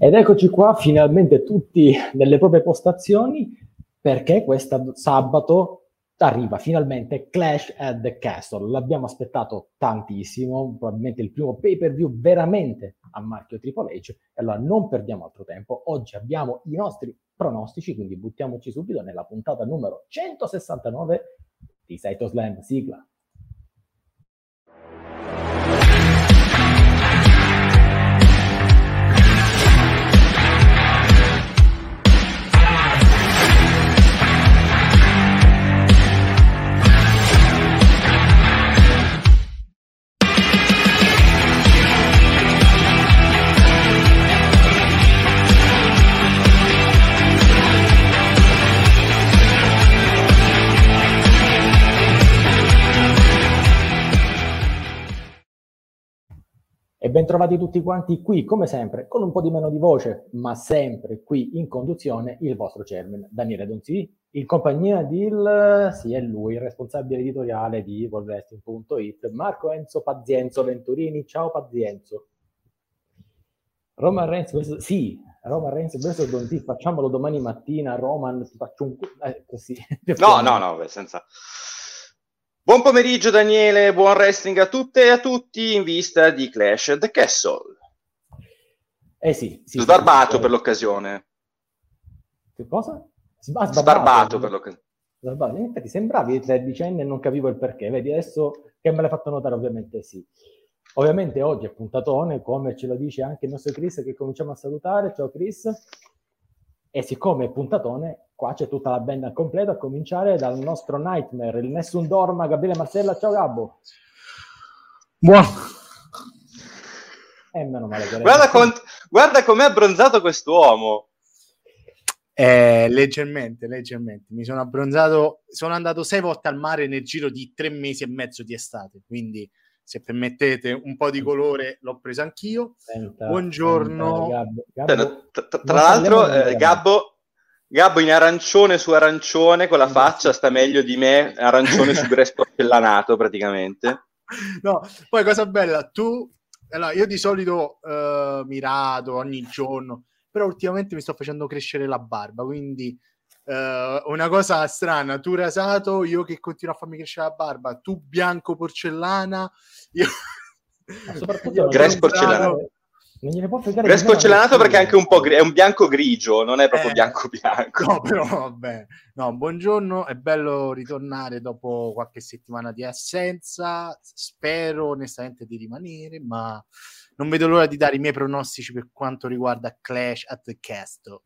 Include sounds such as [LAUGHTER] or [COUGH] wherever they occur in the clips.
Ed eccoci qua, finalmente tutti nelle proprie postazioni, perché questo sabato arriva finalmente Clash at the Castle. L'abbiamo aspettato tantissimo, probabilmente il primo pay per view veramente a marchio Triple H. E allora non perdiamo altro tempo. Oggi abbiamo i nostri pronostici, quindi buttiamoci subito nella puntata numero 169 di Saito Slam. Sigla. E bentrovati tutti quanti qui, come sempre, con un po' di meno di voce, ma sempre qui in conduzione, il vostro chairman, Daniele Donzi, in compagnia di, sì, è lui, il responsabile editoriale di Volvesting.it, Marco Enzo Pazienzo Venturini. Ciao Pazienzo. Roman Reigns, questo, sì, Roman Reigns versus Donzi, facciamolo domani mattina, Roman, ti faccio un... Eh, così. [LAUGHS] No, no, no, senza... Buon pomeriggio Daniele, buon wrestling a tutte e a tutti in vista di Clash the Castle. Eh sì. sì sbarbato sì, per l'occasione. Che cosa? Ah, sbarbato, sbarbato per l'occasione. Sbarbato. In effetti sembravi tredicenne e non capivo il perché. Vedi, adesso che me l'hai fatto notare ovviamente sì. Ovviamente oggi è puntatone, come ce lo dice anche il nostro Chris che cominciamo a salutare. Ciao Chris. E siccome è puntatone, qua c'è tutta la band completa, a cominciare dal nostro Nightmare, il Nessun Dorma, Gabriele Marcella. Ciao Gabbo. Buon. Eh, meno male guarda, con, guarda com'è abbronzato quest'uomo. Eh, leggermente, leggermente. Mi sono abbronzato, sono andato sei volte al mare nel giro di tre mesi e mezzo di estate, quindi se permettete un po' di colore l'ho preso anch'io. Senta, Buongiorno. Senta, Gabbo. Gabbo. Tra, tra, tra l'altro, eh, Gabbo, Gabbo in arancione su arancione con la faccia sta meglio di me, arancione su [LAUGHS] gress porcellanato praticamente. No, poi cosa bella, tu, allora, io di solito uh, mi rado ogni giorno, però ultimamente mi sto facendo crescere la barba, quindi uh, una cosa strana, tu rasato, io che continuo a farmi crescere la barba, tu bianco porcellana, io... Soprattutto [LAUGHS] gress porcellanato non gliene può fregare Fresco porcellanato perché è anche un po' gri- è un bianco grigio, non è proprio eh, bianco bianco. No, però vabbè. No, buongiorno, è bello ritornare dopo qualche settimana di assenza. Spero onestamente di rimanere, ma non vedo l'ora di dare i miei pronostici per quanto riguarda Clash at the Castle.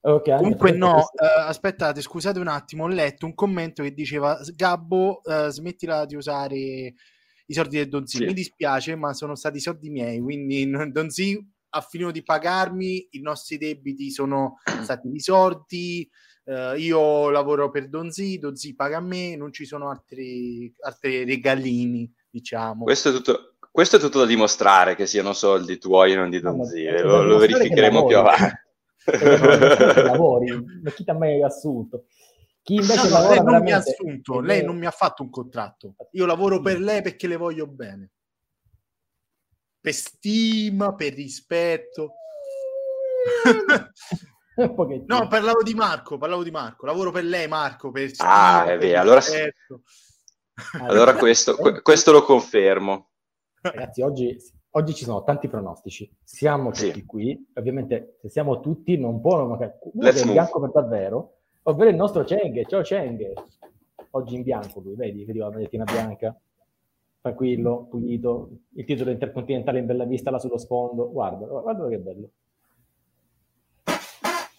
Okay, Comunque no, uh, aspettate, scusate un attimo, ho letto un commento che diceva Gabbo, uh, smettila di usare i soldi del Donzi. Sì. Mi dispiace, ma sono stati i soldi miei, quindi [LAUGHS] Donzi ha finito di pagarmi, i nostri debiti sono [CLEARS THROAT] stati risolti, uh, io lavoro per Donzi, Donzi paga a me, non ci sono altri, altri regalini, diciamo. Questo è tutto... Questo è tutto da dimostrare che siano soldi tuoi e non di Donzi, no, lo, lo verificheremo più avanti. [LAUGHS] lavori, ma chi ti ha mai assunto? Chi invece no, no, lei non mi ha assunto, lei non mi ha fatto un contratto. Io lavoro per lei perché le voglio bene. Per stima, per rispetto. no, parlavo di Marco, parlavo di Marco. Lavoro per lei, Marco, per stima, Ah, è vero, allora, allora questo, [LAUGHS] questo lo confermo. Ragazzi, oggi, oggi ci sono tanti pronostici. Siamo tutti sì. qui. Ovviamente, se siamo tutti, non può magari è bianco per davvero ovvero il nostro Cheng. Ciao Cheng, oggi in bianco lui, vedi, vedi la magliettina bianca, tranquillo, pulito, il titolo intercontinentale in bella vista là sullo sfondo, guarda, guarda che bello.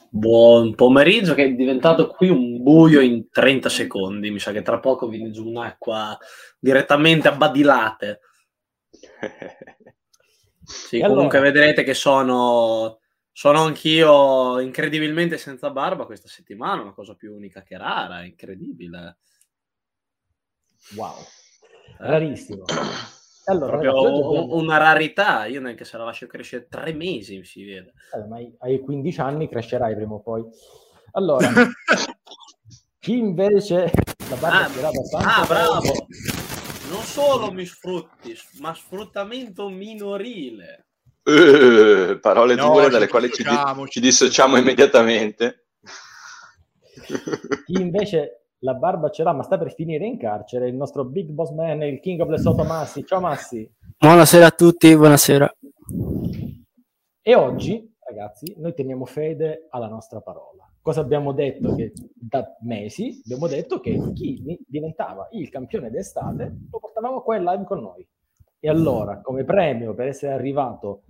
Buon pomeriggio che è diventato qui un buio in 30 secondi, mi sa che tra poco viene giù un'acqua direttamente a badilate. [LAUGHS] Sì, e comunque allora... vedrete che sono sono anch'io incredibilmente senza barba questa settimana, una cosa più unica che rara, incredibile. Wow, eh? rarissimo. Allora, Proprio una rarità, io neanche se la lascio crescere tre mesi si vede. Eh, ma hai 15 anni, crescerai prima o poi. Allora, [LAUGHS] chi invece la barba ah, ce abbastanza... Ah, bravo! Non solo mi sfrutti, ma sfruttamento minorile. Uh, parole no, dure dalle quali ci, ci dissociamo immediatamente. Chi invece la barba ce l'ha, ma sta per finire in carcere, il nostro big boss man, il king of the Soto Massi. Ciao Massi. Buonasera a tutti, buonasera. E oggi, ragazzi, noi teniamo fede alla nostra parola. Cosa abbiamo detto? Che da mesi abbiamo detto che chi diventava il campione d'estate lo portavamo qua in live con noi. E allora, come premio per essere arrivato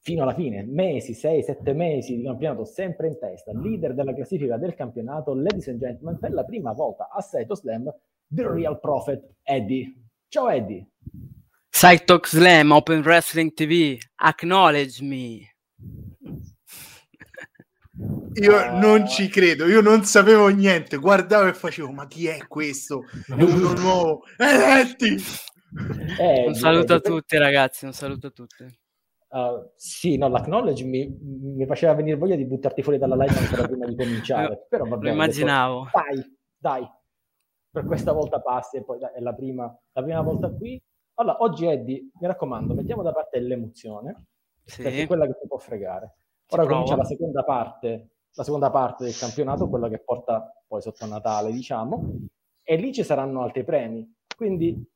fino alla fine, mesi, 6-7 mesi di campionato sempre in testa, leader della classifica del campionato, ladies and gentlemen, per la prima volta a Saito Slam, The Real Prophet Eddie. Ciao Eddie! Saito Slam, Open Wrestling TV, acknowledge me. [LAUGHS] Io non ci credo, io non sapevo niente, guardavo e facevo, ma chi è questo? È [LAUGHS] uno nuovo, Eddie! Eh, un saluto a tutti ragazzi, un saluto a tutti. Uh, sì, no, l'acknowledge mi, mi, faceva venire voglia di buttarti fuori dalla live ancora prima di cominciare. [LAUGHS] però vabbè, Lo immaginavo. Detto, dai, dai, per questa volta passi e poi dai, è la prima, la prima volta qui. Allora, oggi Eddie, mi raccomando, mettiamo da parte l'emozione, sì. perché è quella che ti può fregare. Ora comincia la seconda parte, la seconda parte del campionato, quella che porta poi sotto Natale, diciamo, e lì ci saranno altri premi. Quindi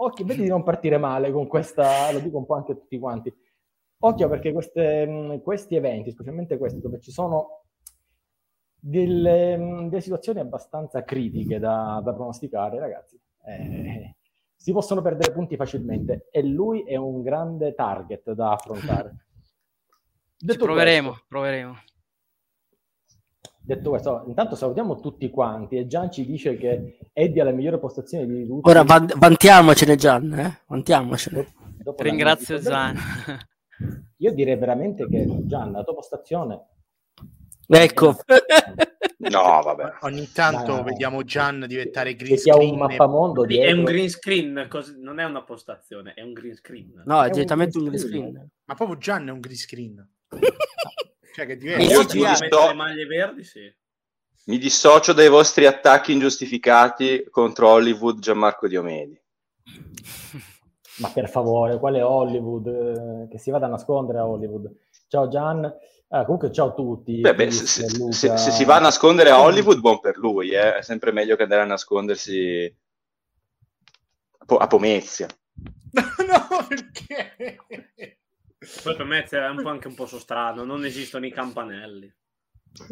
occhio, vedi di non partire male con questa, lo dico un po' anche a tutti quanti, occhio perché queste, questi eventi, specialmente questi dove ci sono delle, delle situazioni abbastanza critiche da, da pronosticare, ragazzi, eh, si possono perdere punti facilmente e lui è un grande target da affrontare. Detto proveremo, questo, proveremo. Detto questo, intanto salutiamo tutti quanti e Gian ci dice che Eddie ha la migliore postazione di tutti. Ora van- vantiamocene Gian, eh? vantiamocene. Dopo Ringrazio Gian. [LAUGHS] Io direi veramente che Gian, la tua postazione... Ecco. [LAUGHS] No, vabbè. Ogni tanto no, vediamo Gian diventare green screen. un mappamondo e... È un green screen, cos- non è una postazione, è un green screen. No, è, è direttamente un green screen. screen. Ma proprio Gian è un green screen. [LAUGHS] Cioè che diverso. Io ti disso... le maglie verdi, sì. Mi dissocio dai vostri attacchi ingiustificati contro Hollywood Gianmarco Diomedi. [LAUGHS] Ma per favore, quale Hollywood? Che si vada a nascondere a Hollywood. Ciao Gian. Ah, comunque ciao a tutti. Beh, beh, se, se, se, si va a nascondere a Hollywood, buon per lui. Eh? È sempre meglio che andare a nascondersi a, po- a Pomezia. [LAUGHS] no, perché? Poi per me è un po' anche un po' strano, non esistono i campanelli.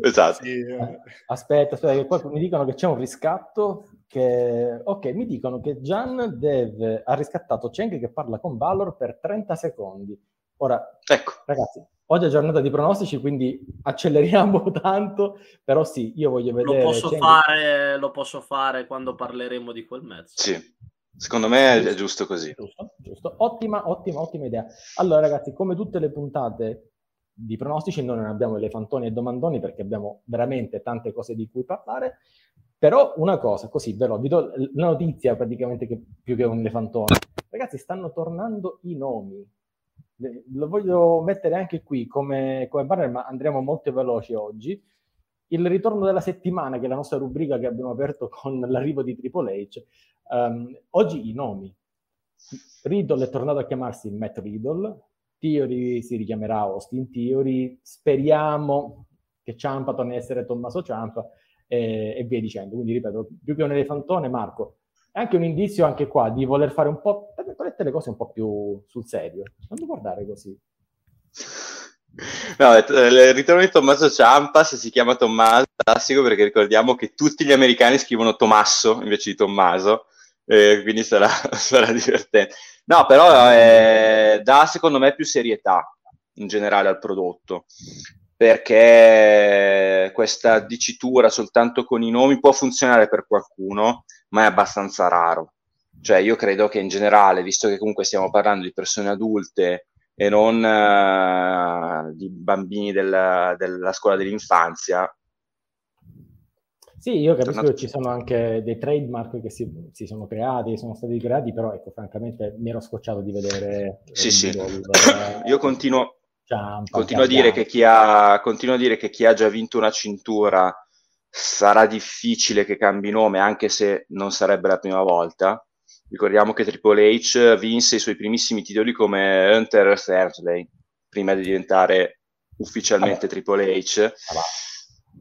Esatto. Sì. Eh. Aspetta, aspetta, poi mi dicono che c'è un riscatto che... Ok, mi dicono che Gian deve... ha riscattato Cheng che parla con Valor per 30 secondi. Ora, ecco. ragazzi, oggi è giornata di pronostici, quindi acceleriamo [LAUGHS] tanto, però sì, io voglio vedere... Lo posso, fare, lo posso fare quando parleremo di quel mezzo. Sì. Secondo me è giusto così. Giusto, giusto. Ottima, ottima, ottima idea. Allora, ragazzi, come tutte le puntate di pronostici, noi non abbiamo elefantoni e domandoni perché abbiamo veramente tante cose di cui parlare. Però una cosa, così ve lo vi do la notizia praticamente che, più che un elefantone. Ragazzi, stanno tornando i nomi. Lo voglio mettere anche qui come, come banner, ma andremo molto veloci oggi il ritorno della settimana, che è la nostra rubrica che abbiamo aperto con l'arrivo di Triple H. Um, oggi i nomi. Riddle è tornato a chiamarsi Matt Riddle, Theory si richiamerà Austin Theory, speriamo che Ciampa torni a essere Tommaso Ciampa e, e via dicendo. Quindi ripeto, più che un elefantone, Marco, è anche un indizio anche qua di voler fare un po', le cose un po' più sul serio. Non guardare così. No, il ritorno di Tommaso Ciampa, se si chiama Tommaso, classico perché ricordiamo che tutti gli americani scrivono Tommaso invece di Tommaso, eh, quindi sarà, [LAUGHS] sarà, divertente. No, però eh, dà secondo me più serietà in generale al prodotto, perché questa dicitura soltanto con i nomi può funzionare per qualcuno, ma è abbastanza raro. Cioè io credo che in generale, visto che comunque stiamo parlando di persone adulte, e non uh, di bambini del, della scuola dell'infanzia. Sì, io capisco che ci sono anche dei trademark che si, si, sono creati, sono stati creati, però ecco, francamente mi ero scocciato di vedere... Sì, sì. Il, [COUGHS] io continuo, Ciampa, continuo, a dire che chi ha, continuo a dire che chi ha già vinto una cintura sarà difficile che cambi nome, anche se non sarebbe la prima volta Ricordiamo che Triple H vinse i suoi primissimi titoli come Hunter Thursday, prima di diventare ufficialmente Triple H.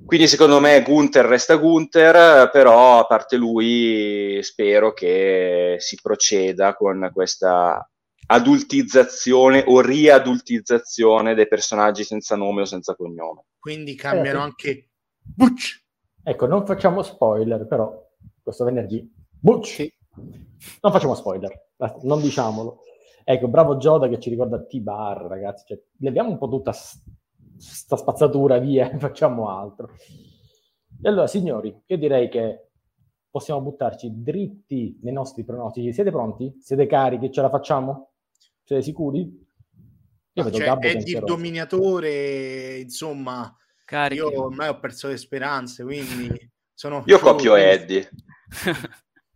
Quindi secondo me Gunther resta Gunther, però a parte lui spero che si proceda con questa adultizzazione o riadultizzazione dei personaggi senza nome o senza cognome. Quindi cambiano Eh, sì. anche Butch. Ecco, non facciamo spoiler, però questo venerdì. Butch! Non facciamo spoiler, non diciamolo. Ecco, bravo Gioda che ci ricorda T-Bar, ragazzi. Cioè, leviamo un po' tutta sta spazzatura via e [LAUGHS] facciamo altro. E allora, signori, io direi che possiamo buttarci dritti nei nostri pronostici. Siete pronti? Siete carichi? Ce la facciamo? Siete sicuri? Io vedo Cioè, Gabbo è il dominatore, insomma, Carichi. io ormai ho perso le speranze, quindi [LAUGHS] sono... Io copio Eddie.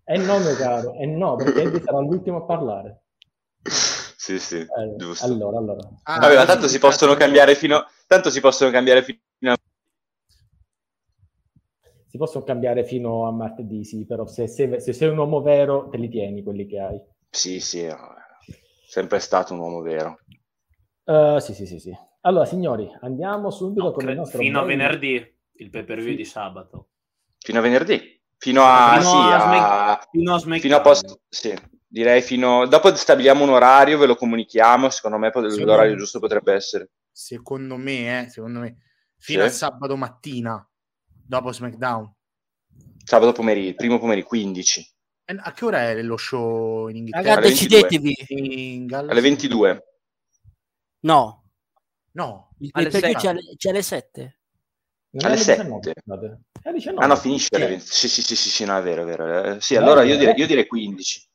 Eh no, mio caro, eh no, perché Eddie sarà l'ultimo a parlare. [LAUGHS] sì, sì, Eh, giusto. allora, allora. Ah, Vabbè, ma tanto si possono cambiare fino tanto si possono cambiare fino a Si possono cambiare fino a martedì, sì, però se, se- se sei un uomo vero te li tieni quelli che hai. Sì, sì, è sempre stato un uomo vero. Eh, sì, sì, sì, sì. Allora, signori, andiamo subito No, con cre- il nostro... fino a venerdì, il pay per view Sì. di sabato. Fino a venerdì. Fino a Fino sì, a a- Smack- Fino a SmackDown. fino a post sì, direi fino dopo stabiliamo un orario, ve lo comunichiamo, secondo me l'orario giusto potrebbe essere Secondo me, eh, secondo me, fino Sì. a sabato mattina, dopo SmackDown. sabato pomeriggio, primo pomeriggio 15 E a che ora è lo show in Inghilterra? Raga, alle 22. decidetevi. In Galles? alle 22. No, No, il Alle c'è alle, c'è alle 7. Non alle 19, sette. scusate. È alle 19. Ah no, finisce alle Sì. 20. Sì, sì, sì, sì, sì, no, è vero, è vero. Eh, sì, Eh, allora io eh. direi, io direi 15.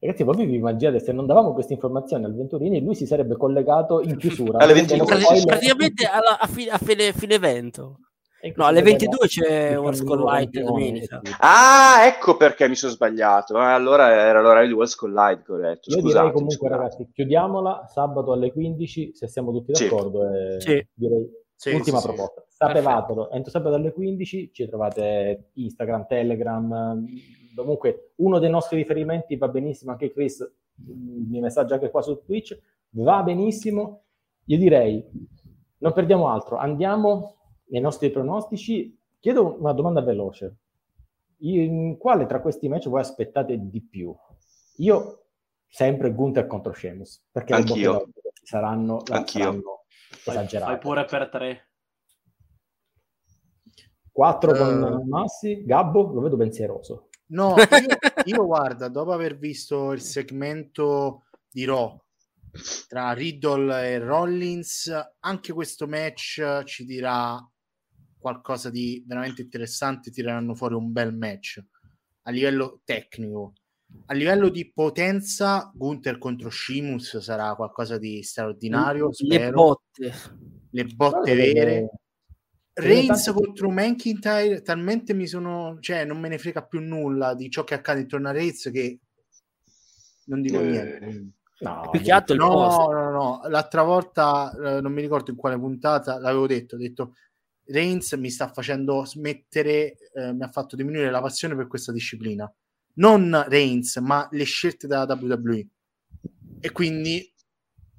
Ragazzi, voi vi immaginate se non davamo queste informazioni al Venturini, lui si sarebbe collegato in chiusura. Alle Avendo 22. uno Prati- spoiler- praticamente alla- a, fine, a fine, fine evento. No, alle così 22 c'è World School Light domenica. Ah, ecco perché mi sono sbagliato. Eh, allora era l'orario di World Collide che ho detto. Io direi Scusate, comunque, ragazzi, chiudiamola sabato alle 15, se siamo tutti Sì. d'accordo. e Sì. Direi Sì, ultima sì, sì. proposta. Sapevatelo, entro sabato alle 15 ci trovate Instagram, Telegram, comunque uno dei nostri riferimenti va benissimo, anche Chris mm, mi messaggia anche qua su Twitch, va benissimo. Io direi, non perdiamo altro, andiamo nei nostri pronostici. Chiedo una domanda veloce. In quale tra questi match voi aspettate di più? Io sempre Gunther contro Sheamus, perché Anch'io. saranno, Anch'io. saranno Fai, esagerate. fai pure per tre. 4 Eh. con Massi, Gabbo, lo vedo pensieroso. No, io, io, [LAUGHS] guarda, dopo aver visto il segmento di Raw tra Riddle e Rollins, anche questo match ci dirà qualcosa di veramente interessante, tireranno fuori un bel match a livello tecnico. A livello di potenza, Gunther contro Sheamus sarà qualcosa di straordinario, Le spero. botte. Le botte vere. Sono Reigns tanti- contro McIntyre talmente mi sono cioè non me ne frega più nulla di ciò che accade intorno a Reigns che non dico Eh, niente. No, Più che altro no posto. no no. L'altra volta eh, non mi ricordo in quale puntata l'avevo detto ho detto Reigns mi sta facendo smettere eh, mi ha fatto diminuire la passione per questa disciplina. Non Reigns ma le scelte della WWE e quindi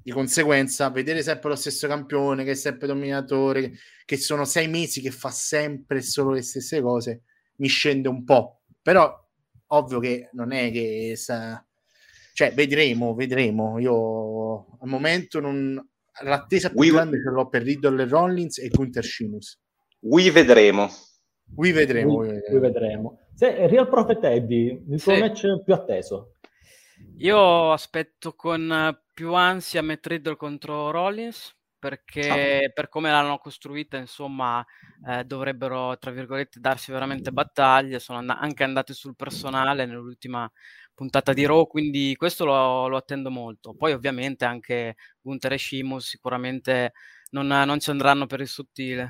di conseguenza vedere sempre lo stesso campione che è sempre dominatore che sono sei mesi che fa sempre solo le stesse cose mi scende un po' però ovvio che non è che sa... cioè vedremo vedremo io al momento non l'attesa più We- grande ce l'ho per Riddle e Rollins e Gunther We vedremo. qui vedremo, Qui, vedremo. vedremo. Se, Real Prophet Eddie, il tuo Sì. match più atteso. Io aspetto con eh, più ansia Matt Riddle contro Rollins perché per come l'hanno costruita, insomma, eh, dovrebbero, tra virgolette, darsi veramente battaglie. Sono and- anche andati sul personale nell'ultima puntata di Raw, quindi questo lo, lo attendo molto. Poi, ovviamente, anche Gunther e Sheamus sicuramente non, non ci andranno per il sottile.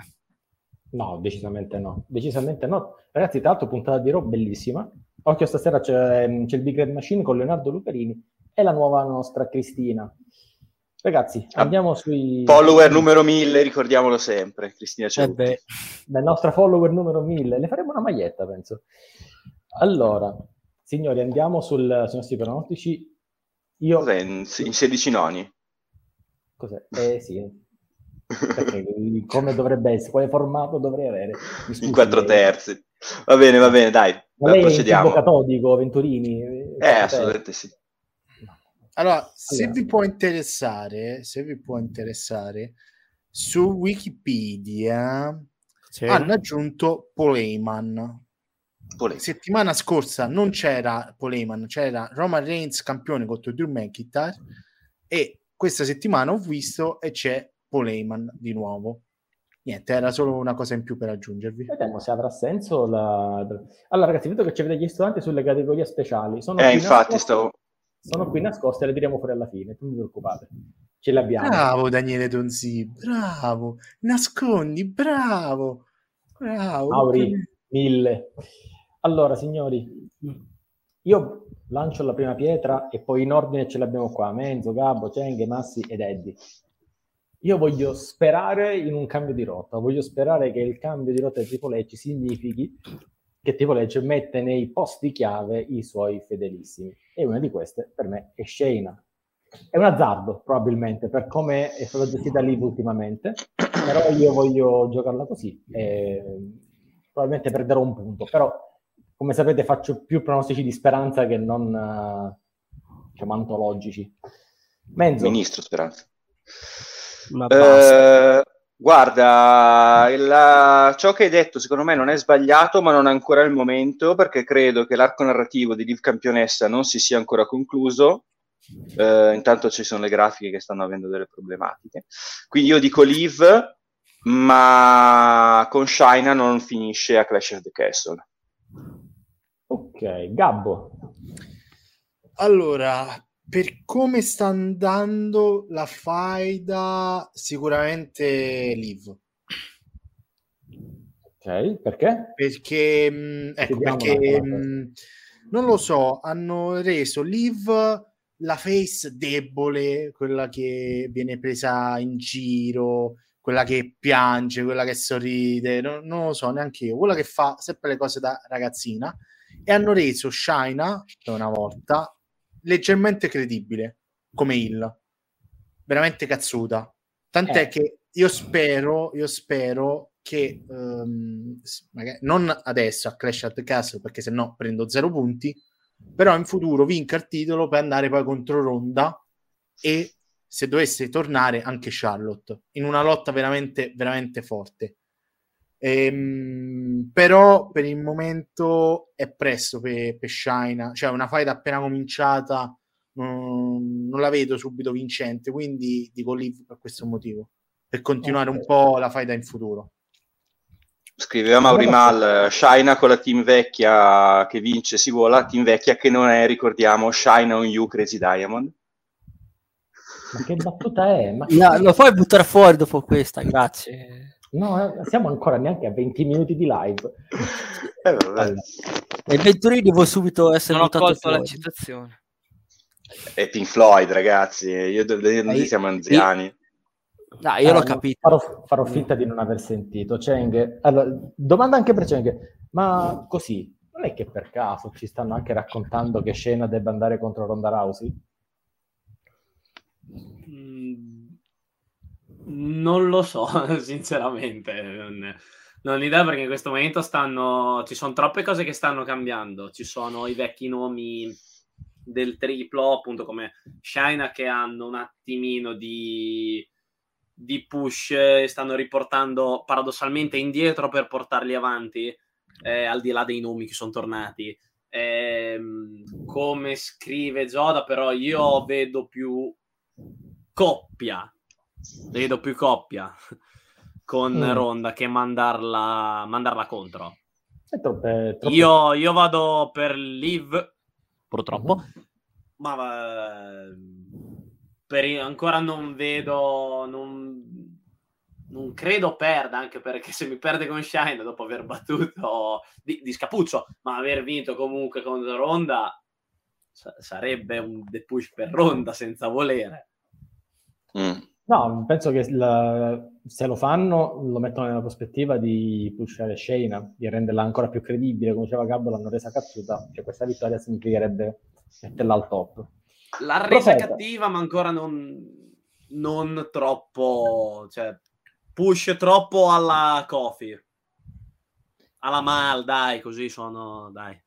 No, decisamente no. Decisamente no. Ragazzi, tra l'altro, puntata di Raw bellissima. Occhio, stasera c'è, c'è il Big Red Machine con Leonardo Luperini e la nuova nostra Cristina. Ragazzi, Ah, andiamo sui... Follower numero 1000, ricordiamolo sempre. Cristina Eh Cerutti. beh, La nostra follower numero 1000. Le faremo una maglietta, penso. Allora, signori, andiamo sul- sui nostri pronostici. Io... Cos'è? In, in 16 noni. Cos'è? Eh sì. Perché, come dovrebbe essere? Quale formato dovrei avere? Mi In scusi, quattro lei- terzi. Va bene, va bene, dai, Ma lei è procediamo. tipo catodico, Venturini? Eh, assolutamente sì. Allora, se Allora. vi può interessare, se vi può interessare, su Wikipedia Sì. hanno aggiunto Poleman. Pole- Settimana scorsa non c'era Poleman, c'era Roman Reigns campione contro Drew McIntyre e questa settimana ho visto e c'è Poleman di nuovo. Niente, era solo una cosa in più per aggiungervi. Vediamo se avrà senso la... Allora ragazzi, vedo che ci avete gli studianti sulle categorie speciali. Sono Eh, infatti, stavo... Sono qui nascoste, le diremo fuori alla fine, non vi preoccupate. Ce le abbiamo. Bravo Daniele Donzi, bravo, nascondi, bravo, bravo. Mauri, mille. Allora, signori, io lancio la prima pietra e poi in ordine ce l'abbiamo qua. Menzo, Gabbo, Cenghe, Massi ed Eddie. Io voglio sperare in un cambio di rotta. Voglio sperare che il cambio di rotta di Triple H significhi che Triple H mette nei posti chiave i suoi fedelissimi. E una di queste, per me, è Shayna. È un azzardo, probabilmente, per come è stata gestita lì ultimamente, però io voglio giocarla così. E probabilmente perderò un punto, però come sapete faccio più pronostici di speranza che non eh, diciamo antologici. Menzo, Ministro Speranza. Ma basta. Eh, guarda, il- ciò che hai detto secondo me non è sbagliato, ma non è ancora il momento perché credo che l'arco narrativo di Liv campionessa non si sia ancora concluso. Eh, intanto ci sono le grafiche che stanno avendo delle problematiche. Quindi io dico Liv, ma con Shaina non finisce a Clash of the Castle. ok, Gabbo, Allora, per come sta andando la faida, sicuramente Liv. ok, perché? Perché, mh, ecco, perché mh, non lo so, hanno reso Liv la face debole, quella che viene presa in giro, quella che piange, quella che sorride, non, non lo so neanche io, quella che fa sempre le cose da ragazzina e hanno reso Shaina per una volta leggermente credibile come Hill, veramente cazzuta. Tant'è Eh. che io spero, io spero che magari- non adesso a Clash at the Castle perché sennò prendo zero punti, però in futuro vinca il titolo per andare poi contro Ronda e se dovesse tornare anche Charlotte in una lotta veramente veramente forte. Ehm, però per il momento è presto per, per Shaina, cioè una fight appena cominciata non, non la vedo subito vincente, quindi dico Liv per questo motivo, per continuare un Ok. po' la fight in futuro. Scriveva Mauri Mal, Shaina con la team vecchia che vince si vola, team vecchia che non è, ricordiamo, Shaina on You Crazy Diamond. Ma che battuta è? Ma No, lo puoi buttare fuori dopo questa, grazie. No, eh, siamo ancora neanche a 20 minuti di live. Eh. Allora, E Venturini devo subito essere Non ho colto la citazione. È Pink Floyd, ragazzi, io noi io- siamo anziani. No, io l'ho eh, capito. Farò, farò finta di non aver sentito. Cheng, allora, domanda anche per Cheng, ma così, non è che per caso ci stanno anche raccontando che Shayna debba andare contro Ronda Rousey? Mm, Non lo so, [LAUGHS] sinceramente. Non, non ho idea perché in questo momento stanno. Ci sono troppe cose che stanno cambiando. Ci sono i vecchi nomi del triplo, appunto come Shaina, che hanno un attimino di, di push stanno riportando paradossalmente indietro per portarli avanti, eh, al di là dei nomi che sono tornati. Ehm, come scrive Zoda, però io vedo più coppia, vedo più coppia [LAUGHS] con Mm. Ronda che mandarla, mandarla contro. È troppo- Io, io vado per Liv, purtroppo, Mhm. ma va- per, ancora non vedo, non, non credo perda, anche perché se mi perde con Shine dopo aver battuto di, di Scapuccio, ma aver vinto comunque con Ronda sa- sarebbe un de push per Ronda senza volere. Mm. No, penso che la- se lo fanno lo mettono nella prospettiva di pushare Shayna, di renderla ancora più credibile, come diceva Gabbo, l'hanno resa cazzuta, cioè questa vittoria significherebbe metterla al top. L'ha resa Profeta. cattiva, ma ancora non, non troppo, cioè, push troppo alla coffee. Alla mal, dai, così sono, dai.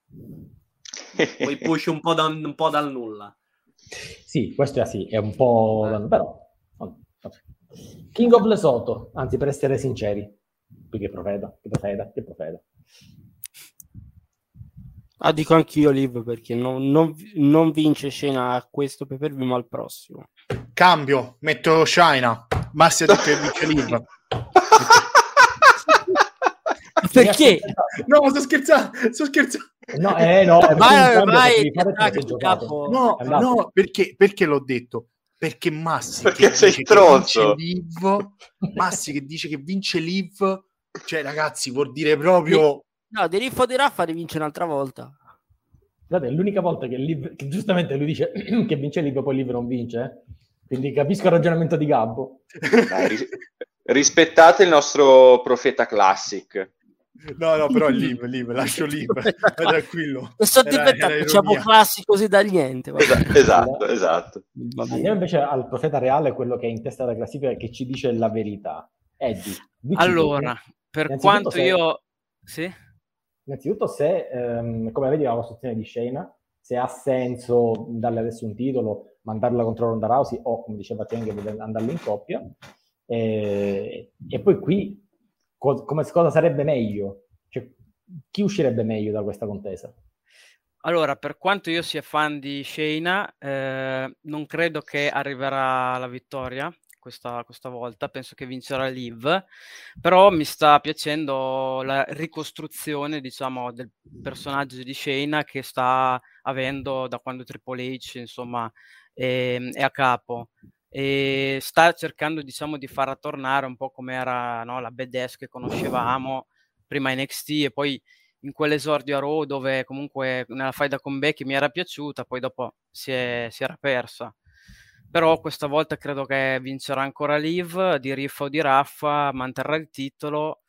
Poi push un po', da, un po' dal nulla. Sì, questo è sì, è un po'... Eh. però... King of Lesotho, anzi per essere sinceri, qui che profeta, che profeta, che profeta. Ah, dico anch'io Liv perché non, non- non vince scena a questo per view ma al prossimo. Cambio, metto China. Massi ha detto che vince Liv. [LAUGHS] Perché? No, sto scherzando, sto scherzando. No, eh, no, è Vai, un cambio vai, che devi fare attacchi, perché hai giocato. capo. No, È andato. no, perché, perché l'ho detto? Perché Massi Perché che sei dice che stronzo. vince Liv, Massi che dice che vince Liv, cioè ragazzi vuol dire proprio No, di Riffo di Raffa rivince un'altra volta. Guardate, è l'unica volta che, Liv, che giustamente lui dice [CLEARS THROAT] che vince Liv, poi Liv non vince. eh. Quindi capisco il ragionamento di Gabbo. Dai, ris- rispettate il nostro profeta classic. No, no, però è Liv, Liv, lascio Liv, [LAUGHS] tranquillo. Questo Era- diventa era diciamo classi così da niente. esatto, esatto. Bene. Andiamo invece al profeta reale, quello che è in testa alla classifica che ci dice la verità. Eddie, Allora, tu. per quanto se- io... Sì? Innanzitutto, se ehm, come vedi la costruzione di Shayna, se ha senso darle adesso un titolo, mandarla contro Ronda Rousey o, come diceva Cheng, andarla in coppia. E, e poi qui co- come, cosa sarebbe meglio? Cioè, chi uscirebbe meglio da questa contesa? Allora, per quanto io sia fan di Shayna, eh, non credo che arriverà la vittoria questa, questa volta, penso che vincerà Liv, però mi sta piacendo la ricostruzione, diciamo, del personaggio di Shayna che sta avendo da quando Triple H, insomma, è, è a capo e sta cercando, diciamo, di farla tornare un po' come era no, la badass che conoscevamo prima NXT e poi in quell'esordio a Raw dove comunque nella faida con Becky mi era piaciuta, poi dopo si, è- si era persa. Però questa volta credo che vincerà ancora Liv, di Riffa o di Raffa, manterrà il titolo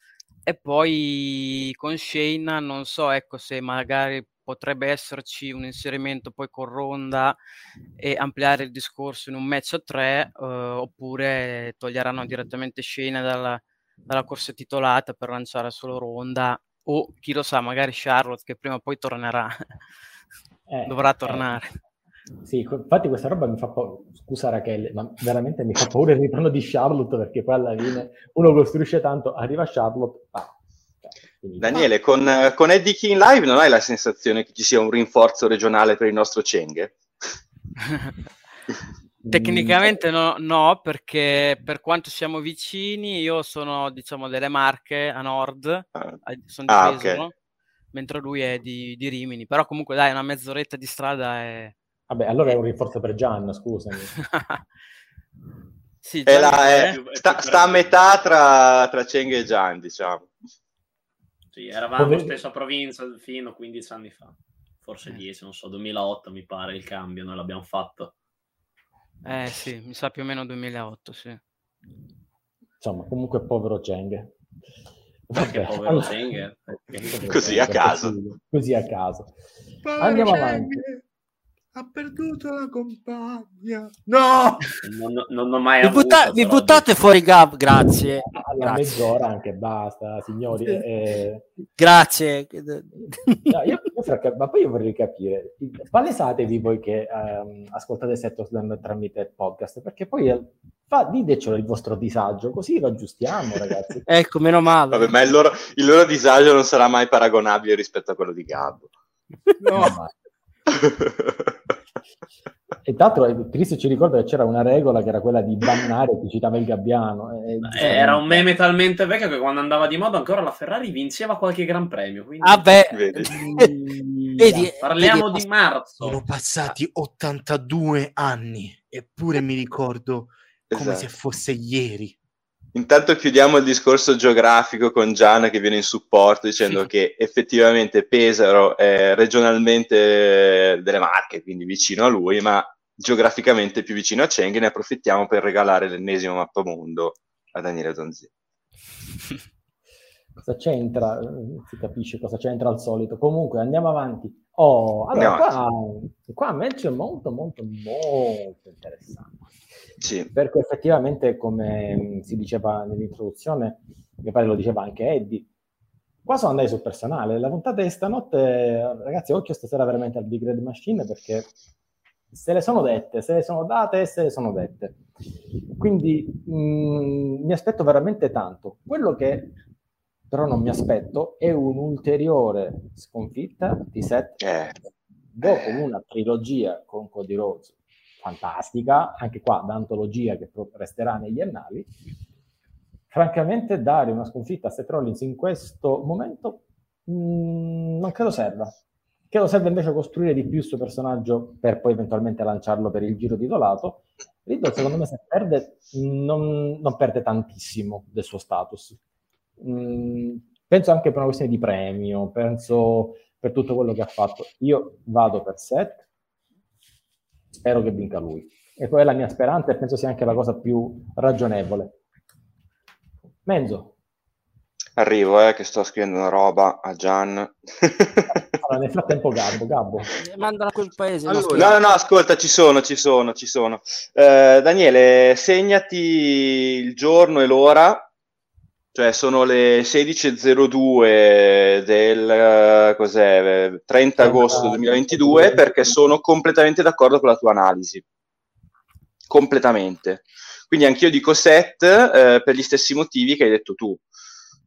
e poi con Shayna non so ecco se magari potrebbe esserci un inserimento poi con Ronda e ampliare il discorso in un match a tre eh, oppure toglieranno direttamente Shayna dalla, dalla corsa titolata per lanciare solo Ronda o chi lo sa magari Charlotte che prima o poi tornerà [LAUGHS] Eh, dovrà eh, tornare Sì, que- infatti questa roba mi fa paura, scusa Rachele, ma veramente mi fa paura il ritorno di Charlotte perché poi alla fine uno costruisce tanto, arriva Charlotte, ah. Daniele, con, eh, con Eddie King Live non hai la sensazione che ci sia un rinforzo regionale per il nostro Cheng? [LAUGHS] Tecnicamente no, no, perché per quanto siamo vicini, io sono diciamo delle Marche a nord, Ah, a- sono di Ah, Pesaro, ok. mentre lui è di, di Rimini, però comunque dai, una mezz'oretta di strada è... Vabbè, allora è un rinforzo per Gian, scusami. [LAUGHS] sì, È già la- è- è- sta, sta a metà tra, tra Cheng e Gian, diciamo. Sì, eravamo Come- stessa provincia fino a 15 anni fa, forse 10, non so, 2008 mi pare il cambio, noi l'abbiamo fatto. Eh sì, mi sa più o meno 2008, sì. Insomma, comunque povero Cheng. Perché povero allora- [LAUGHS] Cheng, Così a caso. sì, Così a caso. Povero Andiamo Cheng, avanti. Ha perduto la compagna. No! non, non ho mai Vi, avuto, butta- vi buttate fuori Gab, grazie. Alla Grazie. mezz'ora anche basta, signori. eh, Grazie. No, io- io ma poi io vorrei capire, palesatevi voi che ehm, ascoltate Set of Slam tramite podcast, perché poi eh, fa, ditecelo il vostro disagio, così lo aggiustiamo, ragazzi. [LAUGHS] ecco, meno male. Vabbè, ma il loro, il loro disagio non sarà mai paragonabile rispetto a quello di Gabbo. No! Ma- [LAUGHS] E tra l'altro eh, Cristo ci ricorda che c'era una regola che era quella di bannare chi citava il gabbiano. e- Eh, Era un meme talmente vecchio che quando andava di moda ancora la Ferrari vinceva qualche gran premio. Quindi... Vabbè, Vedi? [LAUGHS] vedi, Parliamo vedi, di marzo. Sono passati 82 anni, eppure mi ricordo come Esatto. se fosse ieri. Intanto chiudiamo il discorso geografico con Gian che viene in supporto dicendo che effettivamente Pesaro è regionalmente delle Marche, quindi vicino a lui, ma geograficamente più vicino a Cheng. Ne approfittiamo per regalare l'ennesimo mappamondo a Daniele Donzi. [LAUGHS] Cosa c'entra? Eh, Si capisce cosa c'entra al solito. Comunque andiamo avanti. Oh, allora, qua, qua match è molto, molto, molto interessante. Sì. Perché effettivamente, come si diceva nell'introduzione, mi pare lo diceva anche Eddie, qua sono andati sul personale. La puntata di stanotte, ragazzi, occhio stasera veramente al Big Red Machine perché se le sono dette, se le sono date, se le sono dette. Quindi mh, mm, mi aspetto veramente tanto. Quello che però non mi aspetto è un'ulteriore sconfitta di Seth eh. dopo una trilogia con Cody Rhodes fantastica, anche qua d'antologia che resterà negli annali. Francamente, dare una sconfitta a Seth Rollins in questo momento mh, mm, non credo serva. Credo serve invece costruire di più il suo personaggio per poi eventualmente lanciarlo per il giro titolato. Riddle, secondo me, se perde, non, non perde tantissimo del suo status. Mm, penso anche per una questione di premio, penso per tutto quello che ha fatto. Io vado per Seth, spero che vinca lui. E poi è la mia speranza e penso sia anche la cosa più ragionevole. Menzo. Arrivo, eh, che sto scrivendo una roba a Gian. [LAUGHS] allora, nel frattempo Gabbo, Gabbo. Eh, mandala a quel paese. Allora, no, no, no, ascolta, ci sono, ci sono, ci sono. Uh, Daniele, segnati il giorno e l'ora, cioè sono le 16.02 del cos'è, 30 agosto 2022, perché sono completamente d'accordo con la tua analisi. Completamente. Quindi anch'io dico set eh, per gli stessi motivi che hai detto tu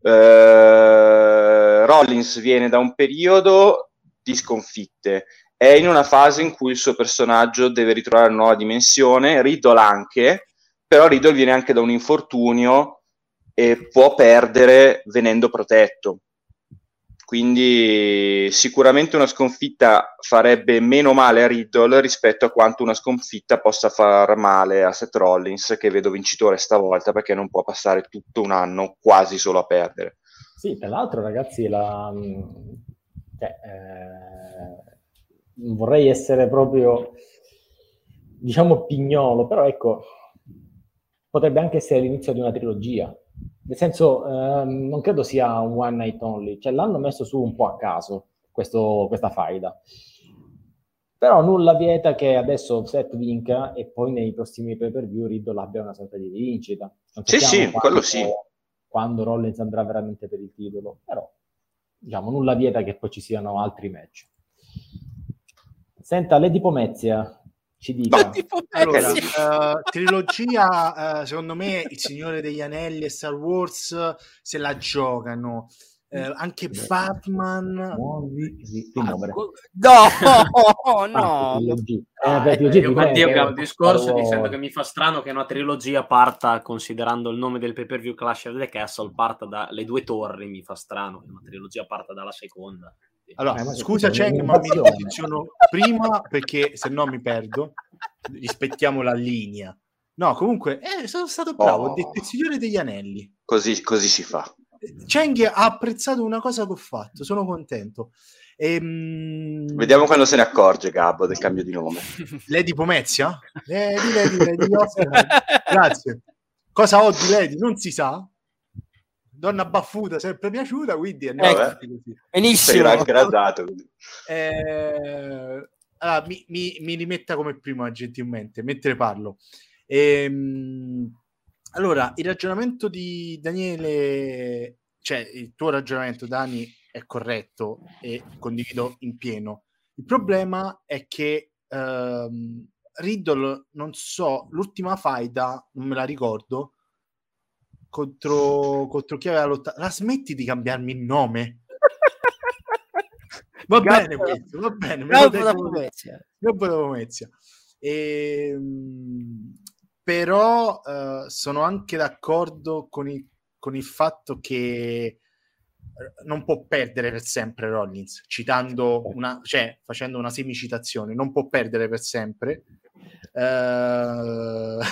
eh, Rollins viene da un periodo di sconfitte, è in una fase in cui il suo personaggio deve ritrovare una nuova dimensione, Riddle anche, però Riddle viene anche da un infortunio e può perdere venendo protetto. Quindi sicuramente una sconfitta farebbe meno male a Riddle rispetto a quanto una sconfitta possa far male a Seth Rollins, che vedo vincitore stavolta perché non può passare tutto un anno quasi solo a perdere. Sì, tra l'altro ragazzi, la... cioè, eh... vorrei essere proprio, diciamo, pignolo, però ecco, potrebbe anche essere l'inizio di una trilogia nel senso, ehm, non credo sia un one night only, cioè l'hanno messo su un po' a caso questo, questa faida. Però nulla vieta che adesso Seth vinca e poi nei prossimi pay per view Riddle abbia una sorta di vincita. Sì, sì, quando, quello sì. Quando Rollins andrà veramente per il titolo, però diciamo nulla vieta che poi ci siano altri match. Senta, Lady Pomezia, ci dica. Allora, [LAUGHS] uh, trilogia, uh, secondo me, Il Signore degli Anelli e Star Wars se la giocano. Uh, anche Batman. Muovi, ah, no [LAUGHS] no. Ah, eh, eh, io condivido un discorso dicendo che mi fa strano che una trilogia parta considerando il nome del pay per view Clash of the Castle parta dalle due torri mi fa strano che una trilogia parta dalla seconda allora, eh, scusa Cheng, ma mi posiziono prima perché se no mi perdo. Rispettiamo la linea. No, comunque, eh, sono stato bravo. Oh. Ho detto il Signore degli Anelli. Così, così si fa. Cheng ha apprezzato una cosa che ho fatto, sono contento. Ehm... Vediamo quando se ne accorge Gabbo del cambio di nome. Lady Pomezia? Lady, Lady, Lady, Grazie. Cosa ho di Lady? Non si sa donna baffuta sempre piaciuta, quindi è ecco, così. Benissimo. Eh, allora, mi, mi, mi, rimetta come prima, gentilmente, mentre parlo. Ehm, allora, il ragionamento di Daniele, cioè il tuo ragionamento, Dani, è corretto e condivido in pieno. Il problema è che ehm, Riddle, non so, l'ultima faida, non me la ricordo, contro, contro chi aveva lottato. La smetti di cambiarmi il nome? Va bene questo, va bene. Me lo Pomezia. E, però uh, sono anche d'accordo con il, con il fatto che eh, non può perdere per sempre Rollins, citando una, cioè facendo una semicitazione, non può perdere per sempre Uh...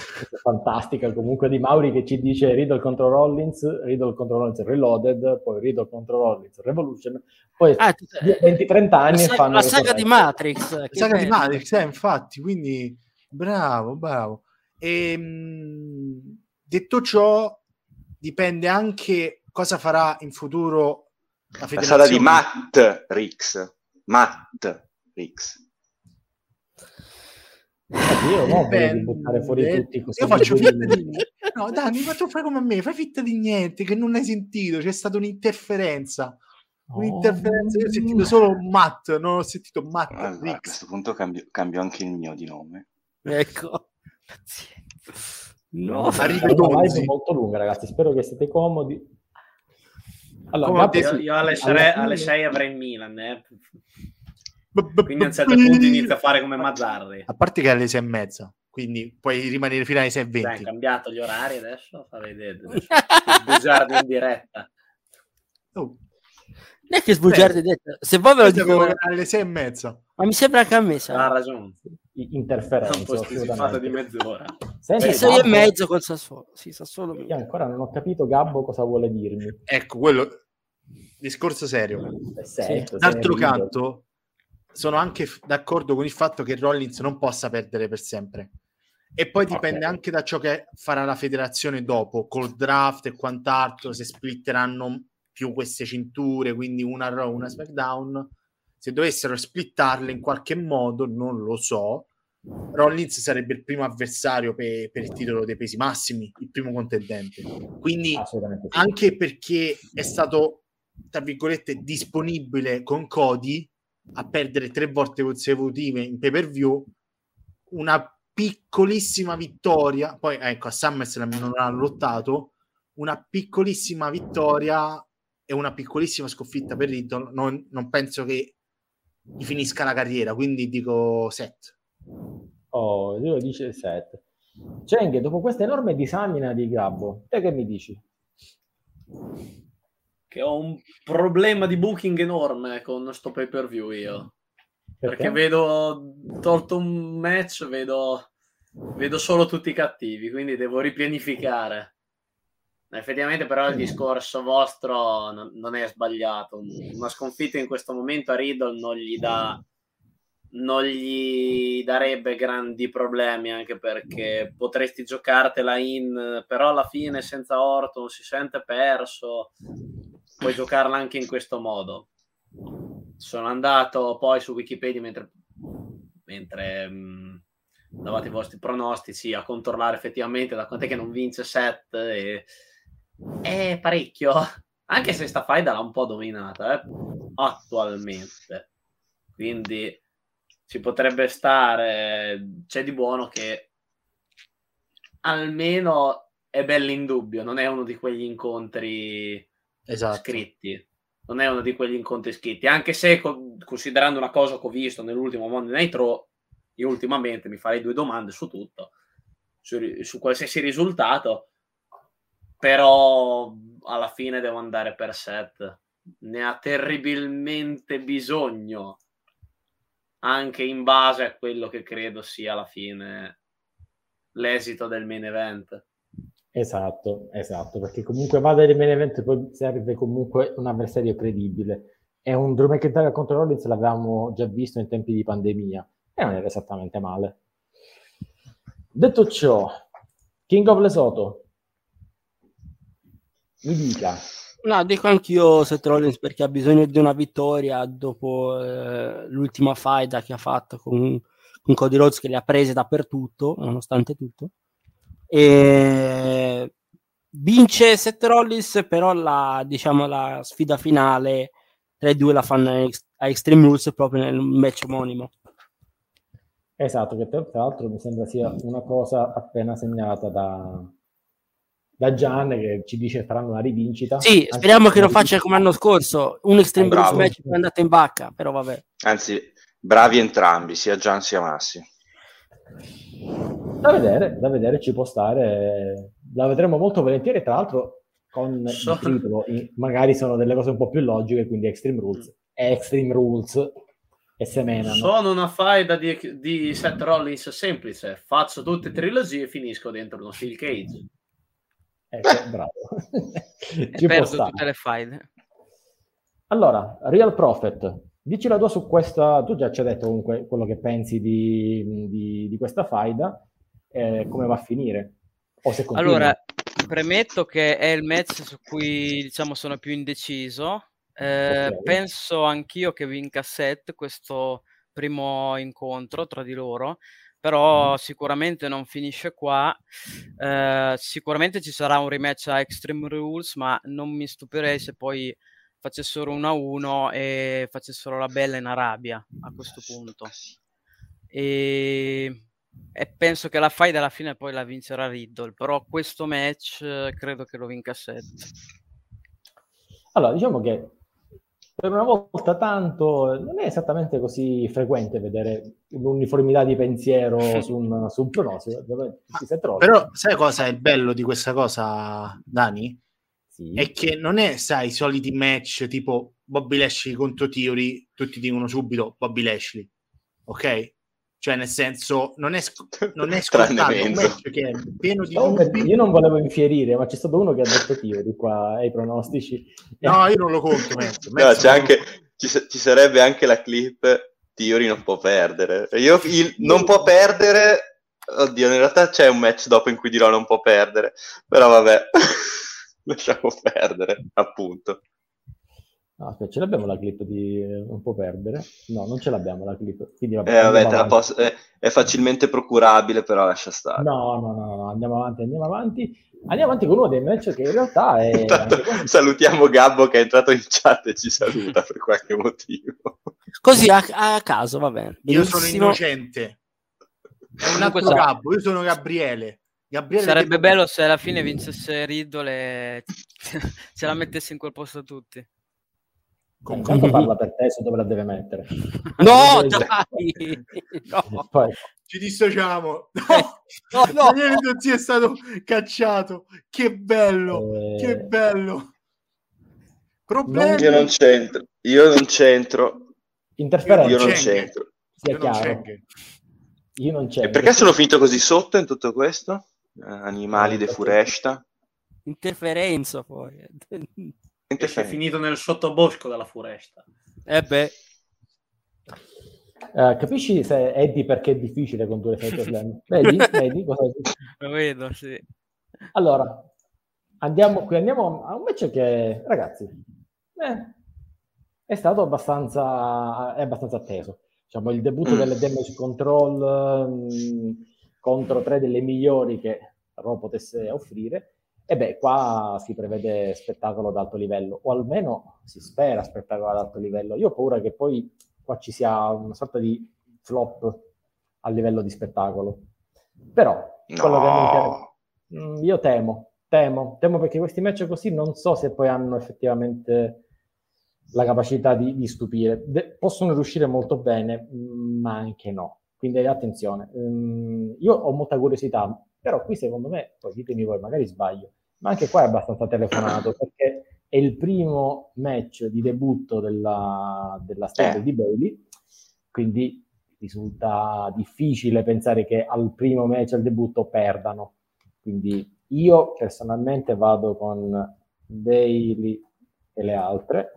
Fantastica comunque di Mauri che ci dice Riddle contro Rollins, Riddle contro Rollins Reloaded, poi Riddle contro Rollins Revolution, poi ah, 20-30 anni la, fanno la saga di Matrix. La saga bello. di Matrix, eh, infatti, quindi bravo, bravo. E, ehm, detto ciò, dipende anche cosa farà in futuro la, la saga di Matt Rix. Io non voglio buttare fuori tutti così. Io faccio finta di [LAUGHS] No, Dani, faccio fare come a me, fai finta di niente, che non hai sentito, c'è stata un'interferenza. Un'interferenza, io ho sentito solo Matt, non ho sentito Matt Allora, a questo punto cambio, cambio anche il mio di nome. Ecco. No, Arriva È molto lunga, ragazzi. Spero che siete comodi. Allora, Gabbo, detto, sì, Io, io alle, alla 6, fine- alle 6 avrei il Milan, eh. Quindi a un certo punto inizia a fare come Mazzarri. A parte che è alle sei e mezza, quindi puoi rimanere fino alle sei e Dai, venti. hai cambiato gli orari adesso? Fa vedere. adesso. [LAUGHS] Bugiardi in diretta. Oh, non è che sbugiardi detto. Se vuoi ve lo dico, alle sei e mezza. ma mi sembra che a me Ha ragione. i- È un interferenze. posticipato di mezz'ora. Senti, Sì, sei e Gabbo, mezzo col Sassuolo. Sì, Sassuolo. Io ancora non ho capito Gabbo cosa vuole dirmi. Ecco, quello discorso serio. D'altro canto, sono anche f- d'accordo con il fatto che Rollins non possa perdere per sempre. E poi dipende Ok. anche da ciò che farà la federazione dopo, col draft e quant'altro, se splitteranno più queste cinture, quindi una Raw, una SmackDown. Se dovessero splittarle in qualche modo, non lo so. Rollins sarebbe il primo avversario pe- per il titolo dei pesi massimi, il primo contendente. Quindi anche perché è stato, tra virgolette, disponibile con Cody a perdere tre volte consecutive in pay per view, una piccolissima vittoria, poi ecco a SummerSlam non ha lottato, una piccolissima vittoria e una piccolissima sconfitta per Riddle, non, non penso che gli finisca la carriera, quindi dico set. Oh, io dice 7. Cenghe, dopo questa enorme disamina di Gabbo, te che mi dici? Che ho un problema di booking enorme con sto pay per view io. Perché vedo tolto un match, vedo, vedo solo tutti i cattivi, quindi devo ripianificare. Effettivamente, però, il discorso vostro non, non è sbagliato. Una sconfitta in questo momento a Riddle non gli dà non gli darebbe grandi problemi anche perché potresti giocartela in però alla fine senza Orton si sente perso puoi giocarla anche in questo modo. Sono andato poi su Wikipedia mentre, mentre mh, davate i vostri pronostici a controllare effettivamente da quant'è che non vince set e è parecchio. Anche se sta faida l'ha un po' dominata eh, attualmente. Quindi ci potrebbe stare c'è di buono che almeno è bello in dubbio non è uno di quegli incontri Esatto. scritti. Non è uno di quegli incontri scritti. Anche se co- considerando una cosa che ho visto nell'ultimo Monday Night Raw io ultimamente mi farei due domande su tutto su, su qualsiasi risultato però alla fine devo andare per set. Ne ha terribilmente bisogno anche in base a quello che credo sia alla fine l'esito del main event Esatto, esatto, perché comunque va del main event poi serve comunque un avversario credibile. E un Drew McIntyre contro Rollins l'avevamo già visto in tempi di pandemia e non era esattamente male. Detto ciò, King of Lesotho, mi dica. No, dico anch'io Seth Rollins perché ha bisogno di una vittoria dopo eh, l'ultima faida che ha fatto con, con Cody Rhodes che le ha prese dappertutto, nonostante tutto. E vince Seth Rollins, però la, diciamo, la sfida finale tra i due la fanno a Ex- a Extreme Rules proprio nel match omonimo. Esatto, che tra l'altro mi sembra sia una cosa appena segnata da, da Gian che ci dice faranno una rivincita. Sì, speriamo che lo faccia come l'anno scorso, un Extreme Eh, Rules bravo. match è andato in bacca, però vabbè. Anzi, bravi entrambi, sia Gian sia Massi. Da vedere, da vedere, ci può stare. La vedremo molto volentieri, tra l'altro con So- il titolo. Magari sono delle cose un po' più logiche, quindi Extreme Rules. È Extreme Rules e semenano. Sono una faida di, di Seth Rollins semplice. Faccio tutte trilogie e finisco dentro uno Steel Cage. Ecco, bravo. [LAUGHS] E perdo stare. tutte le faide. Allora, Real Prophet, dici la tua su questa, tu già ci hai detto comunque quello che pensi di, di- di questa faida, eh, come va a finire? O se continua. Allora, premetto che è il match su cui diciamo sono più indeciso. Eh, Ok. Penso anch'io che vinca set questo primo incontro tra di loro, però sicuramente non finisce qua. Eh, sicuramente ci sarà un rematch a Extreme Rules, ma non mi stupirei se poi facessero 1-1 e facessero la bella in Arabia a questo punto. E, e penso che la fight alla fine poi la vincerà Riddle, però questo match eh, credo che lo vinca Seth. Allora, diciamo che per una volta tanto non è esattamente così frequente vedere un'uniformità di pensiero [LAUGHS] su un, su un pronostico. Però sai cosa è il bello di questa cosa, Dani? Sì. È che non è, sai, i soliti match tipo Bobby Lashley contro Theory, tutti dicono subito Bobby Lashley, ok? Cioè, nel senso, non è, sc- [LAUGHS] non è scontato un match che è pieno di dubbi. Io non volevo infierire, ma c'è stato uno che ha detto di qua ai pronostici. No, io non lo conto, Menzo. [LAUGHS] No, Menzo c'è non- anche, ci, sa- ci sarebbe anche la clip Theory non può perdere. Io il non può perdere, oddio, in realtà c'è un match dopo in cui dirò non può perdere, però vabbè, [LAUGHS] lasciamo perdere, appunto. No, aspetta, ce l'abbiamo la clip di eh, Non può perdere? No, non ce l'abbiamo la clip. Quindi vabbè, Eh, vabbè, la posso- è, è facilmente procurabile, però lascia stare. No, no, no, no, andiamo avanti, andiamo avanti. Andiamo avanti con uno dei match che in realtà è... [LAUGHS] Intanto quello- salutiamo Gabbo che è entrato in chat e ci saluta per qualche motivo. Così a, a caso, va bene. Io sono innocente. È un altro sa- Gabbo, io sono Gabriele. Gabriele Sarebbe De- bello se alla fine vincesse Riddle e [LAUGHS] ce la mettesse in quel posto tutti. Eh, Intanto [LAUGHS] parla per te su dove la deve mettere. [LAUGHS] No, dai! No, Poi, Ci dissociamo. No, no, no. Daniele Dozzi è stato cacciato. Che bello, eh, che bello. Problemi. Io non c'entro, io non c'entro, interferenza, io non c'entro. sia Io non chiaro. Schengen. Io non c'è. E perché sono finito così sotto in tutto questo? Eh, animali de furesta. Interferenza poi. [LAUGHS] Niente È finito nel sottobosco della foresta. Eh beh, Eh, capisci se Eddie perché è difficile condurre Fight [LAUGHS] Slam? Vedi? Vedi cosa Lo vedo, sì. Allora, andiamo, qui andiamo a un match che, ragazzi, eh, è stato abbastanza, è abbastanza atteso. Diciamo, il debutto Mm. delle damage control mh, contro tre delle migliori che Raw potesse offrire. E beh, qua si prevede spettacolo ad alto livello, o almeno si spera spettacolo ad alto livello. Io ho paura che poi qua ci sia una sorta di flop a livello di spettacolo. Però, No, Mm, io temo, temo, temo perché questi match così non so se poi hanno effettivamente la capacità di, di stupire. De- possono riuscire molto bene, ma anche no. Quindi attenzione. Mm, io ho molta curiosità, però qui secondo me, poi ditemi voi, magari sbaglio, ma anche qua è abbastanza telefonato perché è il primo match di debutto della, della storia Eh. di Bailey, quindi risulta difficile pensare che al primo match, al debutto, perdano. Quindi io personalmente vado con Bailey e le altre.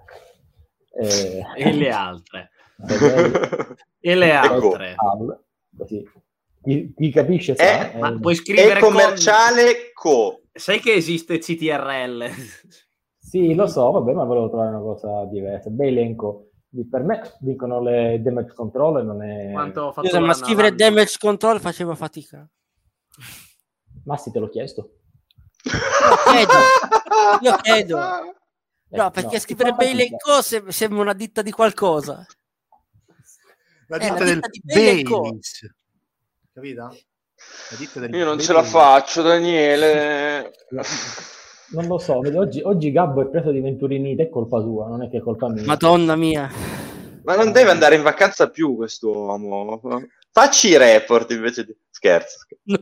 Eh, E le altre. E le Ecco. altre. al- così. Chi, chi capisce sa. Eh, Ma eh, puoi E scrivere con- commerciale co. Sai che esiste CTRL? [LAUGHS] Sì, lo so, vabbè, ma volevo trovare una cosa diversa. Beh, Per me vincono le damage control e non è... Quanto fatto scusa, ma scrivere damage control faceva fatica. Massi te l'ho chiesto. chiedo. [LAUGHS] Io chiedo. Eh, No, perché no, scrivere si fa Bailey fatica. Co se- sembra una ditta di qualcosa. La Eh, ditta la del ditta Co. Baileys. Capito? La ditta del Io non ce la faccio, Daniele. Non lo so, oggi, oggi Gabbo è preso di Venturinite, è colpa tua, non è che è colpa mia. Madonna mia. Ma non deve andare in vacanza più quest'uomo. Facci i report invece di... Scherzo. No.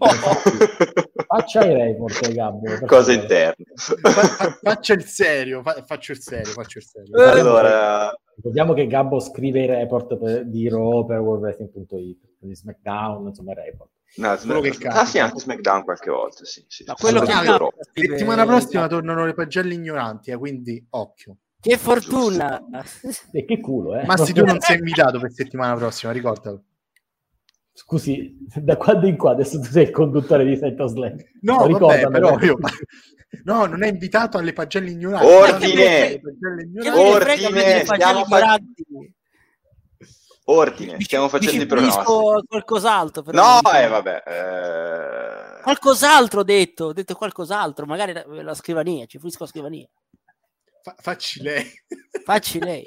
Faccia i report, Gabbo. Cose interne. Fa- fa- faccia il serio, fa- faccio il serio, faccio il serio. Allora, Ricordiamo che Gabbo scrive i report per- di Raw per WorldWrestling.it, di SmackDown, insomma, i report. no, Quello che ah sì, anche SmackDown qualche volta, sì. sì. Ma quello che scrive- Settimana prossima tornano le pagelle ignoranti, eh, quindi occhio. Che fortuna. E che culo, eh? Massi, tu non sei [LAUGHS] invitato per settimana prossima, ricordalo. Scusi, [LAUGHS] da quando in qua adesso tu sei il conduttore di Set of Slam. No, vabbè, però io... No, non è invitato alle pagelle ignoranti. Ordine! Pagelle Ordine, stiamo ignoranti. Ordine, stiamo facendo i pronostici. qualcos'altro. Però No, eh, vabbè. eh, Qualcos'altro ho detto, ho detto qualcos'altro, magari la, la scrivania, ci fluisco la scrivania. Fa- facci lei. Facci lei.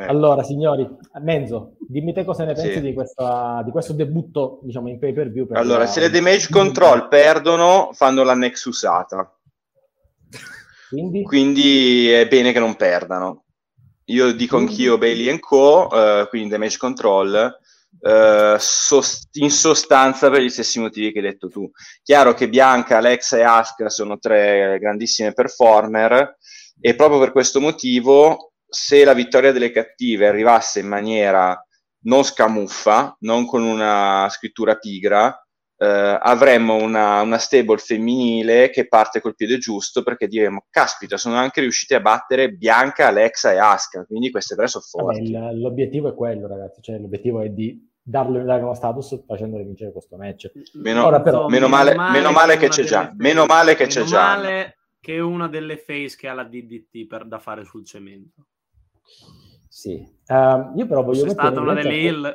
Eh. Allora, signori, Menzo, dimmi te cosa ne pensi Sì. di, questa- di questo debutto, diciamo, in pay per view. per Allora, la- se le damage control perdono, fanno la Nexusata. Quindi, Quindi è bene che non perdano. Io dico anch'io Bailey Co, eh, quindi damage control, eh, sos- in sostanza per gli stessi motivi che hai detto tu. Chiaro che Bianca, Alexa e Asuka sono tre grandissime performer e proprio per questo motivo, se la vittoria delle cattive arrivasse in maniera non scamuffa, non con una scrittura pigra, eh, avremmo una, una stable femminile che parte col piede giusto perché diremo, caspita, sono anche riusciti a battere Bianca, Alexa e Asuka, quindi queste tre sono vabbè, forti. il- l'obiettivo è quello, ragazzi, cioè l'obiettivo è di darle dare uno status facendole vincere questo match. Meno, Ora però- meno male, meno male che una c'è già, meno male che c'è meno già. male che una delle face che ha la DDT per, da fare sul cemento. Sì. Ehm, io però voglio C'è mettere stata una delle hill.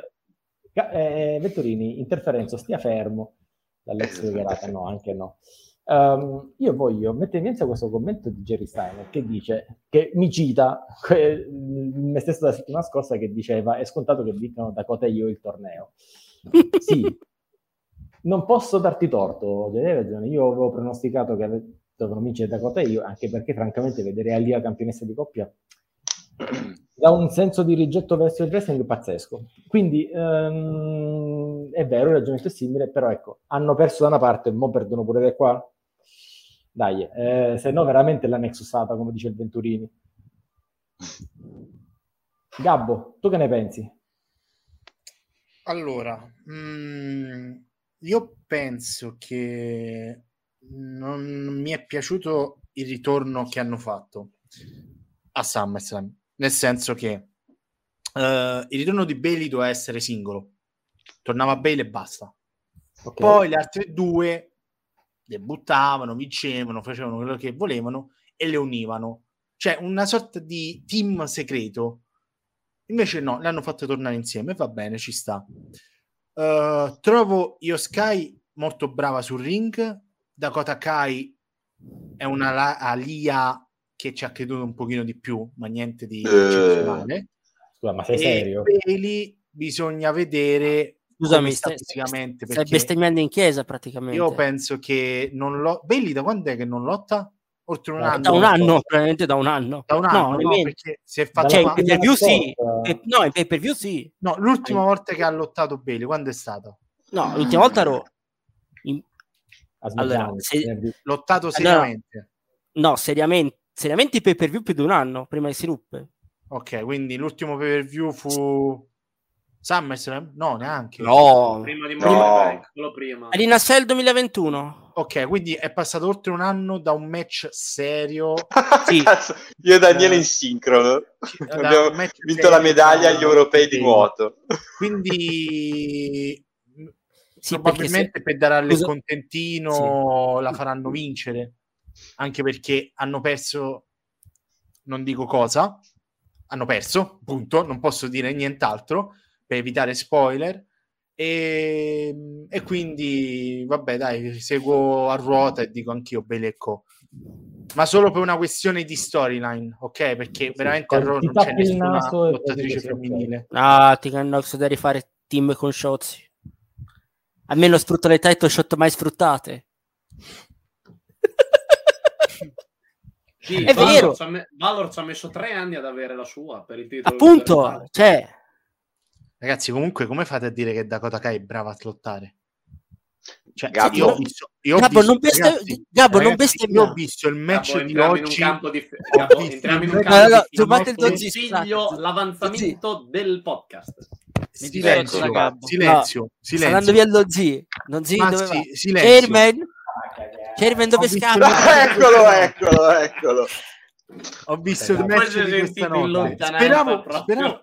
eh, Vettorini, interferenza, stia fermo. Dall'ex Eh, Verata, no, anche no. Ehm, io voglio mettere in evidenza questo commento di Jerry Steiner che dice, che mi cita [LAUGHS] que- me stesso la settimana scorsa che diceva è scontato che vincano Dakota e io il torneo. [LAUGHS] Sì, non posso darti torto, hai ragione. Io avevo pronosticato che dovevano vincere Dakota e io, anche perché francamente vedere Alia campionessa di coppia [CLEARS THROAT] dà un senso di rigetto verso il wrestling pazzesco. Quindi ehm, è vero, il ragionamento è simile, però ecco, hanno perso da una parte, mo perdono pure da qua. Dai, eh, se no veramente la Nexusata, come dice il Venturini. Gabbo, tu che ne pensi? Allora, mm, io penso che non mi è piaciuto il ritorno che hanno fatto a SummerSlam, nel senso che eh, il ritorno di Bailey doveva essere singolo, tornava Bailey e basta. Ok. Poi le altre due debuttavano, vincevano, facevano quello che volevano e le univano. Cioè una sorta di team segreto. Invece no, le hanno fatte tornare insieme, va bene, ci sta. Uh, trovo Io Sky molto brava sul ring. Dakota Kai è una la- Alia che ci ha creduto un pochino di più, ma niente di Eh. eccezionale. Scusa, ma sei E serio? Bailey bisogna vedere Scusami, come sta stai, fisicamente. stai perché bestemmiando in chiesa praticamente. io penso che non lo... Bailey da quando è che non lotta? Oltre un Da- anno? da un anno, probabilmente da un anno. Da un anno, no, no, perché si è fatto Cioè, in pay per view sì. No, in pay per view sì. No, l'ultima volta che ha lottato Bailey, quando è stato? No, l'ultima volta ero... in- Allora, se-. Lottato Allora- seriamente. No, seriamente. Seriamente i pay per view più di un anno prima che si ruppe. Ok, quindi l'ultimo pay per view fu SummerSlam? No, neanche. No. Prima di No. Money quello prima. Arena Cell 2021. Ok, quindi è passato oltre un anno da un match serio. [LAUGHS] Sì. Cazzo, io e Daniele Eh, in sincrono da abbiamo vinto la serio medaglia agli europei di nuoto. Quindi Sì, probabilmente per dare al contentino la faranno vincere anche perché hanno perso non dico cosa hanno perso punto non posso dire nient'altro per evitare spoiler. E, e quindi vabbè dai seguo a ruota e dico anch'io Belecco ma solo per una questione di storyline ok? Perché veramente a Raw non c'è nessuna lottatrice femminile. Ah, ti Nox da rifare team con Shotzi. Almeno sfrutta le title shot mai sfruttate. Sì, È Valor vero. ci ha me- Valor ci ha messo tre anni ad avere la sua per il titolo. Appunto, cioè, Ragazzi, comunque, come fate a dire che Dakota Kai è brava a lottare? Cioè, Gabbo. io ho visto, io ho Gabbo, visto- non bestem- ragazzi, Gabbo, non ragazzi, bestemmia. Io ho visto il match Gabbo, di oggi. di ho Gabbo, entriamo in un campo di consiglio l'avanzamento del podcast. Silenzio, silenzio, silenzio. andando via lo Z. Non Z dove va? silenzio. Chairman dove scappa? [LAUGHS] eccolo, eccolo, eccolo. Ho visto il match di questa notte. Speravo, speravo,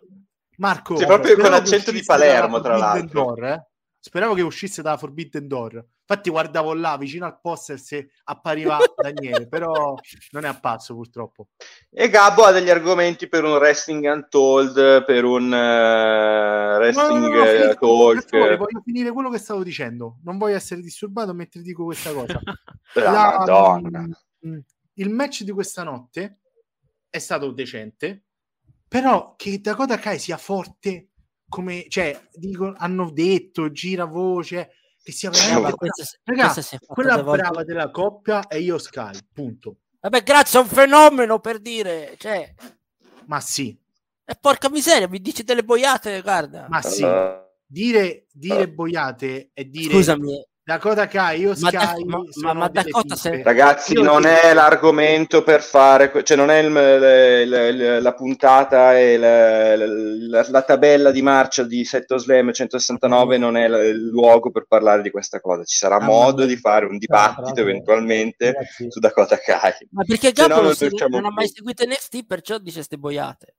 Marco, Sì, proprio con l'accento di Palermo, tra l'altro. Door, eh. Speravo che uscisse dalla Forbidden Door. Infatti guardavo là vicino al poster se appariva [LAUGHS] Daniele, però non è apparso purtroppo. E Gabbo ha degli argomenti per un Wrestling Untold, per un uh, Wrestling no, no, no, uh, Talk. Favore, voglio finire quello che stavo dicendo. Non voglio essere disturbato mentre dico questa cosa. [LAUGHS] La, La Madonna. Mh, mm, il match di questa notte è stato decente, però che Dakota Kai sia forte come, cioè, dico, hanno detto, gira voce, che sia veramente... Questa, Raga, questa quella brava della coppia è io Sky, punto. Vabbè, grazie, è un fenomeno per dire, cioè... Ma sì. E porca miseria, mi dici delle boiate, guarda. Ma sì. Dire, dire boiate e dire... Scusami, Dakota Kai, io Ma, da, Sky, ma, ma, ma Dakota se... Ragazzi, Io non dico- è l'argomento per fare, cioè non è il- le- le- le- la puntata e la, la- la tabella di marcia di Setto Slam 169 non è il luogo per parlare di questa cosa. Ci sarà Ah, modo ma- di fare un dibattito l'altro, eventualmente ragazzi, su Dakota Kai. Ma perché Se no Gabbo non non, si- non ha mai seguito NXT, perciò dice ste boiate.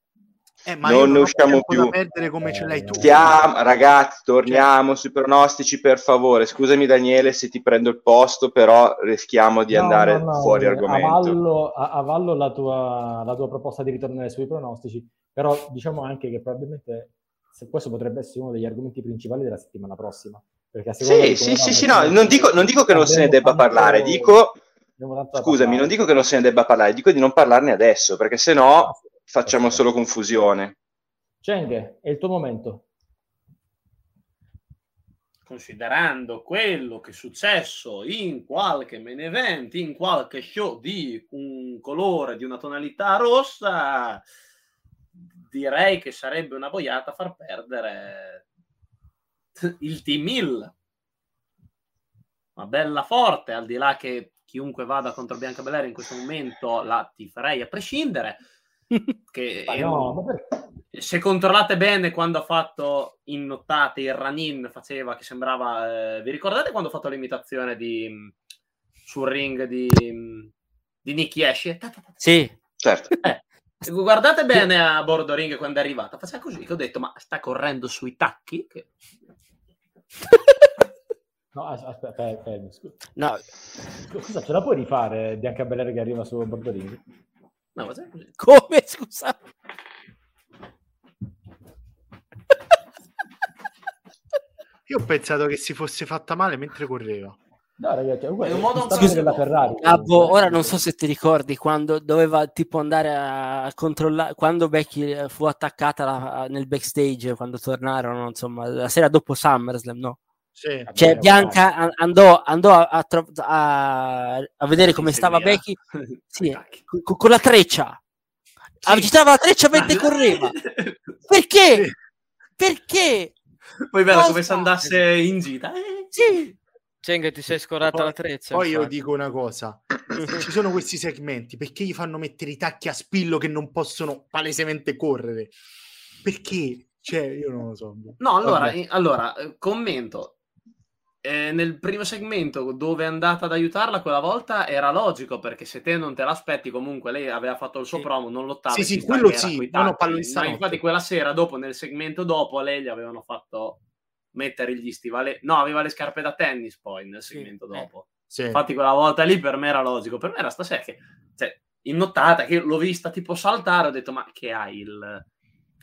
Eh, ma Non ne usciamo più. da perdere come ce l'hai tu. Stiamo, ragazzi, torniamo sui pronostici per favore. Scusami Daniele se ti prendo il posto, però rischiamo di No, andare no, no, fuori eh, argomento. Avallo, a- avallo la, tua, la tua proposta di ritornare sui pronostici, però diciamo anche che probabilmente se questo potrebbe essere uno degli argomenti principali della settimana prossima. Perché a seconda Sì, sì, sì, sì, no, non dico, non dico che non se ne debba tanto- parlare, dico, scusami, parlare. non dico che non se ne debba parlare, dico di non parlarne adesso, perché se no Ah, sì, facciamo solo confusione. Cheng, è il tuo momento. considerando quello che è successo in qualche main event, in qualche show di un colore, di una tonalità rossa, direi che sarebbe una boiata far perdere il Team Hill. Una bella forte, al di là che chiunque vada contro Bianca Belair in questo momento la tiferei a prescindere. Che Ma no, un- se controllate bene quando ha fatto in nottate il Ranin faceva che sembrava eh, vi ricordate quando ha fatto l'imitazione di mh, sul ring di, mh, di Nicky ta. Sì, Certo. guardate bene a bordo ring quando è arrivata faceva così che ho detto ma sta correndo sui tacchi Che- No, as- aspetta, fermi, fermi, scusa. no, Scusa, ce la puoi rifare Bianca Belair che arriva su bordo ring? No, faceva così. come, [LAUGHS] scusa? Io ho pensato che si fosse fatta male mentre correva. No, ragazzi, È un modo un della. Ferrari. Gabbo, ora non so se ti ricordi quando doveva tipo andare a controllare quando Becky eh, fu attaccata la- nel backstage quando tornarono, insomma, la sera dopo SummerSlam, no? Sì. Cioè, Bianca an- andò, andò a, a tro- a- a vedere come Sì, stava. Becky [LAUGHS] sì, Tacchi. co- con la treccia. Agitava la treccia mentre correva. [LAUGHS] Perché? Perché? poi Cosa? come se andasse in gita Eh, Sì. Cheng, ti sei scorata Poi- la treccia. Poi io infatti. dico una cosa: ci sono questi segmenti perché gli fanno mettere i tacchi a spillo che non possono palesemente correre? Perché? Cioè, io non lo so. No, allora, allora eh, commento. Eh, nel primo segmento dove è andata ad aiutarla quella volta era logico perché se te non te l'aspetti comunque lei aveva fatto il suo Sì. promo non lottava Sì, sì, quello sì, no, Ma infatti quella sera dopo nel segmento dopo lei gli avevano fatto mettere gli stivali no aveva le scarpe da tennis poi nel Sì, segmento eh. dopo Sì. infatti quella volta lì per me era logico per me era stasera che cioè, in nottata che l'ho vista tipo saltare ho detto ma che hai il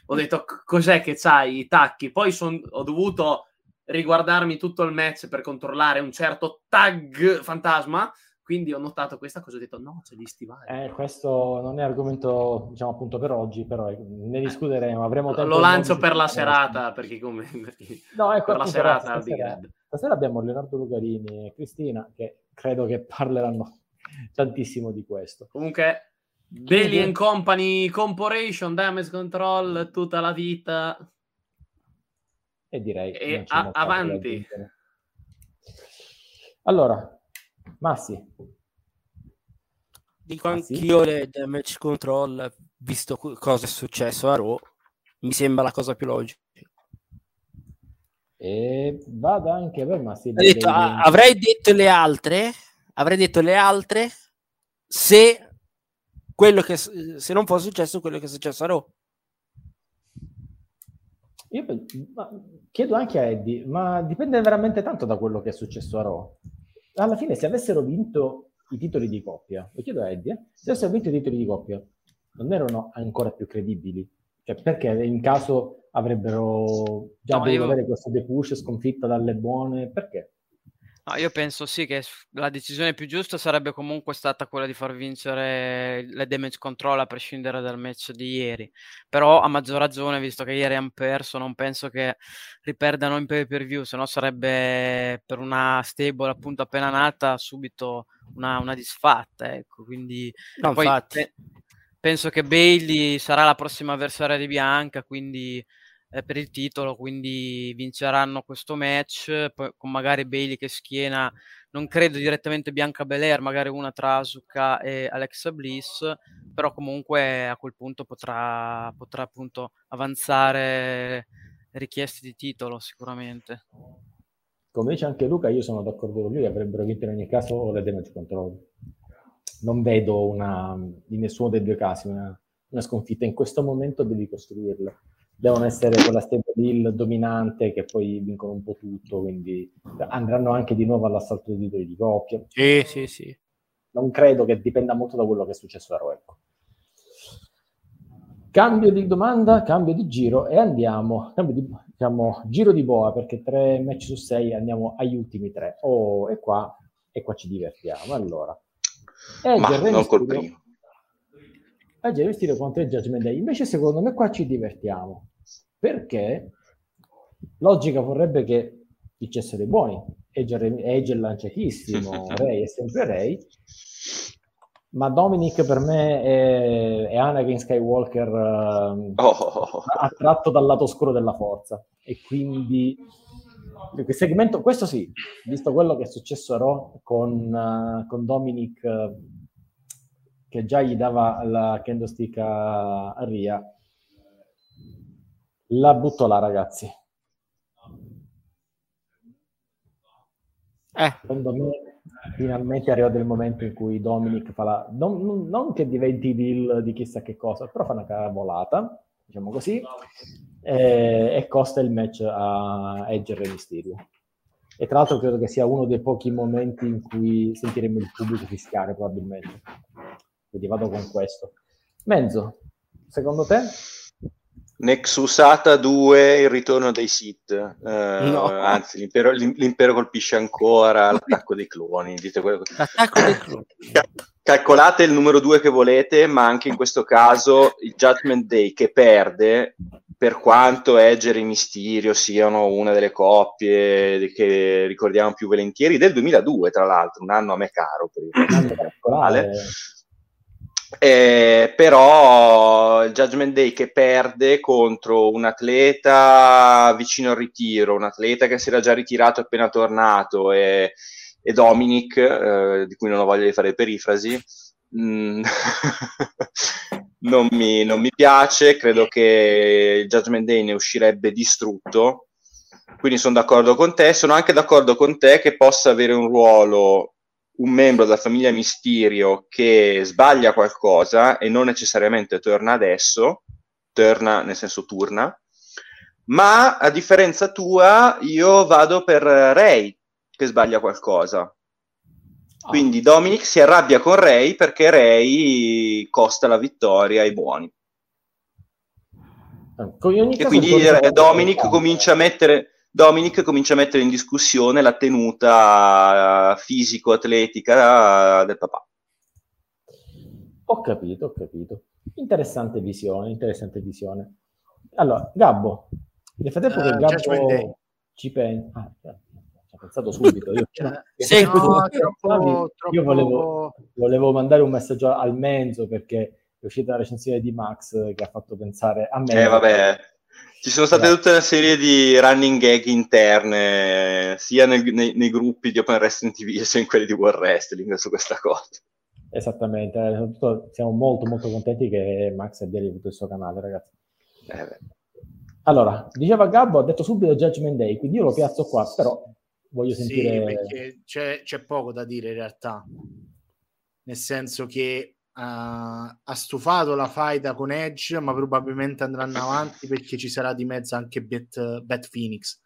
ho detto "C- cos'è che c'hai i tacchi poi son- ho dovuto riguardarmi tutto il match per controllare un certo tag fantasma quindi ho notato questa cosa ho detto no c'è gli stivali Eh, questo non è argomento, diciamo appunto per oggi, però eh, ne discuteremo. Avremo tempo lo lancio per la serata perché come No, ecco, per la serata al Big stasera, Red. stasera abbiamo Leonardo Lucarini e Cristina che credo che parleranno [LAUGHS] tantissimo di questo. comunque Bailey and Company Corporation Damage Control tutta la vita E direi E a- avanti. Allora, Massi, Dico sì? anch'io le damage control, visto co- cosa è successo a Raw, mi sembra la cosa più logica. e vada anche per Massi. Ho detto, ah, avrei detto le altre, avrei detto le altre se quello che se non fosse successo quello che è successo a Raw. Io chiedo anche a Eddie, ma dipende veramente tanto da quello che è successo a Raw. alla fine se avessero vinto i titoli di coppia, lo chiedo a Eddie, eh, se avessero vinto i titoli di coppia, non erano ancora più credibili? Cioè, perché in caso avrebbero già no, dovuto io... avere questo depush sconfitta dalle buone? Perché? No, io penso sì che la decisione più giusta sarebbe comunque stata quella di far vincere le damage control a prescindere dal match di ieri. Però a maggior ragione, visto che ieri hanno perso, non penso che riperdano in pay per view, se no sarebbe per una stable appunto appena nata subito una, una disfatta. Ecco. Quindi no, poi pe- penso che Bailey sarà la prossima avversaria di Bianca, quindi eh, per il titolo, quindi vinceranno questo match poi, con magari Bailey che schiena, non credo direttamente Bianca Belair, magari una tra Asuka e Alexa Bliss, però comunque a quel punto potrà, potrà appunto avanzare richieste di titolo sicuramente. Come dice anche Luca, io sono d'accordo con lui, avrebbero vinto in ogni caso le damage control. Non vedo una, in nessuno dei due casi una, una sconfitta. In questo momento devi costruirla devono essere quella stable deal dominante che poi vincono un po' tutto, quindi andranno anche di nuovo all'assalto dei titoli di coppia. Sì, sì, sì. Non credo che dipenda molto da quello che è successo a Raw. Ecco. Cambio di domanda, cambio di giro e andiamo, cambio di, diciamo, giro di boa perché tre match su sei andiamo agli ultimi tre. Oh, e qua, e qua ci divertiamo. Allora, Edge, Ma non col primo. Edge Mysterio contro Judgment Day. Invece secondo me qua ci divertiamo perché logica vorrebbe che dicessero i buoni. Edge è lanciatissimo, [LAUGHS] Ray è sempre Ray, ma Dominic per me è, è Anakin Skywalker uh, oh. [LAUGHS] attratto dal lato oscuro della forza e quindi il segmento, questo sì, visto quello che è successo a Raw con, uh, con Dominic uh, che già gli dava la candlestick a, a Ria la butto là, ragazzi. Eh. Secondo me finalmente arriva il momento in cui Dominic fa la... Non, non che diventi deal di chissà che cosa, però fa una cavolata, diciamo così, e, e costa il match a Edge e Mysterio. E tra l'altro credo che sia uno dei pochi momenti in cui sentiremo il pubblico fischiare probabilmente. Quindi vado con questo. Menzo, secondo te? Nexusata 2, il ritorno dei Sith. Eh, no. Anzi, l'impero, l'impero, colpisce ancora l'attacco dei cloni. Dite quello. L'attacco dei cloni. Calcolate il numero 2 che volete, ma anche in questo caso il Judgment Day che perde, per quanto Edge e Mysterio siano una delle coppie che ricordiamo più volentieri, del 2002, tra l'altro, un anno a me caro per il [CLEARS THROAT] resto eh, però il Judgment Day che perde contro un atleta vicino al ritiro, un atleta che si era già ritirato appena tornato e, e Dominic, eh, di cui non ho voglia di fare perifrasi, mm, [LAUGHS] non, mi, non mi piace, credo che il Judgment Day ne uscirebbe distrutto, quindi sono d'accordo con te, sono anche d'accordo con te che possa avere un ruolo un membro della famiglia Mysterio che sbaglia qualcosa e non necessariamente torna adesso, torna nel senso turna, ma a differenza tua io vado per Ray che sbaglia qualcosa. Quindi oh. Dominic si arrabbia con Ray perché Ray costa la vittoria ai buoni. E quindi Dominic comincia a mettere Dominic comincia a mettere in discussione la tenuta fisico-atletica del papà. Ho capito, ho capito. Interessante visione, interessante visione. Allora, Gabbo, nel frattempo uh, che Gabbo ci pensa... Ah, ci ha pensato subito. Io, [LAUGHS] sì, no, [LAUGHS] troppo, io volevo, volevo, mandare un messaggio al Menzo perché è uscita la recensione di Max che ha fatto pensare a me. Eh, vabbè, ci sono state tutta una serie di running gag interne, sia nel, nei, nei, gruppi di Open Wrestling TV sia in quelli di World Wrestling su questa cosa. Esattamente, siamo molto molto contenti che Max abbia riavuto il suo canale, ragazzi. Eh allora, diceva Gabbo, ha detto subito Judgment Day, quindi io lo piazzo qua, però voglio sentire... Sì, perché c'è, c'è poco da dire in realtà, nel senso che ha stufato la faida con Edge, ma probabilmente andranno avanti perché ci sarà di mezzo anche Bet, Bet Phoenix.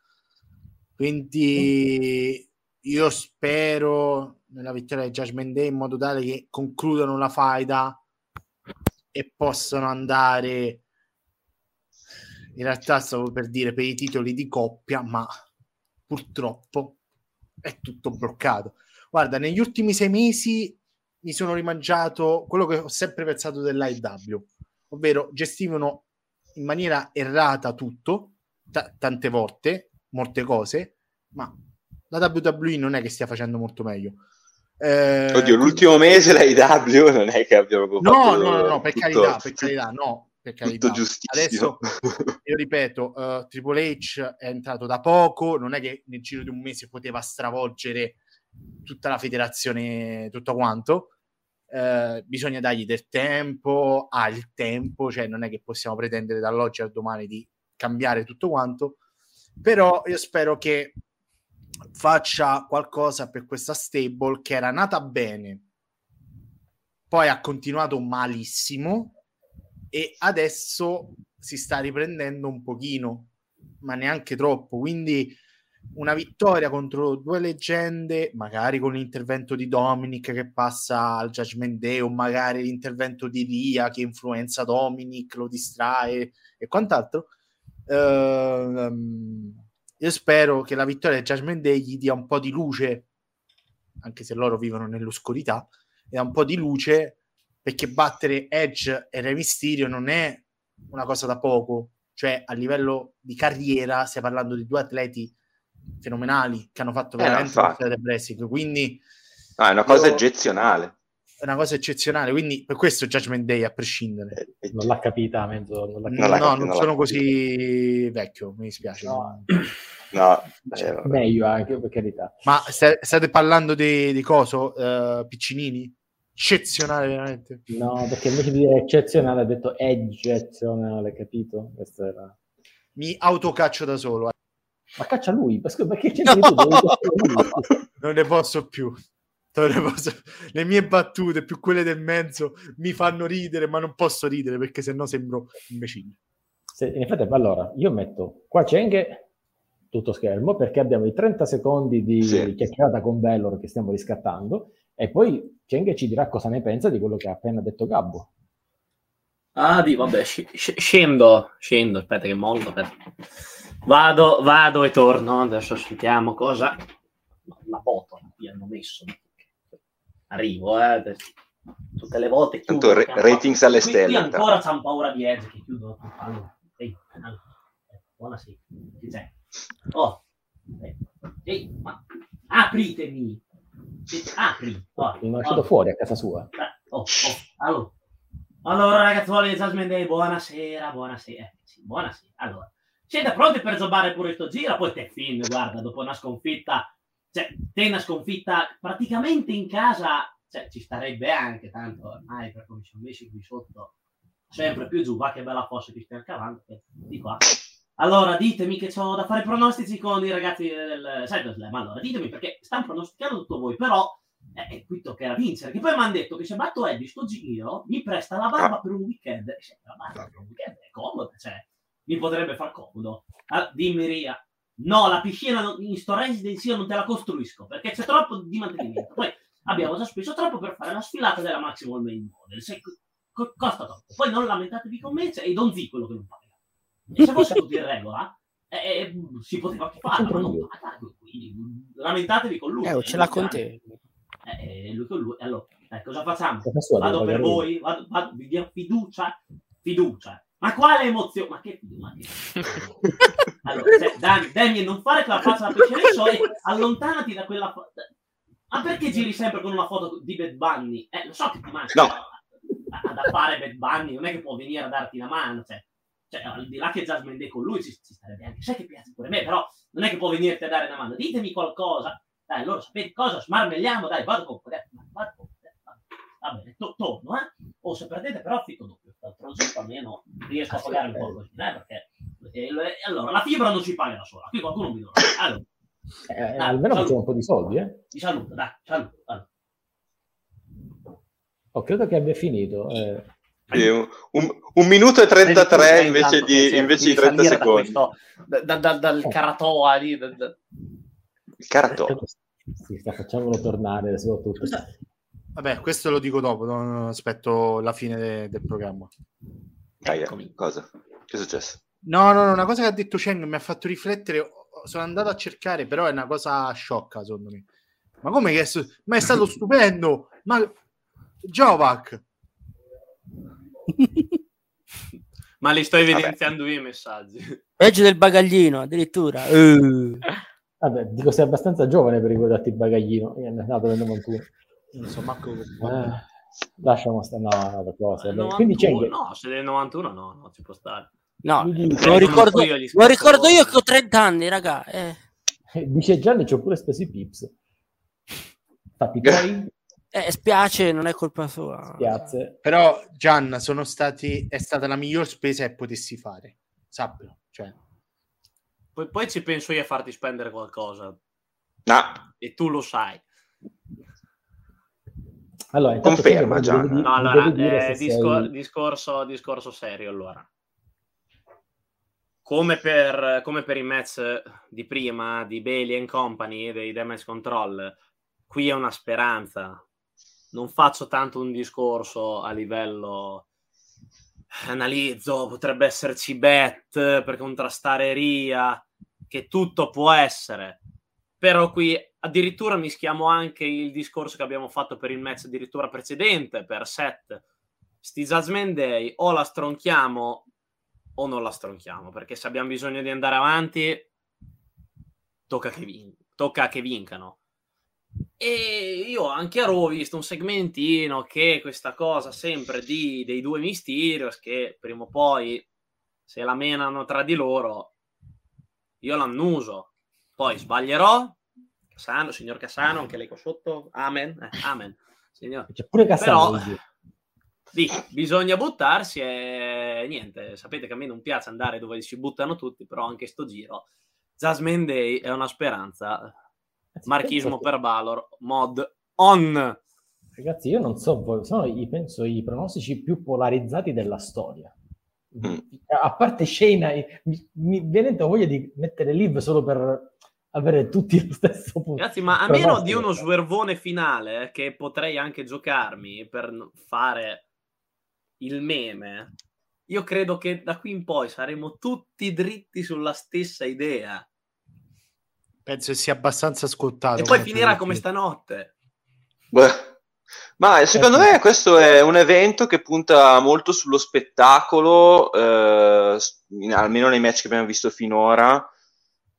Quindi io spero nella vittoria di Judgment Day in modo tale che concludano la faida e possano andare in realtà stavo per dire per i titoli di coppia ma purtroppo è tutto bloccato guarda negli ultimi sei mesi mi sono rimangiato quello che ho sempre pensato dell'AEW ovvero gestivano in maniera errata tutto t- tante volte molte cose ma la WWE non è che stia facendo molto meglio. Eh, Oddio, l'ultimo mese la IW non è che abbiamo no, no, no, no, per tutto, carità, per [LAUGHS] carità, no, per carità. Adesso, io ripeto, uh, Triple H è entrato da poco, non è che nel giro di un mese poteva stravolgere tutta la federazione, tutto quanto. Uh, bisogna dargli del tempo, ha il tempo, cioè non è che possiamo pretendere dall'oggi al domani di cambiare tutto quanto, però io spero che faccia qualcosa per questa stable che era nata bene, poi ha continuato malissimo e adesso si sta riprendendo un pochino, ma neanche troppo. Quindi una vittoria contro due leggende, magari con l'intervento di Dominic che passa al Judgment Day, o magari l'intervento di Ria che influenza Dominic, lo distrae e quant'altro. Uh, io spero che la vittoria del Judgment Day gli dia un po' di luce, anche se loro vivono nell'oscurità, e un po' di luce perché battere Edge e Re Mysterio non è una cosa da poco, cioè a livello di carriera stiamo parlando di due atleti fenomenali che hanno fatto eh, veramente eh, del wrestling, quindi ah, è una cosa io... eccezionale è una cosa eccezionale, quindi per questo Judgment Day a prescindere. Eh, non l'ha capita, mezzo, non l'ha capita. No, non, non sono capita. così vecchio, mi dispiace. No, no cioè, meglio anche per carità. Ma st- state parlando di, di coso, uh, piccinini? Eccezionale veramente. No, perché invece di dire eccezionale ha detto eccezionale, capito? Questo era... Mi autocaccio da solo. Ma caccia lui, perché c'è no, [LAUGHS] non ne posso più. Le mie battute più quelle del mezzo mi fanno ridere, ma non posso ridere perché sennò sembro imbecille. Se, in effetti, allora io metto qua Cenghe tutto schermo perché abbiamo i 30 secondi di sì. chiacchierata con Bellor che stiamo riscattando e poi Cenghe ci dirà cosa ne pensa di quello che ha appena detto Gabbo. Ah, di vabbè, sc- scendo, scendo, aspetta che molto, aspetta. Vado, vado e torno, adesso sentiamo cosa la foto mi hanno messo arrivo, eh. Tutte le volte chiudo. Tanto ra- ratings alle qui, stelle. Qui ancora c'hanno paura di Edge che chiudo. Allora, ehi, allora. Buonasera. Chi c'è? Oh. Ehi, ma apritemi. Apri. Oh, mi lasciato oh. fuori a casa sua. Oh, oh. Allora. allora, ragazzuoli di Jasmine Day, buonasera, buonasera. Eh, sì, buonasera. Allora, siete pronti per zombare pure sto giro? Poi te fin, guarda, dopo una sconfitta cioè, te una sconfitta praticamente in casa, cioè, ci starebbe anche, tanto ormai per come sono messi qui sotto, sempre più giù, va che bella fossa che stiamo cavando, di qua. Allora, ditemi che ho da fare pronostici con i ragazzi del Cyberslam. Allora, ditemi perché stanno pronosticando tutto voi, però eh, è qui toccherà vincere. Che poi mi hanno detto che se batto Eddie sto giro, mi presta la barba per un weekend. La barba per un weekend è comoda, cioè, mi potrebbe far comodo. Ah, dimmi, Ria, No, la piscina in sto residence io non te la costruisco perché c'è troppo di mantenimento. Poi abbiamo già speso troppo per fare la sfilata della Maximal Main Model. Se, co- costa troppo. Poi non lamentatevi con me, cioè, è Don Z quello che non paga. E se fosse tutto in regola, eh, eh, si poteva anche fare, ma non paga. Quindi lamentatevi con lui. Eh, ce l'ha con te. Eh, lui con lui. Allora, eh, cosa facciamo? Vado per voi, vado, vado, vi diamo fiducia, fiducia. Ma quale emozione? Ma che ma che... [LAUGHS] allora, cioè, Dani, Damien, non fare quella faccia da pesce nel sole, allontanati da quella foto. Ma perché giri sempre con una foto di Bad Bunny? Eh, lo so che ti manca no. da fare Bad Bunny, non è che può venire a darti la mano, cioè, cioè al di là che Jasmine Day con lui ci, ci starebbe anche, sai che piace pure a me, però non è che può venirti a dare una mano, ditemi qualcosa, dai, allora sapete cosa, smarmelliamo, dai, vado con vado con va bene, to- torno, eh? O se perdete però affitto doppio, d'altro almeno riesco a pagare un po' così, eh? Perché eh, allora la fibra non si paga da sola, qui qualcuno mi dovrebbe. Allora, eh, dai, almeno facciamo un po' di soldi, eh? Ti saluto, dai, saluto. Allora. Oh, credo che abbia finito. Eh. Sì, un, un, minuto e 33 invece di, invece di 30 secondi. Da questo, da, da, dal Caratoa lì. Da, Il Caratoa. Sì, sta, facciamolo tornare soprattutto. Vabbè, questo lo dico dopo, non aspetto la fine de- del programma. Dai, Eccomi. cosa? Che è successo? No, no, no, una cosa che ha detto Cheng mi ha fatto riflettere. Sono andato a cercare, però è una cosa sciocca, secondo me. Ma come che è, su- ma è stato [LAUGHS] stupendo? Ma Jovac, Ma li sto evidenziando io i messaggi. Peggio del bagaglino, addirittura. Eh. Vabbè, dico sei abbastanza giovane per ricordarti il bagaglino. È nato nel 91. Manco Eh, lasciamo stare no, no, per cose. Eh, Quindi c'è 91, no, se del 91 no, no, ci può stare. No, dico- lo ricordo, io lo ricordo io che ho 30 anni, raga. Eh, dice Gianni, ci ho pure speso i pips. Fatti tuoi, eh, spiace, non è colpa sua. spiazze. Però, Gian, sono stati, è stata la miglior spesa che potessi fare. Sappilo. Cioè, Poi, poi ci penso io a farti spendere qualcosa No, e tu lo sai. Allora, Conferma, Gian. devi- No, allora, eh, discor- sei- discorso, discorso serio allora. Come per, come per i match di prima, di Bailey and Company, dei Damage Control, qui è una speranza. Non faccio tanto un discorso a livello analizzo, potrebbe esserci bet per contrastare Ria, che tutto può essere. Però qui addirittura mischiamo anche il discorso che abbiamo fatto per il match addirittura precedente, per set. Sti Judgment Day o la stronchiamo o non la stronchiamo, perché se abbiamo bisogno di andare avanti tocca che, vin- tocca che vincano. E io anche a Raw ho visto un segmentino che questa cosa sempre di, dei due Mysterios che prima o poi se la menano tra di loro io l'annuso. Poi sbaglierò. Cassano, signor Cassano, anche lei qua sotto. Amen. Eh, amen. Signor. C'è pure Cassano. Però-. Lì bisogna buttarsi e niente, sapete che a me non piace andare dove si buttano tutti, però anche sto giro. Jasmine Day è una speranza. Anzi, Marchismo per Valor, mod on. Ragazzi, io non so voi, sono i, penso i pronostici più polarizzati della storia. Mm. A parte Shane, mi, mi viene voglia di mettere Liv solo per avere tutti lo stesso punto. Ragazzi, ma a meno di uno swervone finale eh, che potrei anche giocarmi per fare il meme, io credo che da qui in poi saremo tutti dritti sulla stessa idea. penso sia abbastanza scontato. E poi finirà come stanotte. Beh, Ma secondo me questo è un evento che punta molto sullo spettacolo, eh, almeno nei match che abbiamo visto finora,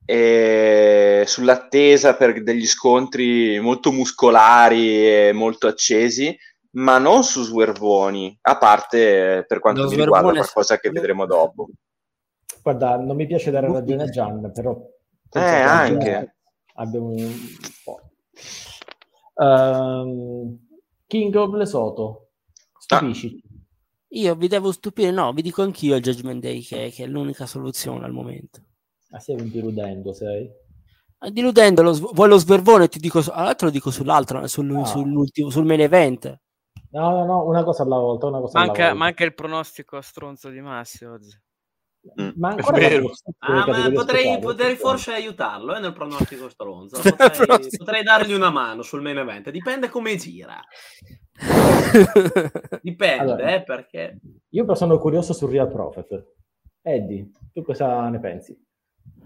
e sull'attesa per degli scontri molto muscolari e molto accesi, ma non su swervoni, a parte eh, per quanto Lo mi riguarda qualcosa che vedremo dopo. Guarda, non mi piace dare ragione a Gian, però... Eh, anche. Abbiamo un po'. Ehm, King of Lesotho, stupisci. Io vi devo stupire, no, vi dico anch'io il Judgment Day che, che è l'unica soluzione al momento. Ah, stai deludendo, sei? Ah, Diludendo, lo, vuoi lo svervone? Ti dico, all'altro dico sull'altro, sul, Ah. sull'ultimo, sul main event. No, no, no, una cosa alla volta, una cosa alla Manca, volta. manca il pronostico stronzo di Massi oggi. Ma ancora Ah, ma potrei, potrei forse aiutarlo eh, nel pronostico stronzo. [LAUGHS] Potrei, potrei dargli una mano sul main event. Dipende come gira. [LAUGHS] Dipende, Allora. eh, perché Io però sono curioso sul Real Prophet. Eddie, tu cosa ne pensi?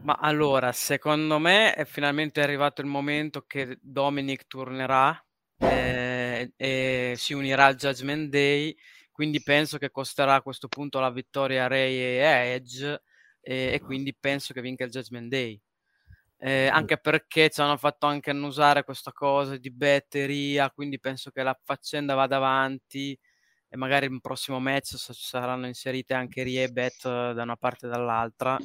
Ma allora, secondo me è finalmente arrivato il momento che Dominic tornerà eh, e si unirà al Judgment Day, quindi penso che costerà a questo punto la vittoria a Ray e Edge e, e quindi penso che vinca il Judgment Day. Eh, anche perché ci hanno fatto anche annusare questa cosa di batteria, quindi penso che la faccenda vada avanti e magari in un prossimo match sa- saranno inserite anche Rie e Bet eh, da una parte e dall'altra.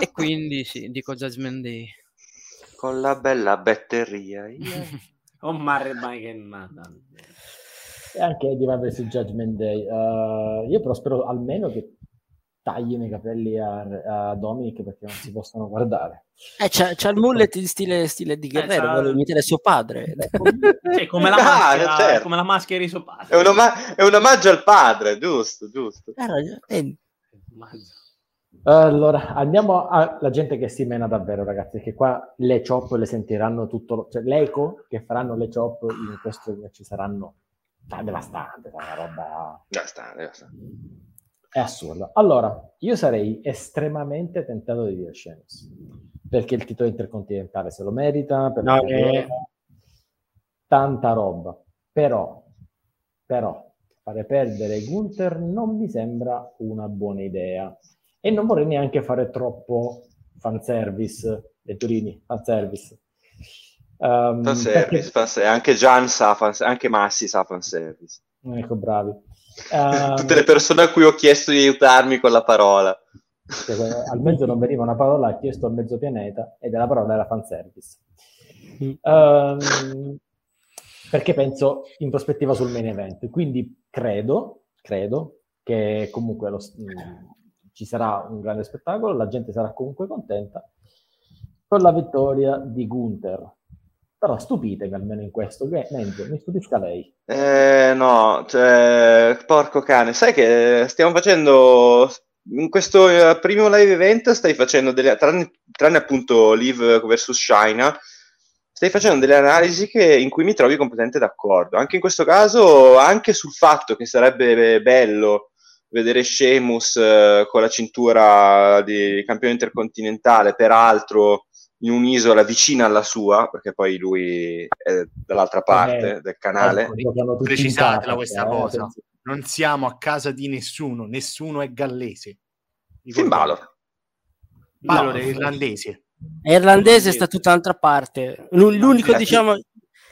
E quindi sì, dico Judgment Day. Con la bella batteria. yeah. [LAUGHS] Oh, mare mai che nada. E anche Eddie va verso il Judgment Day. Eh, io però spero almeno che taglino i capelli a, a Dominic perché non si possono guardare. Eh, c'ha, c'ha il mullet in stile, stile di Guerrero, c'ha- vuole imitare suo padre. [LAUGHS] Sì, come la Ah, maschera, certo. come la maschera di suo padre. È un, oma- è un omaggio al padre, giusto, giusto. Eh, ragione- eh, Allora, andiamo alla gente che si mena davvero, ragazzi, che qua le chop le sentiranno tutto, cioè l'eco che faranno le chop in questo ci saranno cioè, devastante, una roba... Devastante, devastante. È assurdo. Allora, io sarei estremamente tentato di dire Sheamus, perché il titolo intercontinentale se lo merita, perché No, eh. tanta roba. Però, però, fare perdere Gunther non mi sembra una buona idea. E non vorrei neanche fare troppo fanservice, Letturini, fanservice. Um, Fanservice, perché- fanservice. Anche Gian sa, fanservice, anche Massi sa fanservice. Ecco, bravi. [LAUGHS] Ehm, Tutte le persone a cui ho chiesto di aiutarmi con la parola. Cioè, al mezzo non veniva una parola, ha chiesto al mezzo pianeta e della parola era fanservice. Ehm, perché penso in prospettiva sul main event. Quindi credo, credo che comunque lo- ci sarà un grande spettacolo, la gente sarà comunque contenta con la vittoria di Gunther. Però stupitemi almeno in questo, Menzo, mi stupisca lei. Eh, no, cioè, porco cane, sai che stiamo facendo in questo eh, primo live event stai facendo delle tranne, tranne appunto Live vs China, stai facendo delle analisi che- in cui mi trovi completamente d'accordo. Anche in questo caso, anche sul fatto che sarebbe bello vedere Sheamus eh, con la cintura di campione intercontinentale, peraltro in un'isola vicina alla sua, perché poi lui è dall'altra parte Eh, del canale. Ecco, Precisatela questa eh, cosa. Non siamo a casa di nessuno, nessuno è gallese. Finn Balor. Balor No, è irlandese. È irlandese sta tutta un'altra parte. L'u- L'unico, diciamo,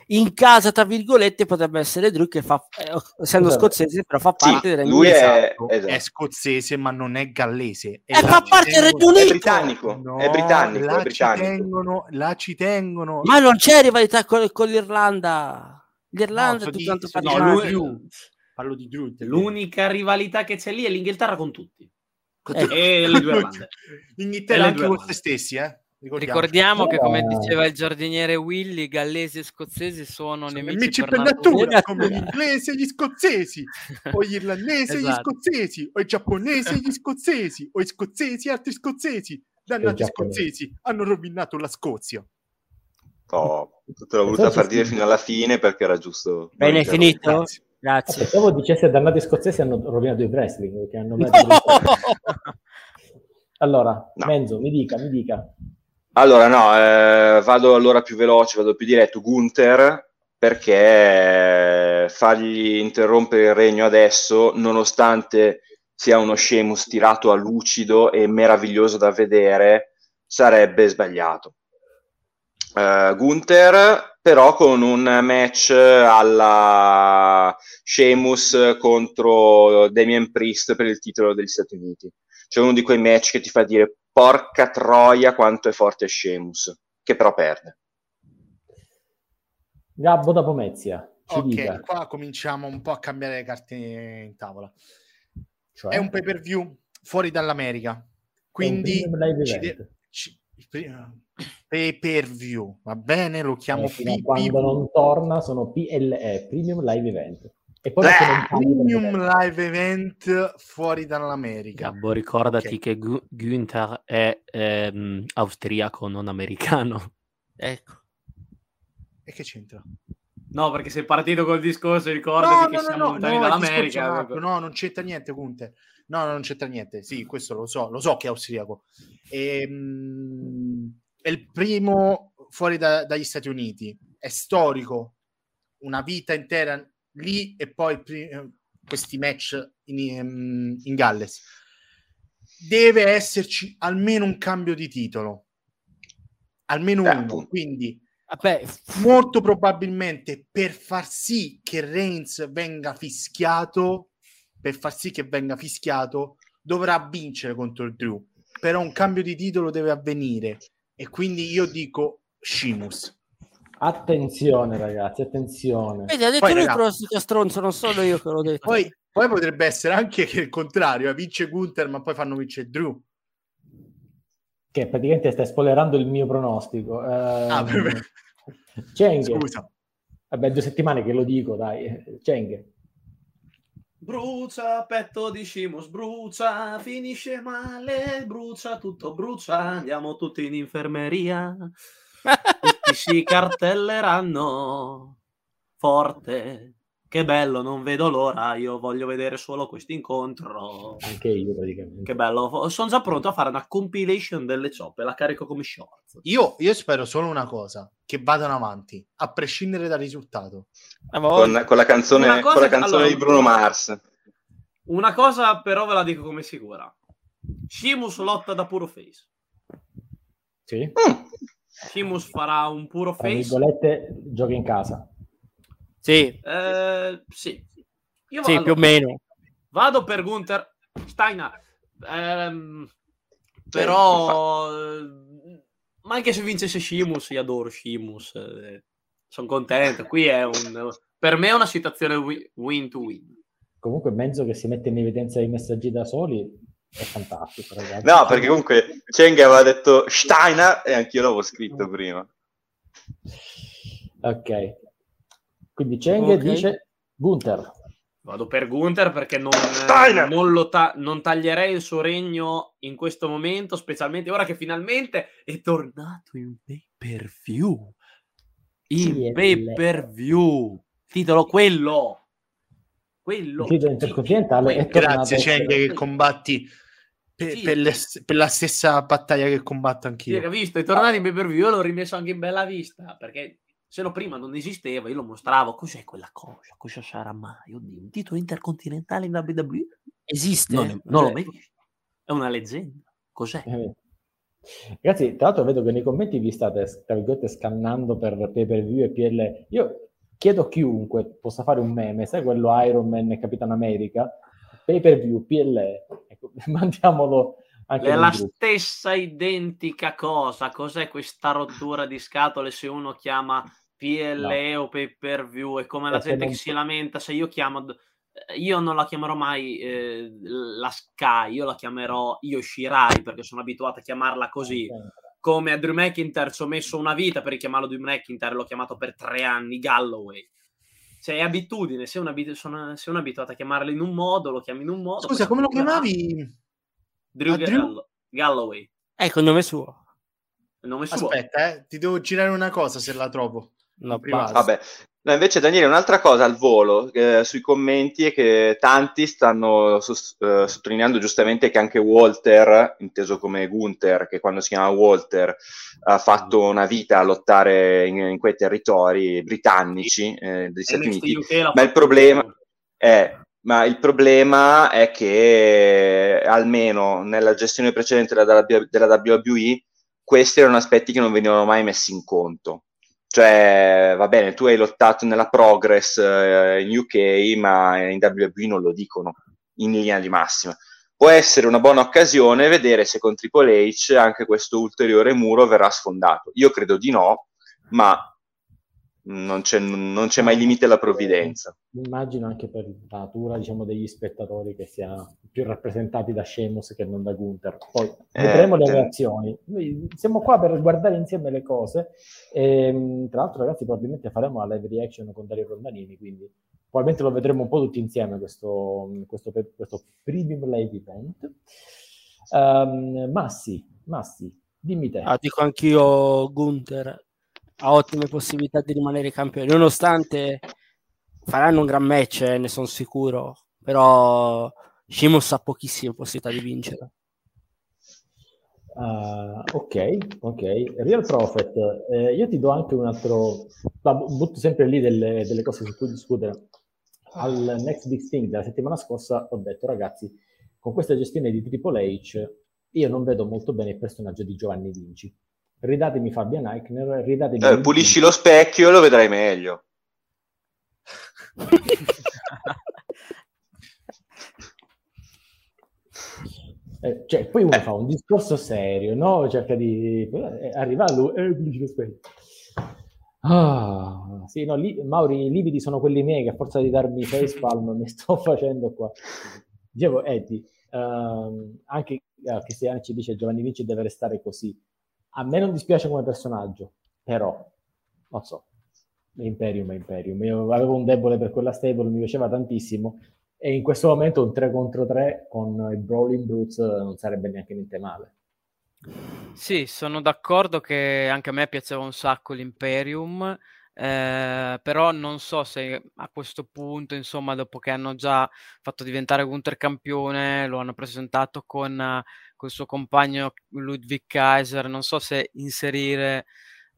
in casa, tra virgolette, potrebbe essere Drew che fa, eh, essendo Esatto. scozzese, però fa Sì, parte del Regno lui Unito. è, Esatto. È scozzese, ma non è gallese. E fa là ci parte del Regno È Unito. britannico, No, è britannico, là è britannico. Ci tengono, là ci tengono. Ma non c'è rivalità con, con l'Irlanda. L'Irlanda No, è di parte. No, lui- Drew. Parlo di Drew. L'unica rivalità che c'è lì è l'Inghilterra con tutti. Eh, E le due [LAUGHS] Irlande. L'Inghilterra anche con se stessi, eh? Ricordiamo. Ricordiamo che, come diceva il giardiniere Willy, gallesi e scozzesi sono Sono nemici, nemici per per natura. natura, come gli inglesi e gli scozzesi, o gli irlandesi e gli Esatto. scozzesi, o i giapponesi e gli scozzesi, o i scozzesi e altri scozzesi. Dannati scozzesi hanno rovinato la Scozia. Oh, te l'ho voluta far dire fino alla fine perché era giusto. Bene, è finito? Grazie. Grazie. Pensavo dicesse dannati scozzesi hanno rovinato il wrestling. Perché hanno [LAUGHS] No! Allora, No. Menzo, mi dica, mi dica. Allora, no, eh, vado allora più veloce, vado più diretto. Gunther, perché fargli interrompere il regno adesso, nonostante sia uno Sheamus tirato a lucido e meraviglioso da vedere, sarebbe sbagliato. Eh, Gunther, però, con un match alla Sheamus contro Damien Priest per il titolo degli Stati Uniti. C'è uno di quei match che ti fa dire porca troia quanto è forte Sheamus, che però perde. Gabbo da Pomezia, ci Ok, dica. qua cominciamo un po' a cambiare le carte in tavola. Cioè, È un pay per view fuori dall'America, quindi premium live ci event. de- ci- pay per view, va bene? Lo chiamo Eh, quando non torna sono PLE, Premium Live Event. E poi Eh, per Premium live event fuori dall'America. Gabbo, ricordati Ok. che Gu- Günther è ehm, austriaco, non americano. [LAUGHS] Ecco. E che c'entra? No, perché sei partito col discorso, No, ricordati che no, no, siamo no, lontani no, dall'America. no, non c'entra niente, Conte. No, no, non c'entra niente. Sì, questo lo so, lo so che è austriaco. Ehm, è il primo fuori da- dagli Stati Uniti. È storico, una vita intera lì e poi eh, questi match in, ehm, in Galles. Deve esserci almeno un cambio di titolo. Almeno Eh, uno. appunto. Quindi Vabbè, molto probabilmente per far sì che Reigns venga fischiato, per far sì che venga fischiato, dovrà vincere contro il Drew. Però un cambio di titolo deve avvenire e quindi io dico Shimus. Attenzione ragazzi, attenzione. vedi, ha detto Poi, lui il raga- pronostico stronzo, non solo io che l'ho detto. Poi, poi potrebbe essere anche che il contrario, eh, vince Gunther ma poi fanno vincere Drew. Che praticamente stai spoilerando il mio pronostico. Ehm, Ah, vabbè. Cenghe. Scusa. Vabbè, due settimane che lo dico, dai. Cenghe. Brucia, petto di Shimus, brucia, finisce male, brucia, tutto brucia, andiamo tutti in infermeria. [LAUGHS] Si cartelleranno forte. Che bello, non vedo l'ora, io voglio vedere solo questo incontro. Anche io praticamente. Che bello, sono già pronto a fare una compilation delle cioppe, la carico come short. Io, io spero solo una cosa, che vadano avanti, a prescindere dal risultato. Con, con la canzone, cosa con la canzone allora- di Bruno Mars. Una cosa però ve la dico come sicura. Shimus lotta da puro face. Sì? Shimus farà un puro Tra face. virgolette, giochi in casa. Sì, Eh, sì. Io sì, vado, più o meno. vado per Gunther Steiner. Ehm, però, eh, ma anche se vincesse Shimus, io adoro Shimus. sono contento. Qui è un, per me è una situazione wi- win to win. Comunque mezzo che si mette in evidenza i messaggi da soli è fantastico, ragazzi. No, perché comunque Cheng aveva detto Steiner e anch'io l'avevo scritto prima. Ok. Quindi Cheng Ok. dice Gunther. Vado per Gunther perché non, non lo ta- non taglierei il suo regno in questo momento, specialmente ora che finalmente è tornato in pay per view. In pay per view. Titolo quello. Quello. Il titolo intercontinentale. Grazie, Cheng, che combatti per, Sì. per le- per la stessa battaglia che combatto Sì, anch'io. hai visto, è tornato in pay per view, l'ho rimesso anche in bella vista, perché se no prima non esisteva, io lo mostravo, cos'è quella cosa, cosa sarà mai? Oddio, un titolo intercontinentale in WWE? Esiste? Non, non l'ho mai visto. È una leggenda. Cos'è? Eh, Ragazzi, tra l'altro vedo che nei commenti vi state, tra virgolette, scannando per pay per view e PL. Io chiedo a chiunque possa fare un meme, sai quello Iron Man e Capitan America? Pay per view, PL. Ecco, [LAUGHS] mandiamolo anche È la gruppo. stessa identica cosa. Cos'è questa rottura di scatole se uno chiama PLE o pay per view? È come la Perché gente non- che si lamenta se io chiamo. Io non la chiamerò mai eh, la Sky, io la chiamerò Yoshirai perché sono abituato a chiamarla così. Come a Drew McIntyre ci ho messo una vita per richiamarlo Drew McIntyre, l'ho chiamato per tre anni Galloway. Cioè, è abitudine, se uno, abit- sono, se uno è abituato a chiamarlo in un modo, lo chiami in un modo. Scusa, come lo chiamavi? Drew, Ah, Drew? Gallo- Galloway. Ecco il nome suo. Il nome suo. Aspetta, eh, ti devo girare una cosa se la trovo. No. Vabbè, no, invece Daniele, un'altra cosa al volo eh, sui commenti è che tanti stanno sos- eh, sottolineando giustamente che anche Walter, inteso come Gunther, che quando si chiama Walter ha fatto una vita a lottare in, in quei territori britannici eh, degli Stati Uniti, ma il problema è ma il problema è che almeno nella gestione precedente della, della WWE questi erano aspetti che non venivano mai messi in conto. Cioè, va bene, tu hai lottato nella Progress eh, in UK, ma in WWE non lo dicono in linea di massima. Può essere una buona occasione vedere se con Triple H anche questo ulteriore muro verrà sfondato. Io credo di no, ma non c'è, non c'è mai limite alla provvidenza. Immagino anche per la natura diciamo, degli spettatori che siano più rappresentati da Sheamus che non da Gunther. Poi vedremo Eh, le eh. reazioni. Noi siamo qua per guardare insieme le cose. E, tra l'altro, ragazzi, probabilmente faremo la live reaction con Dario Rondanini, quindi probabilmente lo vedremo un po' tutti insieme questo, questo, questo premium live event. Um, Massi, Massi, dimmi te. Ah, dico anch'io Gunther ha ottime possibilità di rimanere campione, nonostante faranno un gran match, eh, ne sono sicuro, però Sheamus ha pochissime possibilità di vincere. Uh, ok, ok. Real Prophet, eh, io ti do anche un altro, la butto sempre lì delle, delle cose su cui discutere. Al Next Big Thing della settimana scorsa ho detto, ragazzi, con questa gestione di Triple H, io non vedo molto bene il personaggio di Giovanni Vinci. Ridatemi Fabian Eichner, ridatemi... Eh, pulisci lo specchio e lo vedrai meglio. [LAUGHS] Eh, cioè, poi uno fa un discorso serio, no? Cerca di... Eh, arriva lui, eh, pulisci lo specchio. Ah, sì, no, lì, Mauri, i lividi sono quelli miei che a forza di darmi facepalm [LAUGHS] mi sto facendo qua. Dicevo, Eddie, ehm, anche eh, Cristiano ci dice Giovanni Vinci deve restare così. A me non dispiace come personaggio, però, non so, Imperium è Imperium. Io avevo un debole per quella stable, mi piaceva tantissimo E in questo momento un 3 contro 3 con i Brawling Brutes non sarebbe neanche niente male. Sì, sono d'accordo che anche a me piaceva un sacco l'Imperium, eh, però non so se a questo punto, insomma, dopo che hanno già fatto diventare Gunther campione, lo hanno presentato con, il suo compagno Ludwig Kaiser, non so se inserire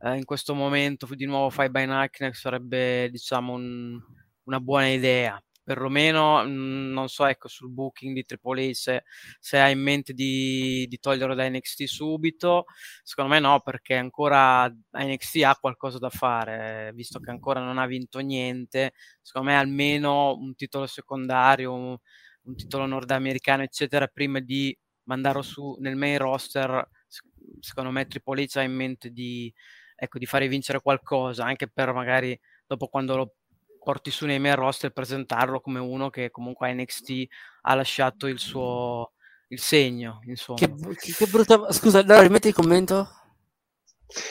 eh, in questo momento di nuovo Five by Nike sarebbe, diciamo, un, una buona idea perlomeno mh, non so, ecco, sul booking di Triple A se, se ha in mente di, di toglierlo da NXT subito, secondo me no, perché ancora NXT ha qualcosa da fare, visto che ancora non ha vinto niente, secondo me almeno un titolo secondario, un, un titolo nordamericano, eccetera, prima di mandarlo su nel main roster, secondo me Triple H ha in mente di, ecco, di fare vincere qualcosa, anche per magari dopo quando lo porti su nei main roster e presentarlo come uno che comunque a NXT ha lasciato il suo il segno, insomma. Che, che brutta... Scusa, no, rimetti il commento?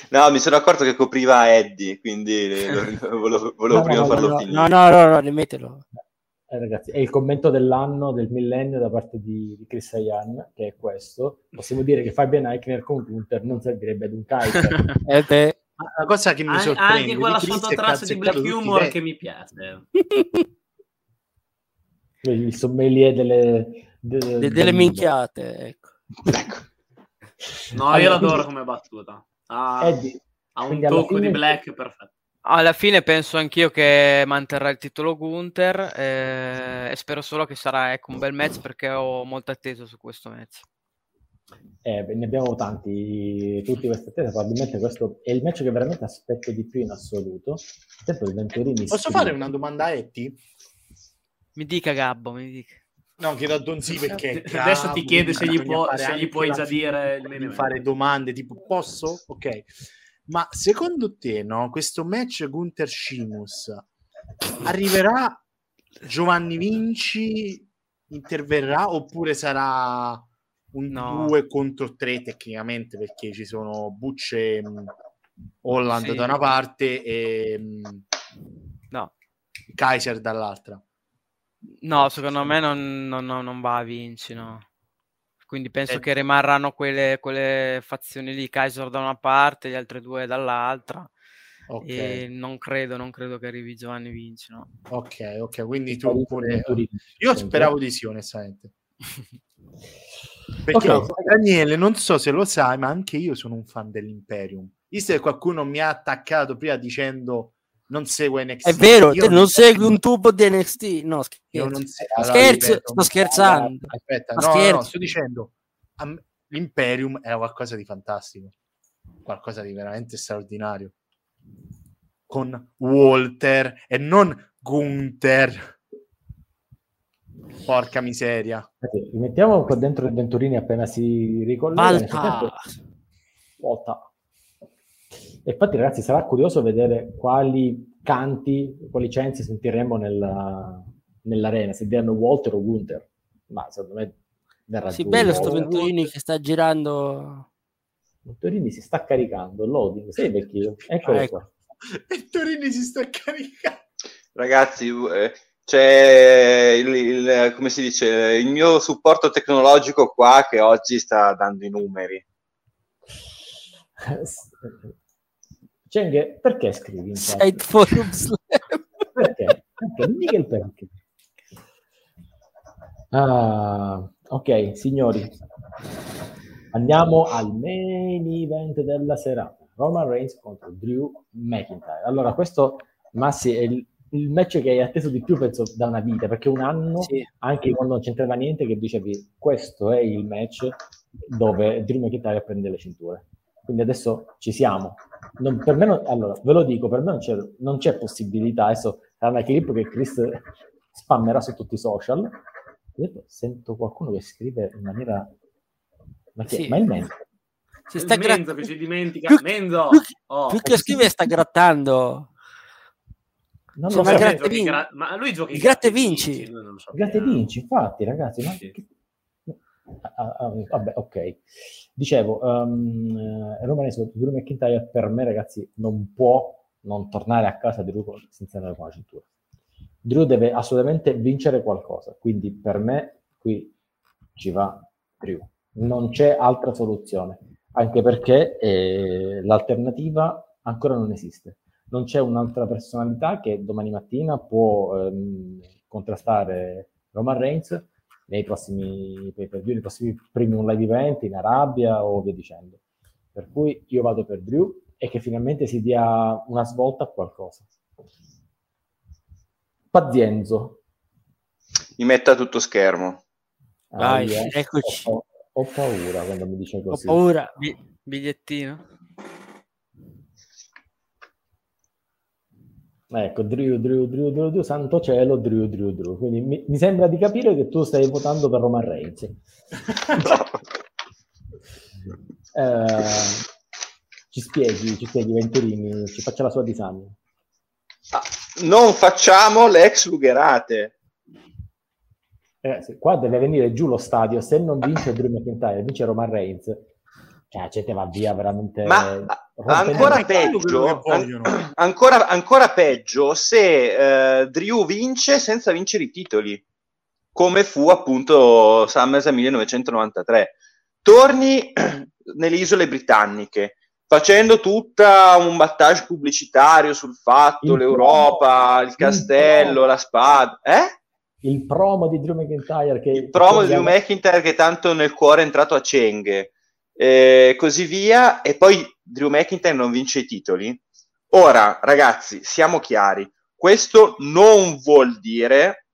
No, mi sono accorto che copriva Eddie, quindi [LAUGHS] volevo, volevo no, prima no, farlo no, finire. No, no, no, no, rimettilo. Eh, ragazzi, è il commento dell'anno, del millennio da parte di, di Chris Ayan, che è questo. Possiamo dire che Fabian Eichner con Gunther non servirebbe ad un Kaiser. [LAUGHS] Eh, beh, La cosa che mi An- sorprende anche quella sottotraccia di black humor che mi piace. [LAUGHS] il sommelier delle, de- de- del delle mondo. minchiate, ecco. Ecco. [LAUGHS] No, Allora, io l'adoro quindi- come battuta. Ha, Eddie, ha un tocco fine- di black perfetto. Alla fine penso anch'io che manterrà il titolo Gunther eh, e spero solo che sarà ecco, un bel match perché ho molto atteso su questo match. Eh, ne abbiamo tanti, tutti queste attese, probabilmente questo è il match che veramente aspetto di più in assoluto. Il tempo di Venturini Posso scrive- fare una domanda a Etti? Mi dica Gabbo, mi dica. No, chiedo a Donzi perché Adesso ti chiede se gli, può- se gli puoi già dire il di fare domande tipo posso? Ok. Ma secondo te, no, questo match Gunther Shimus arriverà Giovanni Vinci interverrà oppure sarà un No. 2 contro 3 tecnicamente perché ci sono Butch e mh, Holland Sì. da una parte e mh, No. Kaiser dall'altra. No, secondo me non, non- non- va a Vinci, no. Quindi penso Eh. che rimarranno quelle, quelle fazioni lì, Kaiser da una parte, gli altri due dall'altra. Ok, E non credo, non credo che arrivi Giovanni Vinci, no. ok, ok. Quindi tu pure... Io speravo di sì, onestamente. [LAUGHS] Perché Ok. Daniele, non so se lo sai, ma anche io sono un fan dell'Imperium. Visto che qualcuno mi ha attaccato prima dicendo non segue NXT. È vero, te non segui un tubo di NXT? No, scherzo. non se- Scherzo, ripeto, sto scherzando. Aspetta, no, no, no, scherzo. sto dicendo l'Imperium era qualcosa di fantastico, qualcosa di veramente straordinario. Con Walter e non Gunther. Porca miseria. Senti, Rimettiamo qua dentro il Venturini appena si ricollega. volta. E infatti, ragazzi, sarà curioso vedere quali canti, quali censi sentiremo nella- nell'arena, se diranno Walter o Gunther. Ma secondo me verrà Sì, giù bello sto. Venturini che sta girando. Venturini si sta caricando, loading, sei vecchio, eccolo Ah, ecco. qua. Torini si sta caricando. Ragazzi, eh, c'è il, il- come si dice, il mio supporto tecnologico qua che oggi sta dando i numeri. [LAUGHS] Cenghe, perché scrivi? Side Forum Slam. Perché? Il perché. Ah, ok, signori. Andiamo al main event della serata. Roman Reigns contro Drew McIntyre. Allora, questo, Massi, è il, il match che hai atteso di più, penso, da una vita, perché un anno, Sì. anche quando non c'entrava niente, che dicevi, questo è il match dove Drew McIntyre prende le cinture. Quindi adesso ci siamo. Non- per me non- allora, ve lo dico, per me non c'è, non c'è possibilità. Adesso sarà una clip che Chris spammerà su tutti i social. Detto, Sento qualcuno che scrive in maniera... Ma, chi è? Sì. Ma il Menzo? Si sta Menzo gra- che ci dimentica. Più- Menzo! più, Oh. più che scrive sta grattando. Non lo ma so. gratta che vinci. gra- ma lui gioca Il in gratta e gratta e vinci. lo sappiamo. Grazie vinci, infatti, ragazzi. Ma... Sì. Ah, ah, vabbè, ok. Dicevo, um, eh, Roman Reigns contro Drew McIntyre per me, ragazzi, non può non tornare a casa di Drew senza andare con la cintura. Drew deve assolutamente vincere qualcosa, quindi per me qui ci va Drew. Non c'è altra soluzione, anche perché eh, l'alternativa ancora non esiste. Non c'è un'altra personalità che domani mattina può ehm, contrastare Roman Reigns nei prossimi pay per view, nei prossimi primi live event in Arabia o via dicendo. Per cui io vado per Drew e che finalmente si dia una svolta a qualcosa. Pazienzo. Mi metta tutto schermo. Vai, Ah, io eccoci. Ho, ho paura quando mi dice Ho così. paura. Bi- bigliettino. Ecco, Drew, Drew, Drew, Drew, Drew, santo cielo, Drew, Drew, Drew. Quindi mi, mi sembra di capire che tu stai votando per Roman Reigns. [LAUGHS] Eh, ci spieghi, ci spieghi Venturini, ci faccia la sua disamina. Ah, non facciamo l'ex Lugherate. Ragazzi, qua deve venire giù lo stadio, se non vince Drew McIntyre, vince Roman Reigns, cioè la gente va via veramente... Ma ancora peggio, an- [CLEARS THROAT] ancora, ancora peggio se eh, Drew vince senza vincere i titoli, come fu appunto SummerSlam 1993. Torni [CLEARS THROAT] nelle isole britanniche facendo tutta un battage pubblicitario sul fatto, Il l'Europa, promo, il il castello, promo. la spada. Eh? Il promo di Drew McIntyre che... il promo di Drew McIntyre che tanto nel cuore è entrato a Cenghe e così via. E poi Drew McIntyre non vince i titoli. Ora ragazzi siamo chiari. Questo non vuol dire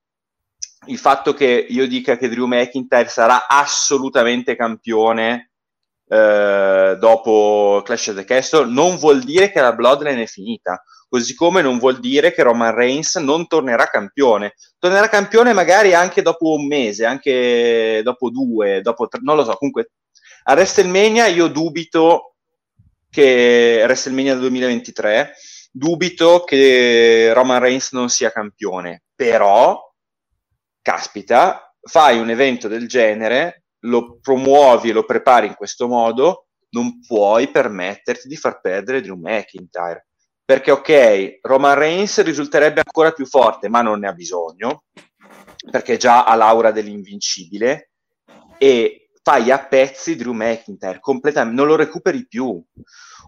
il fatto che io dica che Drew McIntyre sarà assolutamente campione eh, dopo Clash of the Castle. Non vuol dire che la Bloodline è finita così come non vuol dire che Roman Reigns non tornerà campione. Tornerà campione magari anche dopo un mese, anche dopo due, dopo tre, non lo so, comunque a WrestleMania io dubito che WrestleMania del 2023 dubito che Roman Reigns non sia campione, però caspita, fai un evento del genere, lo promuovi e lo prepari in questo modo, non puoi permetterti di far perdere Drew McIntyre. Perché ok, Roman Reigns risulterebbe ancora più forte, ma non ne ha bisogno, perché già ha l'aura dell'invincibile, e fai a pezzi Drew McIntyre, completamente, non lo recuperi più.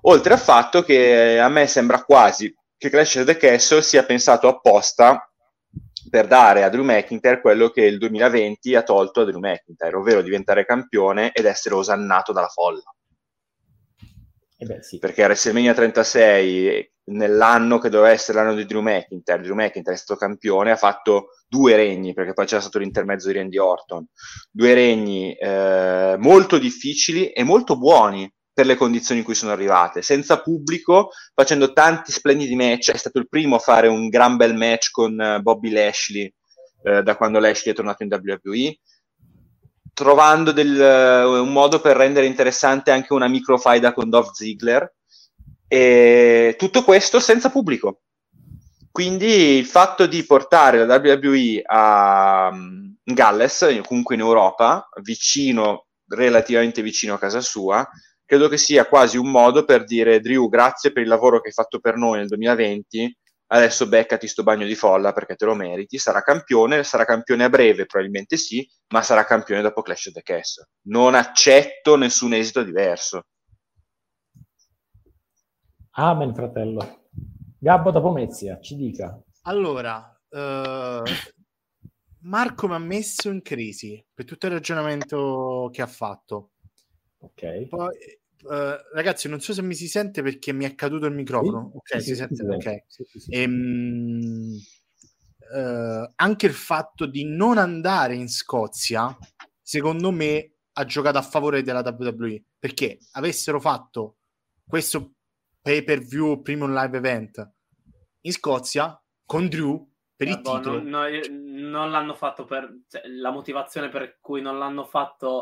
Oltre al fatto che a me sembra quasi che Clash of the Castle sia pensato apposta per dare a Drew McIntyre quello che il 2020 ha tolto a Drew McIntyre, ovvero diventare campione ed essere osannato dalla folla. Eh beh, sì. Perché WrestleMania 36, nell'anno che doveva essere l'anno di Drew McIntyre, Drew McIntyre è stato campione, ha fatto due regni, perché poi c'era stato l'intermezzo di Randy Orton, due regni eh, molto difficili e molto buoni per le condizioni in cui sono arrivate, senza pubblico, facendo tanti splendidi match, è stato il primo a fare un gran bel match con eh, Bobby Lashley eh, da quando Lashley è tornato in WWE, trovando del, eh, un modo per rendere interessante anche una microfaida con Dolph Ziggler, e tutto questo senza pubblico. Quindi il fatto di portare la WWE a um, Galles, comunque in Europa, vicino, relativamente vicino a casa sua, credo che sia quasi un modo per dire Drew, grazie per il lavoro che hai fatto per noi nel 2020, adesso beccati sto bagno di folla perché te lo meriti, sarà campione, sarà campione a breve, probabilmente sì, ma sarà campione dopo Clash of the Castle. Non accetto nessun esito diverso. Amen, fratello. Gabbo da Pomezia, ci dica. Allora, eh, Marco mi ha messo in crisi per tutto il ragionamento che ha fatto. Ok. Poi, eh, ragazzi, non so se mi si sente perché mi è caduto il microfono. Sì, ok, sì, si sì, sente. ok. Ehm, eh, anche il fatto di non andare in Scozia, secondo me, ha giocato a favore della WWE perché avessero fatto questo pay per view premium live event in Scozia con Drew per il Boh, titolo. non, no- non l'hanno fatto per cioè, la motivazione per cui non l'hanno fatto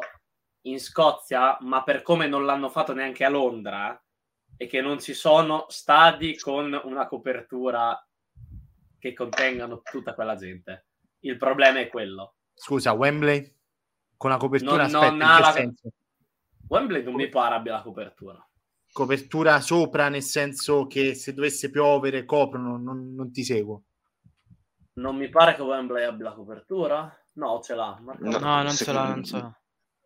in Scozia, ma per come non l'hanno fatto neanche a Londra, è che non ci sono stadi con una copertura che contengano tutta quella gente. Il problema è quello. Scusa, Wembley con la copertura Non- aspetta, non ha la- senso? Wembley non mi pare abbia la copertura. Copertura sopra nel senso che se dovesse piovere coprono, non, non ti seguo. Non mi pare che Wembley abbia la copertura. No, ce l'ha. Marco. No, No, non ce l'ha, non ce l'ha.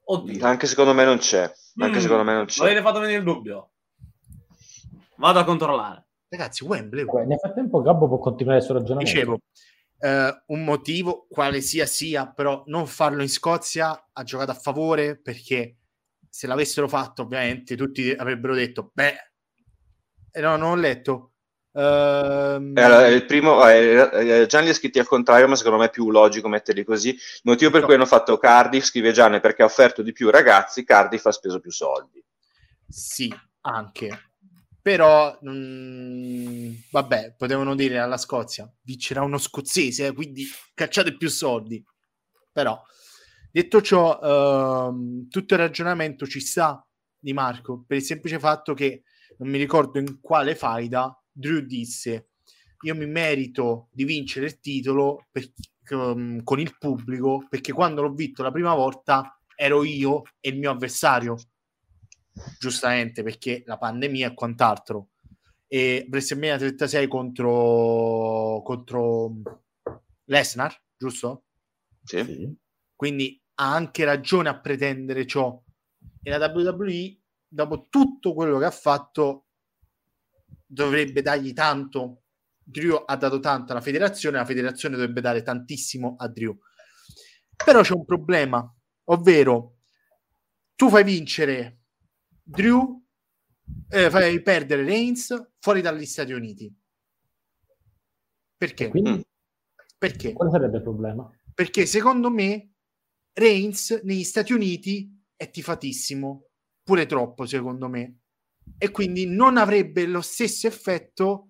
Oddio. Anche secondo me non c'è. Anche Mm, secondo me non c'è. Avete fatto venire il dubbio. Vado a controllare. Ragazzi, Wembley, Comunque, Nel frattempo Gabbo può continuare il suo ragionamento. dicevo, eh, un motivo, quale sia sia, però non farlo in Scozia ha giocato a favore perché se l'avessero fatto ovviamente tutti avrebbero detto, beh, eh, no, non ho letto. Eh, allora, il primo, eh, eh, Gianni li ha scritti al contrario, ma secondo me è più logico metterli così. Il motivo per No. cui hanno fatto Cardiff, scrive Gianni, perché ha offerto di più ragazzi, Cardiff ha speso più soldi. Sì, anche. Però, mm, vabbè, potevano dire alla Scozia, vincerà uno scozzese, eh, quindi cacciate più soldi. Però, detto ciò, ehm, tutto il ragionamento ci sta di Marco, per il semplice fatto che, non mi ricordo in quale faida, Drew disse, io mi merito di vincere il titolo per- com- con il pubblico, perché quando l'ho vinto la prima volta ero io e il mio avversario giustamente perché la pandemia e quant'altro e WrestleMania 36 contro contro Lesnar giusto? Sì. quindi ha anche ragione a pretendere ciò e la WWE dopo tutto quello che ha fatto dovrebbe dargli tanto Drew ha dato tanto alla federazione la federazione dovrebbe dare tantissimo a Drew però c'è un problema ovvero tu fai vincere Drew eh, fai perdere Reigns fuori dagli Stati Uniti perché? Quindi, perché? quale sarebbe il problema? perché secondo me Reigns negli Stati Uniti è tifatissimo, pure troppo secondo me, e quindi non avrebbe lo stesso effetto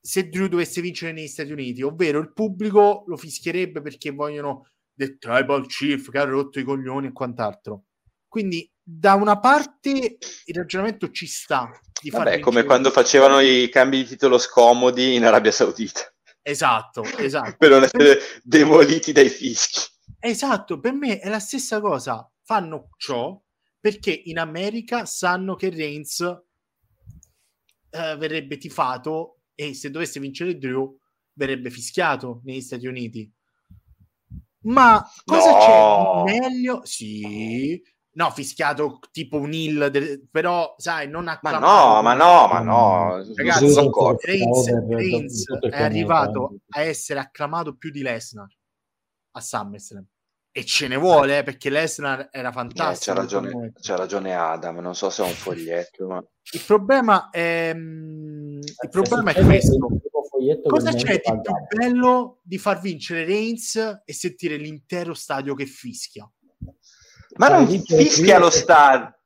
se Drew dovesse vincere negli Stati Uniti, ovvero il pubblico lo fischierebbe perché vogliono The Tribal Chief che ha rotto i coglioni e quant'altro. Quindi da una parte il ragionamento ci sta di Vabbè, come quando facevano i cambi di titolo scomodi in Arabia Saudita, Esatto, esatto. [LAUGHS] per non essere demoliti dai fischi. Esatto, per me è la stessa cosa. Fanno ciò perché in America sanno che Reigns eh, verrebbe tifato e se dovesse vincere Drew verrebbe fischiato negli Stati Uniti. Ma cosa No. c'è meglio? Sì, no, fischiato tipo un hill, del- però sai, non Ma acclamato. no, ma no, ma no. Ragazzi. Reigns, è arrivato a essere acclamato più di Lesnar a SummerSlam e ce ne vuole eh, perché Lesnar era Eh, fantastico c'ha, in quel ragione, momento. c'ha ragione Adam, non so se è un foglietto, ma... il problema è mm, il problema è questo cosa c'è di più bello di far vincere Reigns e sentire l'intero stadio che fischia Ma non fischia lo stadio.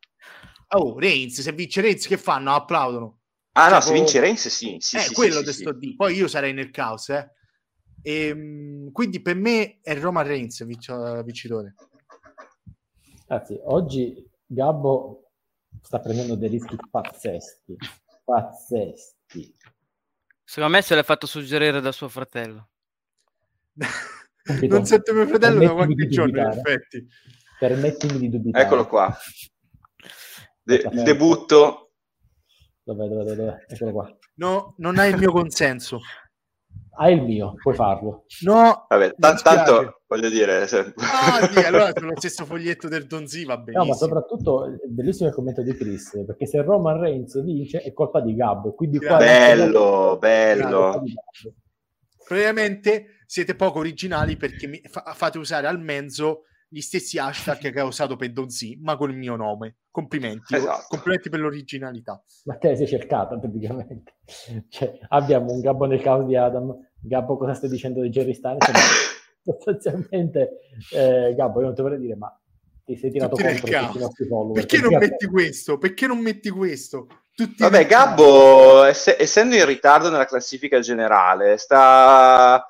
oh Reigns se vince Reigns che fanno? applaudono Ah no, Tipo- se vince Reigns sì, sì, eh, sì, quello sì, te sì, sto sì. di. Poi io sarei nel caos, eh. Ehm, quindi per me è Roman Reigns vic- vincitore. Ragazzi, oggi Gabbo sta prendendo dei rischi pazzeschi, pazzeschi. Secondo me se l'è fatto suggerire da suo fratello. Non sento mio fratello da qualche giorno, in effetti. Permettimi di dubitare. Eccolo qua. De- il aspetta. debutto. Dov'è, dov'è, dov'è? Eccolo qua. No, non hai il mio consenso. Hai il mio, puoi farlo. No, Vabbè, dispiace. tanto voglio dire... se- Ah, sì, [LAUGHS] allora sullo stesso foglietto del Donzi va No, benissimo. ma soprattutto è bellissimo il commento di Chris, perché se Roman Reigns vince è colpa di Gabbo, e quindi qua Bello, è bello. Probabilmente siete poco originali perché mi fa- fate usare al mezzo gli stessi hashtag che ho usato per Donzi, ma con il mio nome. Complimenti, Esatto. complimenti per l'originalità. Ma te la sei cercata praticamente. Cioè, abbiamo un Gabbo nel caos di Adam. Gabbo, cosa stai dicendo di Jerry Styles? [COUGHS] Sostanzialmente, eh, Gabbo, io non te vorrei dire, ma ti sei tirato Tutti contro i nostri follower. Perché non metti questo? Perché non metti questo? Tutti Vabbè. Gabbo, ess- essendo in ritardo nella classifica generale, sta...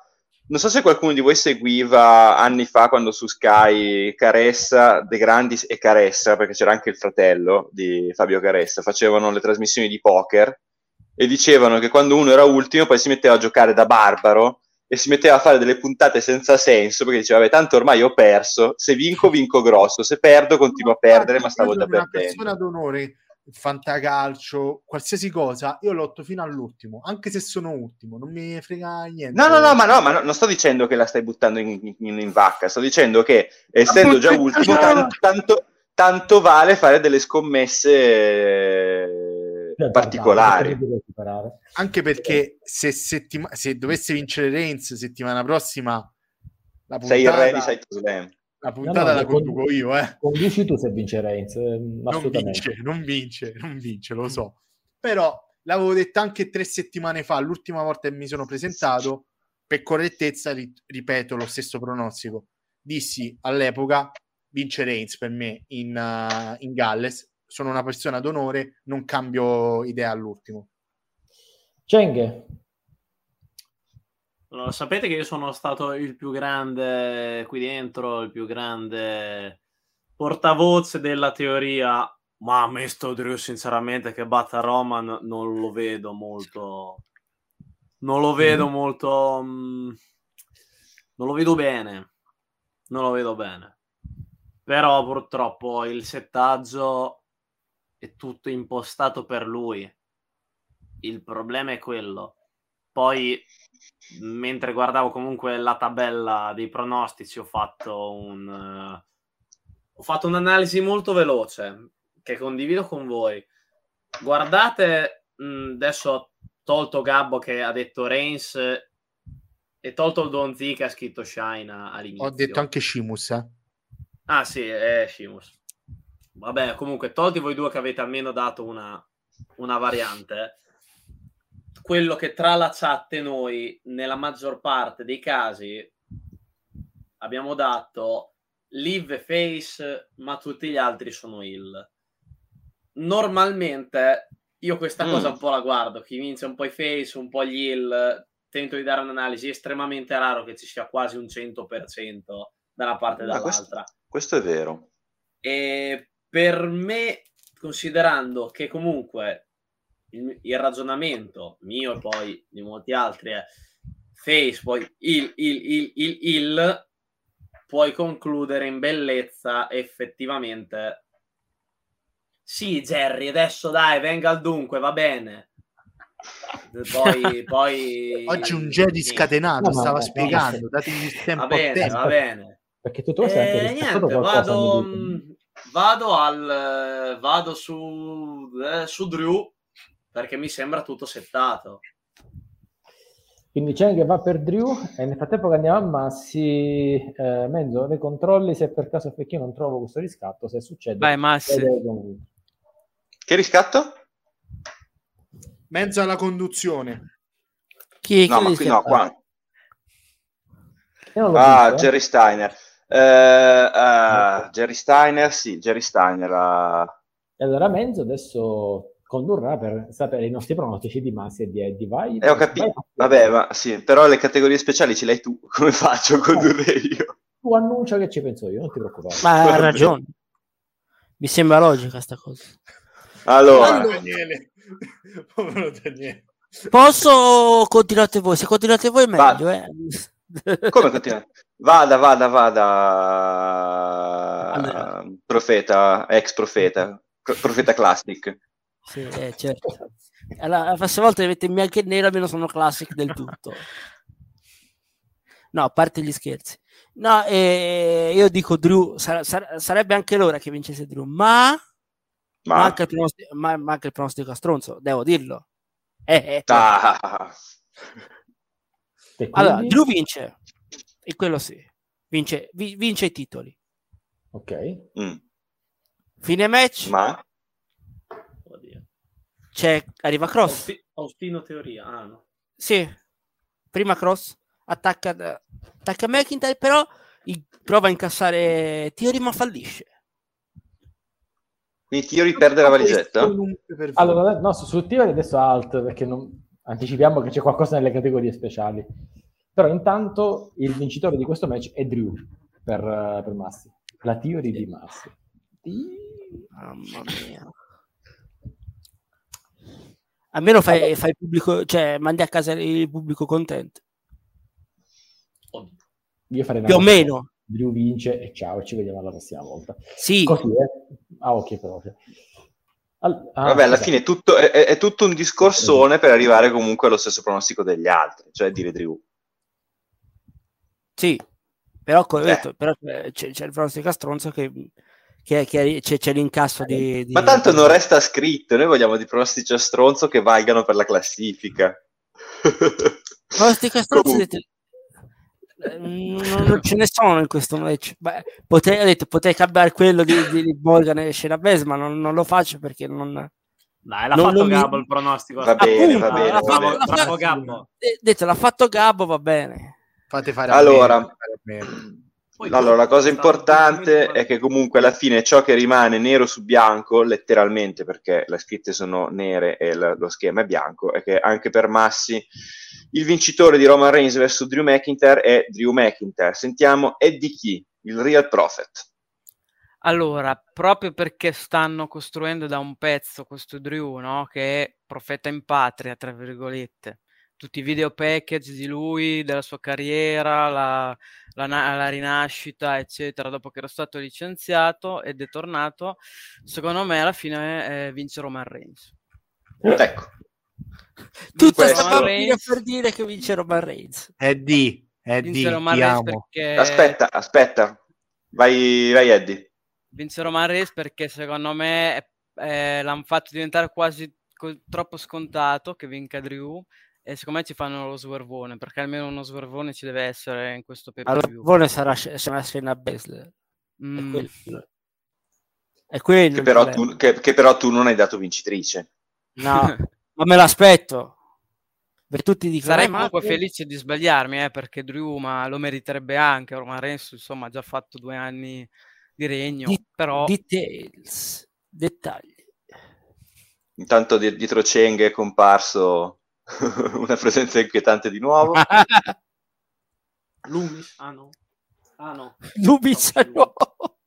Non so se qualcuno di voi seguiva anni fa quando su Sky Caressa, De Grandis e Caressa, perché c'era anche il fratello di Fabio Caressa, facevano le trasmissioni di poker e dicevano che quando uno era ultimo poi si metteva a giocare da barbaro e si metteva a fare delle puntate senza senso perché diceva, vabbè, tanto ormai ho perso, se vinco vinco grosso, se perdo continuo a perdere, ma stavolta sono una perdendo. persona d'onore fantacalcio, qualsiasi cosa, io lotto fino all'ultimo, anche se sono ultimo, non mi frega niente. No, no, no, ma no, ma no, non sto dicendo che la stai buttando in, in- in vacca, sto dicendo che essendo già ultimo, tanto, tanto- tanto vale fare delle scommesse particolari. Devi recuperare. Anche perché se, settima- se dovesse vincere Reigns settimana prossima, la Sei il re di puntata, Slam. la puntata No, no, la con- conduco io, eh. Conduci tu se vince Reigns, eh, non assolutamente. vince, non vince, non vince, lo so. Però l'avevo detto anche tre settimane fa, l'ultima volta che mi sono presentato, per correttezza ri- ripeto lo stesso pronostico. Dissi all'epoca vince Reigns per me in, uh, in Galles, sono una persona d'onore, non cambio idea all'ultimo. Cheng, Allora, sapete che io sono stato il più grande qui dentro, il più grande portavoce della teoria, ma a me sto Drew sinceramente che batta Roman non lo vedo molto, non lo vedo molto, mm, non lo vedo bene, non lo vedo bene. Però purtroppo il settaggio è tutto impostato per lui. Il problema è quello. Poi mentre guardavo comunque la tabella dei pronostici ho fatto un eh, ho fatto un'analisi molto veloce che condivido con voi guardate mh, adesso ho tolto Gabbo che ha detto Reigns e tolto il Donzi che ha scritto Shine all'inizio Ho detto anche Shimus, eh. Ah sì, è Shimus. Vabbè, comunque, tolti voi due che avete almeno dato una, una variante, quello che tra la chat e noi, nella maggior parte dei casi, abbiamo dato live e face, ma tutti gli altri sono il. Normalmente io questa Mm. cosa un po' la guardo, chi vince un po' i face, un po' gli il, tento di dare un'analisi, è estremamente raro che ci sia quasi un 100% da una parte e Ah, questo- dall'altra. Questo è vero. E per me, considerando che comunque il, il ragionamento mio e poi di molti altri è face, poi il, il, il, il, il, puoi concludere in bellezza effettivamente. Sì, Jerry, adesso dai, venga al dunque, va bene. Poi, [LAUGHS] poi... Oggi un Jedi scatenato No, stava ma- spiegando, dategli tempo Va bene, a tempo. va bene. perché tutto questo è anche Eh, riscattato niente, qualcosa. vado, mh, vado al vado su, eh, su Drew perché mi sembra tutto settato. Quindi Cheng va per Drew e nel frattempo che andiamo a Massi, eh, Menzo, ne controlli se per caso perché io non trovo questo riscatto, se succede. Vai, Massi. Che riscatto? Mezzo alla conduzione. Chi, No, chi ma qui no, qua. Ah, eh. Jerry Steiner. Eh, ah, Jerry Steiner, sì, Jerry Steiner. ah. E allora Menzo adesso condurrà per sapere i nostri pronostici di Massi e di Eddie. Vai, Eh, ho capito. vai. Vabbè, ma sì, però le categorie speciali ce l'hai tu. [LAUGHS] Come faccio a condurre io? Tu annuncia che ci penso io, non ti preoccupare. Ma ha Vabbè. ragione. Mi sembra logica sta cosa. Allora, Daniele. [LAUGHS] Povero Daniele. Posso continuate voi? Se continuate voi è Va. meglio, eh. Come continua? Vada, vada, vada. Allora. Profeta, ex profeta, profeta classic. Sì, eh, certo. Allora, la prossima volta dovete in bianco e nero, almeno sono classic del tutto. No, a parte gli scherzi. No, eh, io dico Drew, sar- sar- sarebbe anche l'ora che vincesse Drew, ma Ma manca il, pronostico, ma- manca il pronostico a stronzo, devo dirlo. Eh, eh. Ah, Allora, Drew vince, e quello sì, vince, vi- vince i titoli. Ok. mm, Fine match, ma Oddio. c'è, arriva Cross. Austi- Austino teoria. Ah, no. Sì, prima cross, attacca, attacca McIntyre, però il- prova a incassare Theory ma fallisce. quindi Theory perde la valigetta? Allora, no, su, su Theory adesso alt, perché non- anticipiamo che c'è qualcosa nelle categorie speciali. Però intanto il vincitore di questo match è Drew per, eh, per Massi. La Theory di Massi. Mamma mia. Almeno fai, fai pubblico, cioè mandi a casa il pubblico contento. Io farei Più o meno. Drew vince e ciao, ci vediamo la prossima volta. Sì, Così, eh? A occhio proprio. Al- ah, Vabbè, alla scusa. fine è tutto, è, è- tutto un discorsone per arrivare comunque allo stesso pronostico degli altri, cioè dire Drew. Sì, però, come Eh. detto, però, eh, c'è, c'è il pronostico a stronzo che, che- che c'è, c'è l'incasso di, di- Ma tanto non resta scritto, noi vogliamo di pronostici a stronzo che valgano per la classifica. Pronostico a stronzo eh, non, non ce ne sono in questo match. Beh, potrei, ho detto, potrei cambiare quello di, di- di Morgan e Shenabes, ma non, non lo faccio perché non... Dai, l'ha Non- fatto non mi- Gabbo il pronostico. Va bene, Appunto, va bene, l'ha va fatto- bene. l'ha Bravo fatto- Gabbo. detto, l'ha fatto Gabbo, va bene. Fate fare Allora, fare me. Poi allora, la cosa importante è che comunque alla fine ciò che rimane nero su bianco, letteralmente perché le scritte sono nere e l- lo schema è bianco, è che anche per Massi il vincitore di Roman Reigns vs Drew McIntyre è Drew McIntyre. Sentiamo Eddie Key, il Real Prophet. Allora, proprio perché stanno costruendo da un pezzo questo Drew, no? Che è profeta in patria, tra virgolette. Tutti i video package di lui, della sua carriera, la, la la rinascita, eccetera, dopo che era stato licenziato ed è tornato, secondo me alla fine eh, vince Roman Reigns. Ecco, Tutta Questo- sta bambina Reigns. per dire che vince Roman Reigns. Eddie, Eddie, Vince Roman Reigns perché... aspetta, aspetta. Vai, vai Eddie. Vince Roman Reigns perché secondo me eh, l'hanno fatto diventare quasi co- troppo scontato che vinca Drew e secondo me ci fanno lo swervone perché almeno uno swervone ci deve essere in questo pay per view. Allora sarà, sarà Shayna Baszler. È Mm, quello. È quello Che però, tu, che, che però tu non hai dato vincitrice. No, [LAUGHS] ma me l'aspetto. Per tutti dicono, Sarei ma- comunque felice di sbagliarmi eh, perché Drew ma lo meriterebbe anche Roman Reigns insomma ha già fatto due anni di regno Di- però Details, dettagli. Intanto di- dietro Cheng è comparso [LAUGHS] una presenza inquietante di nuovo. [LAUGHS] Loomis? Ah no. Ah no. Lubizza no.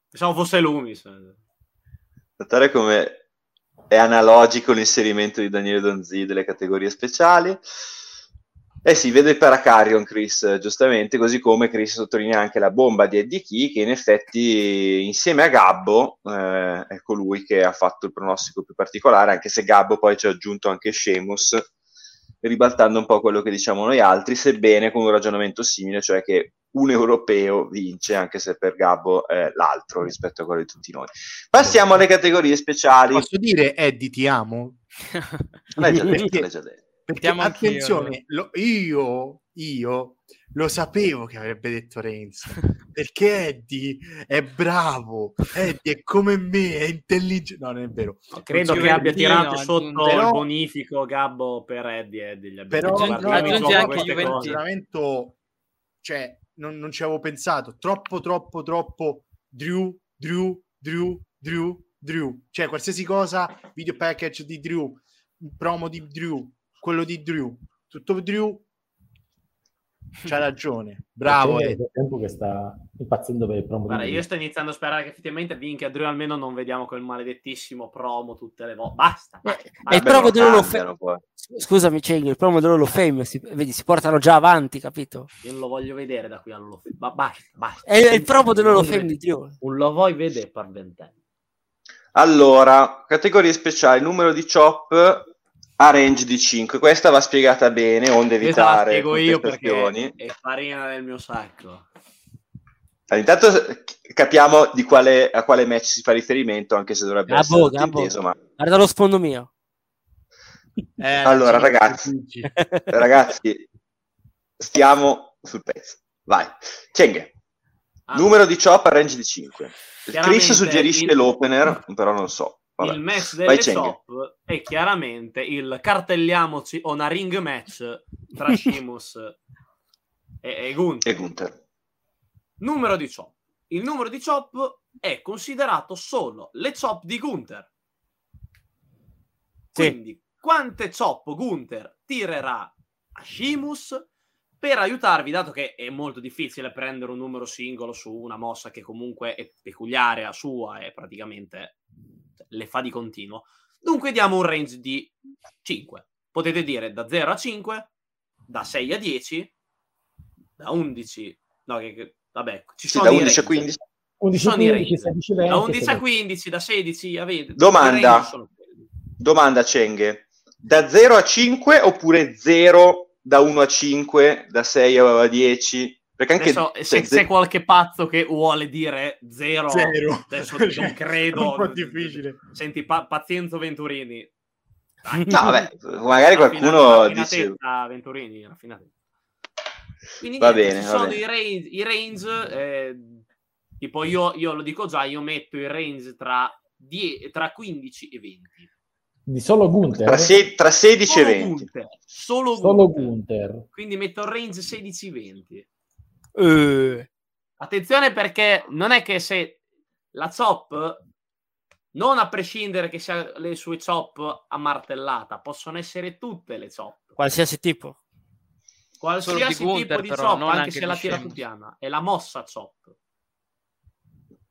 Pensavo fosse Loomis. Notare come è analogico l'inserimento di Daniele Donzi delle categorie speciali. Eh sì, vede Paracarion Chris, giustamente, così come Chris sottolinea anche la bomba di Eddie Key, che in effetti insieme a Gabbo eh, è colui che ha fatto il pronostico più particolare, anche se Gabbo poi ci ha aggiunto anche Sheamus, ribaltando un po' quello che diciamo noi altri, sebbene con un ragionamento simile, cioè che un europeo vince, anche se per Gabbo è l'altro rispetto a quello di tutti noi. Passiamo alle categorie speciali. Posso dire Eddie ti amo? L'hai già [LAUGHS] detto, Perché- l'hai già detto. Perché attenzione, lo- io, io lo sapevo che avrebbe detto Reigns [LAUGHS] perché Eddie è bravo, Eddie è come me, è intelligente. No, non è vero. Credo Ci che abbia tirato aggiunge. sotto Però- il bonifico Gabbo per Eddie. Eddie gli abbia Però detto, Aggiungi- "Guarda, io mi aggiungi gioco anche Juventino. cose". ragionamento, cioè, non, non ci avevo pensato. Troppo, troppo, troppo Drew, Drew, Drew, Drew, Drew. Cioè, qualsiasi cosa, video package di Drew, promo di Drew, quello di Drew, tutto Drew. C'ha [LAUGHS] ragione, bravo. C'è Eddie. del tempo che sta impazzendo per il promo Guarda, io sto iniziando a sperare che effettivamente vinca Drew, almeno non vediamo quel maledettissimo promo tutte le volte. Basta. basta, Eh, e il promo lo dell'Hall of cambiano poi. Scusami, Ceng, il promo dell'Hall of Fame, si, vedi, si portano già avanti, capito? Io non lo voglio vedere da qui all'Hall. Ma basta, basta. È il promo dell'Hall of Fame di Drew. Un lo vuoi vedere per vent'anni. Allora, categorie speciali, numero di chop a range di 5. Questa va spiegata bene, onde evitare spiego io perché è farina del mio sacco. Allora, intanto eh, capiamo di quale, a quale match si fa riferimento, anche se dovrebbe Gabbo, essere Gabbo. inteso, ma Guarda lo sfondo mio. Eh, [LAUGHS] Allora, ragazzi. [LAUGHS] ragazzi, stiamo sul pezzo. Vai. Cheng, Ah, numero di chop a range di 5. Chiaramente Chris suggerisce il- l'opener, però non so. Vabbè. Il match Vai, delle Cheng. chop è chiaramente il cartelliamoci on a ring match tra [LAUGHS] Shimus e, e Gunther. E Gunther. Numero di chop. Il numero di chop è considerato solo le chop di Gunther. Sì. Quindi, quante chop Gunther tirerà a Shimus per aiutarvi, dato che è molto difficile prendere un numero singolo su una mossa che comunque è peculiare a sua e praticamente le fa di continuo. Dunque diamo un range di 5. Potete dire da 0 a 5, da 6 a 10, da 11, no, che, che- vabbè, ci Sì, sono da i 11 a range. 15. 11 Sono i 15, range. 16 20, Da 11 a16. 15, da 16 a 20. Domanda. Domanda Cenghe. Da 0 a 5 oppure 0 da 1 a 5, da 6 a 10? Perché anche Adesso, se cioè, c'è qualche pazzo che vuole dire zero, Zero. adesso [LAUGHS] Cioè, non credo. è un po' difficile. Senti, pa- Pazienzo Venturini. Dai. No, vabbè, magari qualcuno dice... Venturini, raffinatezza. Quindi Va niente, bene, ci va sono bene. i range, i range eh, tipo io, io lo dico già, io metto il range tra, die- tra 15 e 20. Di solo Gunther? Tra, se- tra 16 e Solo 20. Gunther, solo, Solo Gunther. Gunther. Quindi metto il range 16-20. Eh, Attenzione perché non è che se la chop, non a prescindere che sia le sue chop a martellata, possono essere tutte le chop. qualsiasi tipo. Qualsiasi tipo Gunther, di però, chop, anche anche se la tira più piana. È la mossa chop.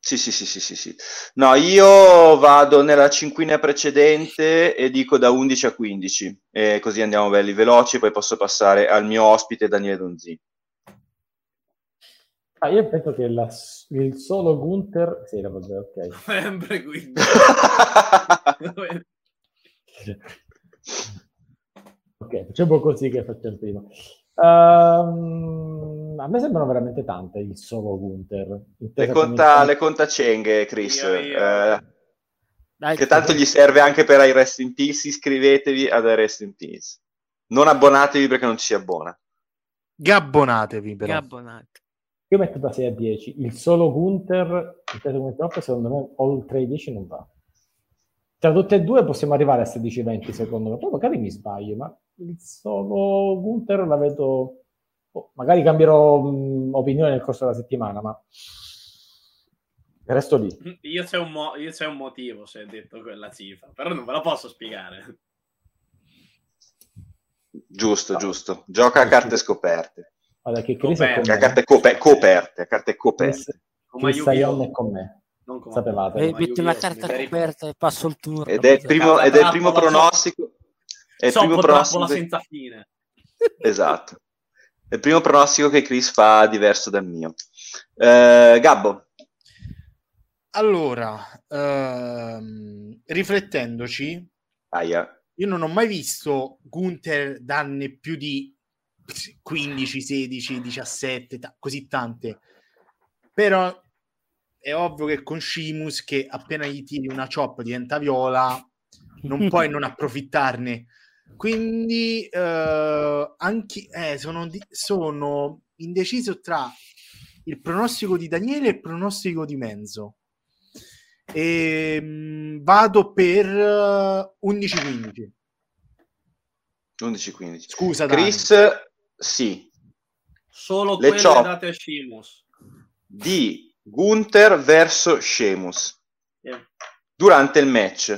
Sì, sì, sì, sì, sì, sì. No, io vado nella cinquina precedente e dico da 11 a 15, e così andiamo belli veloci, poi posso passare al mio ospite Daniele Donzi. Ah, io penso che la- il solo Gunther... Sì, la vabbè, ok. Sempre quindi. [LAUGHS] ok, facciamo così che facciamo prima. Ehm, a me sembrano veramente tante il solo Gunther. Le conta, le conta Cenghe, Chris, Io, io. eh, Dai, che tanto gli serve anche per i Rest in Peace, iscrivetevi ad i Rest in Peace. Non abbonatevi perché non ci si abbona. Gabbonatevi però. Gabbonati. Io metto da 6 a 10. Il solo Gunther, intesa come troppo, secondo me oltre i 10 non va. Tra tutte e due possiamo arrivare a 16-20 secondo me. Poi magari mi sbaglio, ma il solo Gunther la vedo... oh, magari cambierò mh, opinione nel corso della settimana, ma resto lì. Io c'è, un mo- io c'è un motivo se hai detto quella cifra, però non ve la posso spiegare. Giusto, giusto. Gioca a carte scoperte. Guarda che Chris è con Coperte. A me. carte cope- coperte, carte coperte. Come Chris! Ion è con me. Non come- Sapevate. Eh, metti una carta coperta e passo il turno. Ed è il primo, ed è il primo pronostico. È il primo pronostico. che- senza fine. Esatto. È il primo pronostico che Chris fa diverso dal mio. Eh, Gabbo, Allora, ehm, riflettendoci, aia. io non ho mai visto Gunther darne più di 15, 16, 17, ta- così tante. Però è ovvio che con Shimus, che appena gli tiri una chop diventa viola, non puoi [LAUGHS] non approfittarne. Quindi eh, anche, eh, sono, di- sono indeciso tra il pronostico di Daniele e il pronostico di Menzo. E, mh, vado per eh, 11-15. 11-15. Scusa, Dani. Sì. Solo Le quelle chop. date a Shimus. Di Gunther verso Sheamus durante il match.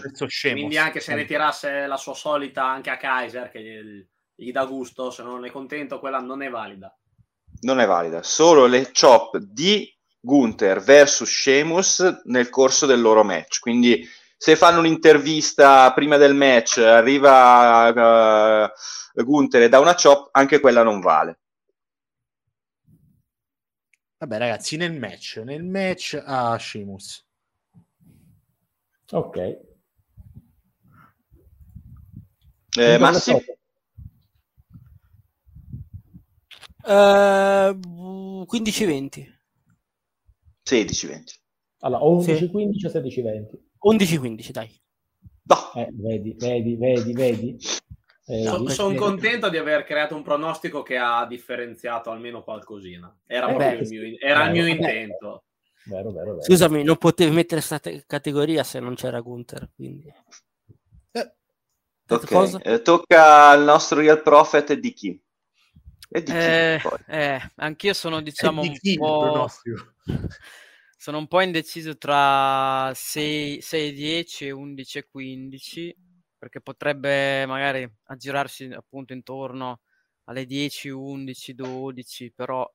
Quindi anche se ne tirasse la sua solita anche a Kaiser, che gli, gli dà gusto, se non è contento, quella non è valida. Non è valida. Solo le chop di Gunther versus Sheamus nel corso del loro match. Quindi se fanno un'intervista prima del match, arriva uh, Gunther e dà una chop, anche quella non vale. Vabbè, ragazzi, nel match, nel match a Sheamus. Ok. Eh, Quindi Massi? cosa so? Eh, 15-20. 16-20. Allora, o Sì. 11-15 o 16-20. 11-15, dai. No, Eh, vedi, vedi, vedi, vedi. Vedi? Sono contento di aver creato un pronostico che ha differenziato almeno qualcosina. Era Eh, proprio beh, il mio, era il mio intento. Vero, vero, vero. Scusami, non potevi mettere questa te- categoria se non c'era Gunther. Quindi. Eh, ok. cosa? Eh, tocca al nostro Real Prophet di chi? E di chi? Eh, poi? eh, anch'io sono diciamo di un po'... Sono un po' indeciso tra 6, 6 10 e 11 e 15, perché potrebbe magari aggirarsi appunto intorno alle 10, 11, 12, però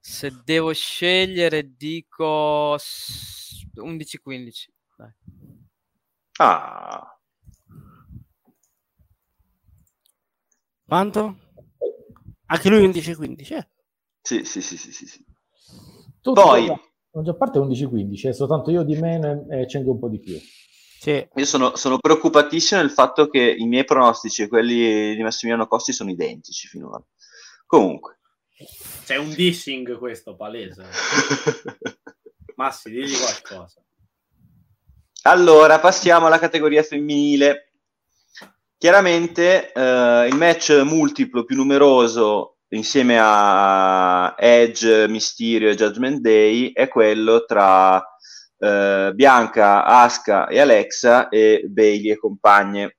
se devo scegliere dico s- 11, 15. Dai. Ah, Quanto? Anche lui 11-15. Eh. sì, sì, sì, sì, sì. Tutto Poi- La maggior parte è 11-15, è soltanto io di meno e e Cengo un po' di più. Sì. Io sono, sono preoccupatissimo del fatto che i miei pronostici e quelli di Massimiliano Costi sono identici finora. Comunque. C'è un dissing questo, palese. [LAUGHS] Massi, digli qualcosa. Allora, passiamo alla categoria femminile. Chiaramente eh, il match multiplo più numeroso insieme a Edge, Mysterio e Judgment Day è quello tra eh, Bianca, Aska e Alexa e Bailey e compagne.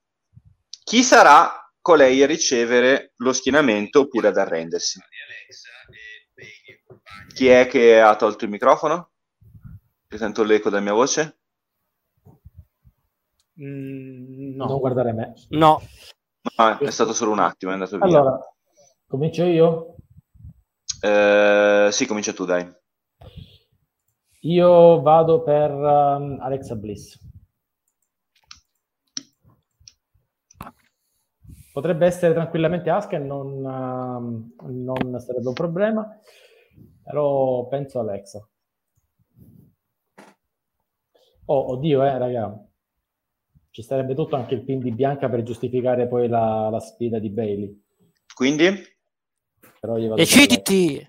Chi sarà colei a ricevere lo schienamento oppure ad arrendersi? Chi è che ha tolto il microfono? Che sento l'eco della mia voce? Mm, Non no. guardare me. No, No, è stato solo un attimo, è andato via. Allora, comincio io? Eh, sì, comincia tu, dai. Io vado per um, Alexa Bliss. Potrebbe essere tranquillamente Asuka e non, um, non sarebbe un problema, però penso Alexa. Oh, oddio, eh, raga. Ci sarebbe tutto anche il pin di Bianca per giustificare poi la, la sfida di Bailey. Quindi? Però io vado deciditi.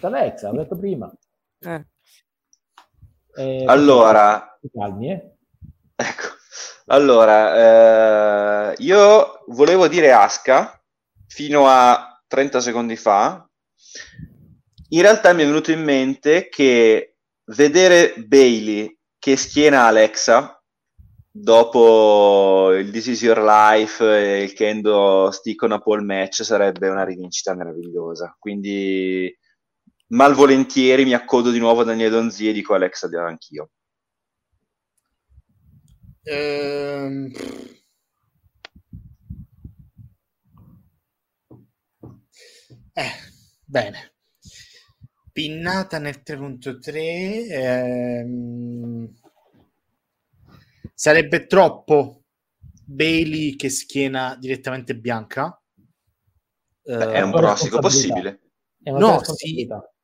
Alexa, l'ho detto prima. Eh. Eh, Allora, calmi, eh. ecco. Allora, eh, io volevo dire Aska fino a 30 secondi fa. In realtà mi è venuto in mente che vedere Bailey che schiena Alexa dopo il This Is Your Life e il Kendo Stick on a Pole match sarebbe una rivincita meravigliosa. Quindi malvolentieri mi accodo di nuovo a Daniele Donzi e dico Alexa anch'io. Ehm, Eh, bene. Pinnata nel 3.3 ehm, sarebbe troppo Bailey che schiena direttamente Bianca. Beh, è un responsabilità. possibile. È una No, tua sì. responsabilità.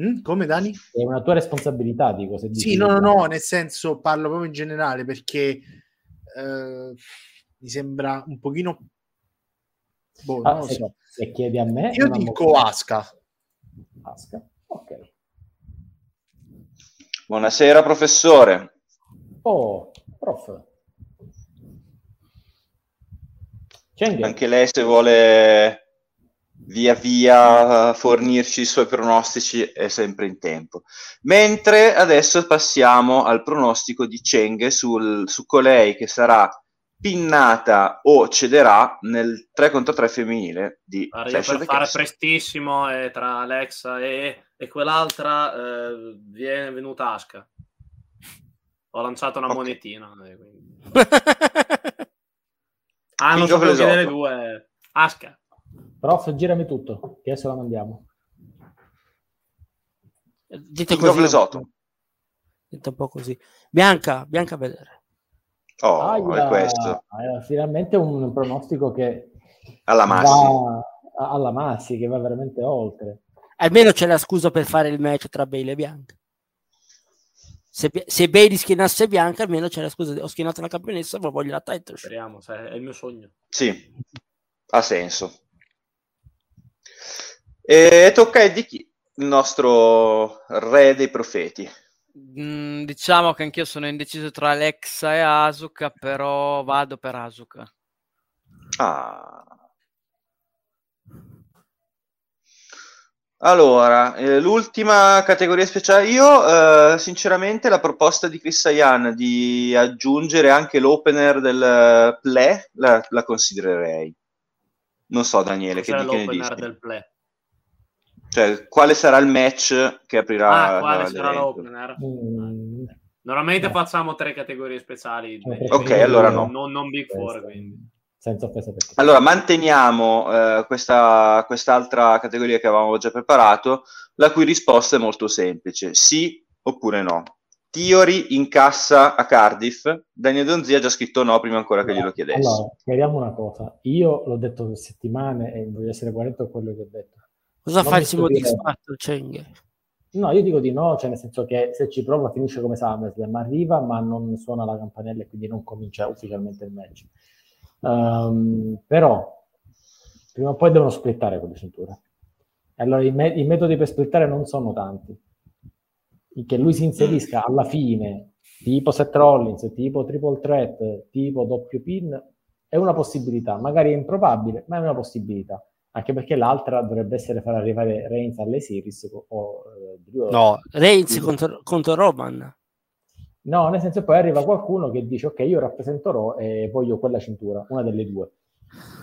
Mm, Come Dani? È una tua responsabilità, dico. Se Sì, no, no, no, nel senso parlo proprio in generale perché eh, mi sembra un pochino... Boh, Ah, lo se, so. se chiedi a me... Io dico molto- Aska. Aska. Ok. Buonasera, professore. Oh, prof. Cheng, Anche lei, se vuole via via fornirci i suoi pronostici, è sempre in tempo. Mentre adesso passiamo al pronostico di Cheng sul, su colei che sarà pinnata o cederà nel 3 contro 3 femminile di Guarda, io Clash of per the fare prestissimo eh, tra Alexa e, e quell'altra eh, viene venuta Aska. Ho lanciato una Ok. monetina. eh, quindi- [LAUGHS] Ah, non che Lesotho. delle due. Aska. prof, girami tutto, che adesso la mandiamo. Dite così. Lesotho. Dite un po' così. Bianca, Bianca a vedere. Oh, Aia, è questo. eh, finalmente un pronostico che Alla Massi. va alla Massi, che va veramente oltre. Almeno c'è la scusa per fare il match tra Bailey e Bianca. Se, se Bailey schienasse Bianca, almeno c'è la scusa. di- Ho schienato la campionessa, ma voglio la title. Speriamo, è il mio sogno. Sì, ha senso. E tocca a Eddie Key, il nostro re dei profeti. Mm, diciamo che anch'io sono indeciso tra Alexa e Asuka, però vado per Asuka. Ah. Allora, eh, l'ultima categoria speciale. Io, eh, sinceramente, la proposta di Chris Sayan di aggiungere anche l'opener del play la, la considererei. Non so, Daniele, che, che ne l'opener dici? del play? Cioè, quale sarà il match che aprirà Ah, quale sarà l'opener? Mm, Normalmente No. facciamo tre categorie speciali. Preferito Ok, allora no. Non, non Big Four, quindi. Senza offesa per te. Allora, manteniamo eh, questa, quest'altra categoria che avevamo già preparato, la cui risposta è molto semplice, sì oppure no. Tiori incassa a Cardiff, Daniel Donzi ha già scritto no prima ancora che glielo chiedessi. Allora, chiariamo una cosa. Io l'ho detto per settimane e voglio essere coerente con quello che ho detto. Cosa Non fa il Simo di. Factor, Cheng? No, io dico di no, cioè nel senso che se ci prova finisce come SummerSlam, arriva ma non suona la campanella e quindi non comincia ufficialmente il match. Um, però prima o poi devono splittare quelle cinture. Allora i, me- i metodi per splittare non sono tanti. Che lui si inserisca alla fine, tipo Seth Rollins, tipo Triple Threat, tipo doppio pin, è una possibilità. Magari è improbabile, ma è una possibilità anche perché l'altra dovrebbe essere far arrivare Reigns alle series o eh, no, Reigns contro, contro, Roman no, nel senso poi arriva qualcuno che dice ok, io rappresento Raw e voglio quella cintura, una delle due.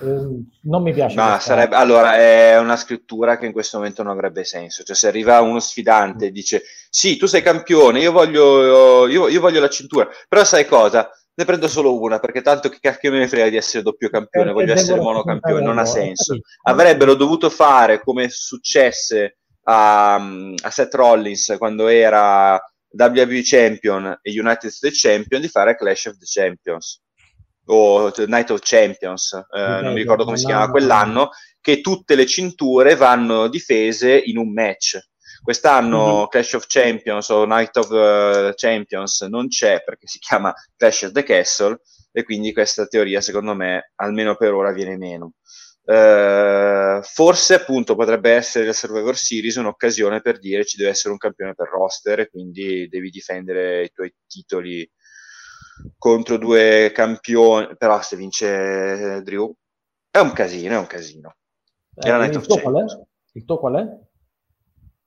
Eh, non mi piace ma sarebbe, allora è una scrittura che in questo momento non avrebbe senso. Cioè se arriva uno sfidante e dice sì, tu sei campione, io voglio, io, io voglio la cintura. Però sai cosa? ne prendo solo una perché tanto che cacchio me ne frega di essere doppio campione, voglio essere monocampione, non ha senso. Avrebbero dovuto fare come successe a, a Seth Rollins quando era WWE Champion e United States Champion di fare Clash of the Champions o Night of Champions, eh, non mi ricordo come si chiama quell'anno, che tutte le cinture vanno difese in un match Quest'anno mm-hmm. Clash of Champions o Night of uh, Champions non c'è perché si chiama Clash of the Castle e quindi questa teoria secondo me almeno per ora viene meno. Uh, forse appunto potrebbe essere la Survivor Series un'occasione per dire ci deve essere un campione per roster e quindi devi difendere i tuoi titoli contro due campioni. Però se vince Drew è un casino è un casino. Eh, il, tuo il tuo qual è?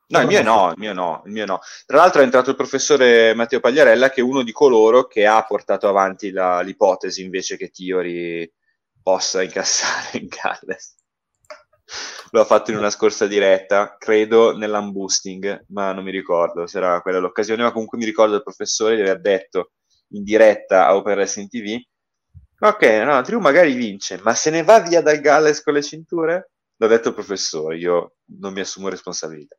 No, il mio no, il mio no, il mio no. Tra l'altro è entrato il professore Matteo Pagliarella, che è uno di coloro che ha portato avanti la, l'ipotesi invece che Tiori possa incassare in [LAUGHS] Galles. Lo ha fatto in una scorsa diretta, credo nell'unboosting, ma non mi ricordo se era quella l'occasione, ma comunque mi ricordo il professore di aver detto in diretta a Open Wrestling TV ok, no, Drew magari vince, ma se ne va via dal Galles con le cinture? L'ha detto il professore, io non mi assumo responsabilità.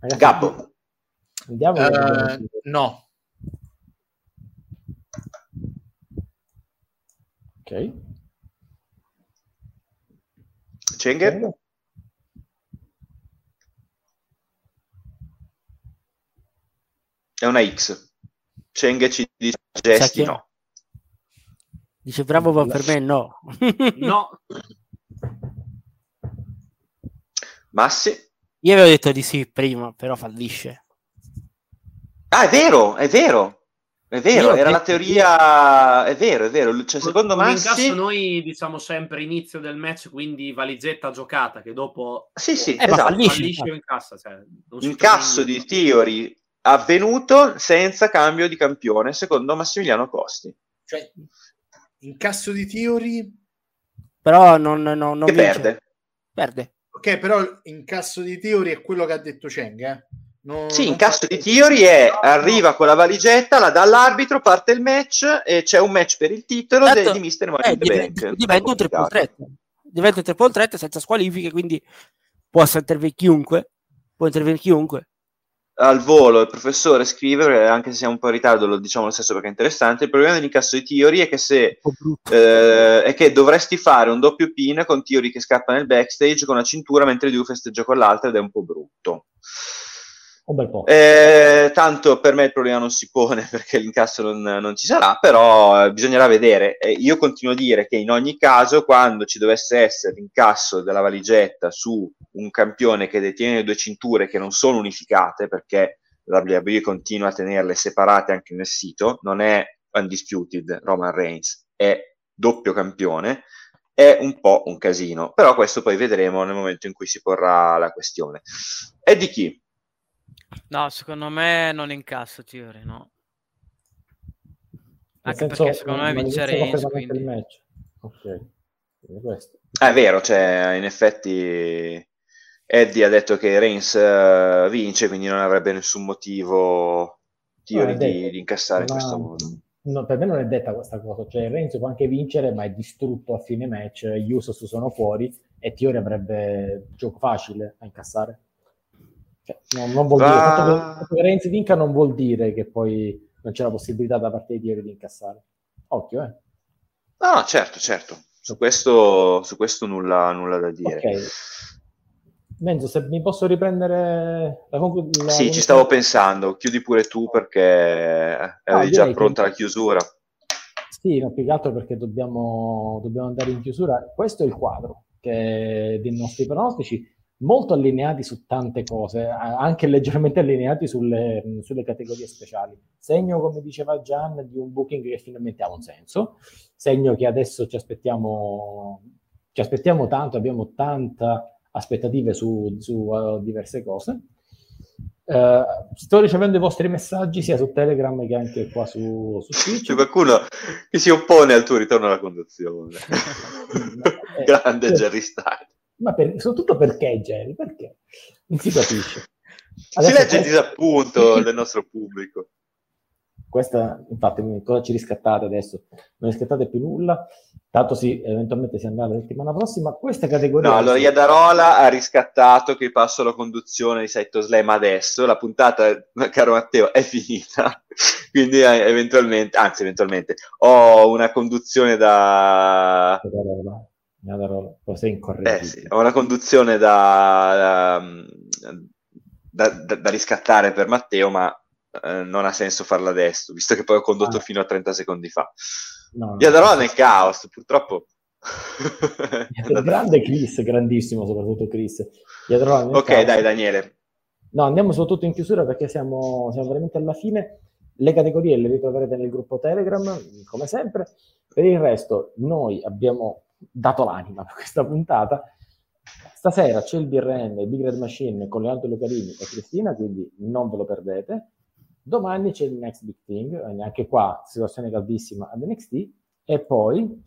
Ragazzi, Gabbo. Andiamo. Uh, no. Ok. Cenger? È una X. Cenghe ci dice gesti no. Dice bravo ma per me no. [LAUGHS] no. Massi? Io avevo detto di sì prima, però fallisce. Ah, è vero, è vero. È vero, Io era la teoria. È vero, è vero. Cioè, secondo me. In caso noi diciamo sempre inizio del match, quindi valigetta giocata, che dopo. Sì, sì, eh, esatto. fallisce, fallisce o incassa. Cioè, Incasso di Theory avvenuto senza cambio di campione, secondo Massimiliano Costi. Cioè, incasso di Theory. Però non, non, non che perde. Perde. Ok, però incasso di Theory è quello che ha detto Cheng, eh? Non, sì, in caso di Theory è arriva con la valigetta, la dà all'arbitro, parte il match e c'è un match per il titolo certo, di Mister Money eh, diventa, diventa un triple threat. Diventa un triple threat senza squalifiche, quindi può intervenire chiunque. Può intervenire chiunque al volo il professore scrive, anche se siamo un po' in ritardo, lo diciamo lo stesso perché è interessante. Il problema dell'incasso di Tiori è che se eh, è che dovresti fare un doppio pin con Tiori che scappa nel backstage con la cintura mentre lui festeggia con l'altra ed è un po' brutto. Un bel po'. Eh, tanto per me il problema non si pone [LAUGHS] perché l'incasso non, non ci sarà, però eh, bisognerà vedere. Io continuo a dire che in ogni caso, quando ci dovesse essere l'incasso della valigetta su un campione che detiene due cinture che non sono unificate, perché la WWE continua a tenerle separate anche nel sito, non è undisputed Roman Reigns, è doppio campione, è un po' un casino. Però questo poi vedremo nel momento in cui si porrà la questione. E di chi? No, secondo me non incassa Theory, no. Anche senso, perché secondo me vince Reigns, quindi... Il match. Ok, ah, è vero, cioè, in effetti Eddie ha detto che Reigns uh, vince, quindi non avrebbe nessun motivo Theory di, di, incassare in questo modo. No, per me non è detta questa cosa, cioè Reigns può anche vincere, ma è distrutto a fine match, gli Usos sono fuori e Theory avrebbe gioco facile a incassare. Cioè, no, non vuol Va... dire, fatto che, Renzi vinca non vuol dire che poi non c'è la possibilità da parte di ieri di incassare. Occhio, eh. No, certo, certo. Su questo, su questo nulla, nulla, da dire. Okay. Menzo, se mi posso riprendere la conclusione. Sì, ci stavo pensando, chiudi pure tu perché eri già pronta che... la chiusura. Sì, no, più che altro perché dobbiamo, dobbiamo andare in chiusura. Questo è il quadro che, dei nostri pronostici, molto allineati su tante cose, anche leggermente [LAUGHS] allineati sulle, sulle categorie speciali. Segno, come diceva Gian, di un booking che finalmente ha un senso, segno che adesso ci aspettiamo, ci aspettiamo tanto, abbiamo tanta aspettative su, su uh, diverse cose. Uh, sto ricevendo i vostri messaggi sia su Telegram che anche qua su, su Twitch. C'è qualcuno che si oppone al tuo ritorno alla conduzione. [LAUGHS] Grande Jerry Styles. Ma per, soprattutto perché Jerry? Perché? Non si capisce. [LAUGHS] Adesso si legge il disappunto [LAUGHS] del nostro pubblico. Questa, infatti, cosa ci riscattate adesso? Non riscattate più nulla. Tanto sì, eventualmente si andrà la settimana prossima. Questa categoria... No, allora Iadarola ha riscattato che passo la conduzione di Saito Slam adesso. La puntata, caro Matteo, è finita. [LAUGHS] Quindi eh, eventualmente, anzi eventualmente, ho una conduzione da... Iadarola, Iadarola, sei incorretto. Eh sì, ho una conduzione da, da, da, da riscattare per Matteo, ma eh, non ha senso farla adesso, visto che poi ho condotto ah. fino a 30 secondi fa. No, Gli andrò nel caos, purtroppo. [LAUGHS] grande Chris, grandissimo soprattutto Chris. Ok, caos. dai Daniele. No, andiamo soprattutto in chiusura perché siamo, siamo veramente alla fine. Le categorie le ritroverete nel gruppo Telegram, come sempre. Per il resto, noi abbiamo dato l'anima per questa puntata. Stasera c'è il il Big Red Machine con Leandro Lucarini e Cristina, quindi non ve lo perdete. Domani c'è il Next Big Thing, anche qua situazione caldissima ad NXT, e poi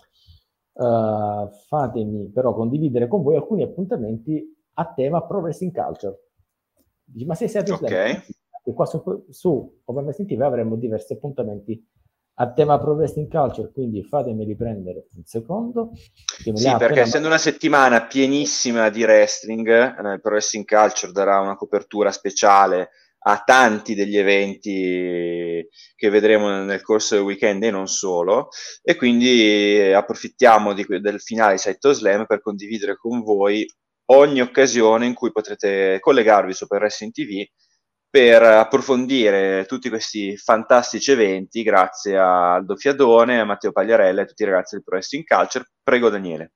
uh, fatemi però condividere con voi alcuni appuntamenti a tema Pro Wrestling Culture. Dici, ma se siete okay. e qua su, su Open Wrestling TV avremo diversi appuntamenti a tema Pro Wrestling Culture, quindi fatemi riprendere un secondo. Sì, perché essendo una settimana pienissima di wrestling, eh, Pro Wrestling Culture darà una copertura speciale a tanti degli eventi che vedremo nel corso del weekend e non solo e quindi approfittiamo di, del finale di Saito Slam per condividere con voi ogni occasione in cui potrete collegarvi su Per Wrestling TV per approfondire tutti questi fantastici eventi grazie a Aldo Fiadone, a Matteo Pagliarella e a tutti i ragazzi del Pro Wrestling Culture. Prego Daniele.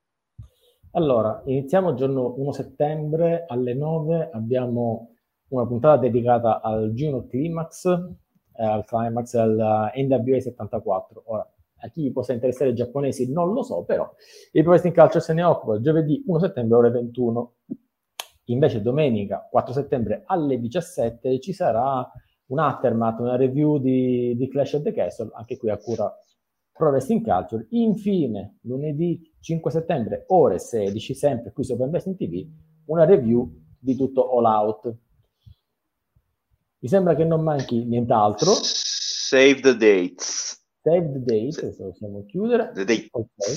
Allora, iniziamo il giorno 1 settembre alle 9, abbiamo una puntata dedicata al Juno Climax, eh, al Climax al NWA 74. Ora, a chi possa interessare i giapponesi non lo so, però il Pro Wrestling Culture se ne occupa giovedì 1 settembre ore 21. Invece domenica 4 settembre alle 17 ci sarà un aftermath, una review di, di Clash of the Castle, anche qui a cura Pro Wrestling Culture. Infine, lunedì 5 settembre, ore 16, sempre qui su Open Wrestling TV, una review di tutto All Out. Mi sembra che non manchi nient'altro. Save the dates. Save the date, adesso possiamo chiudere. The date. Okay.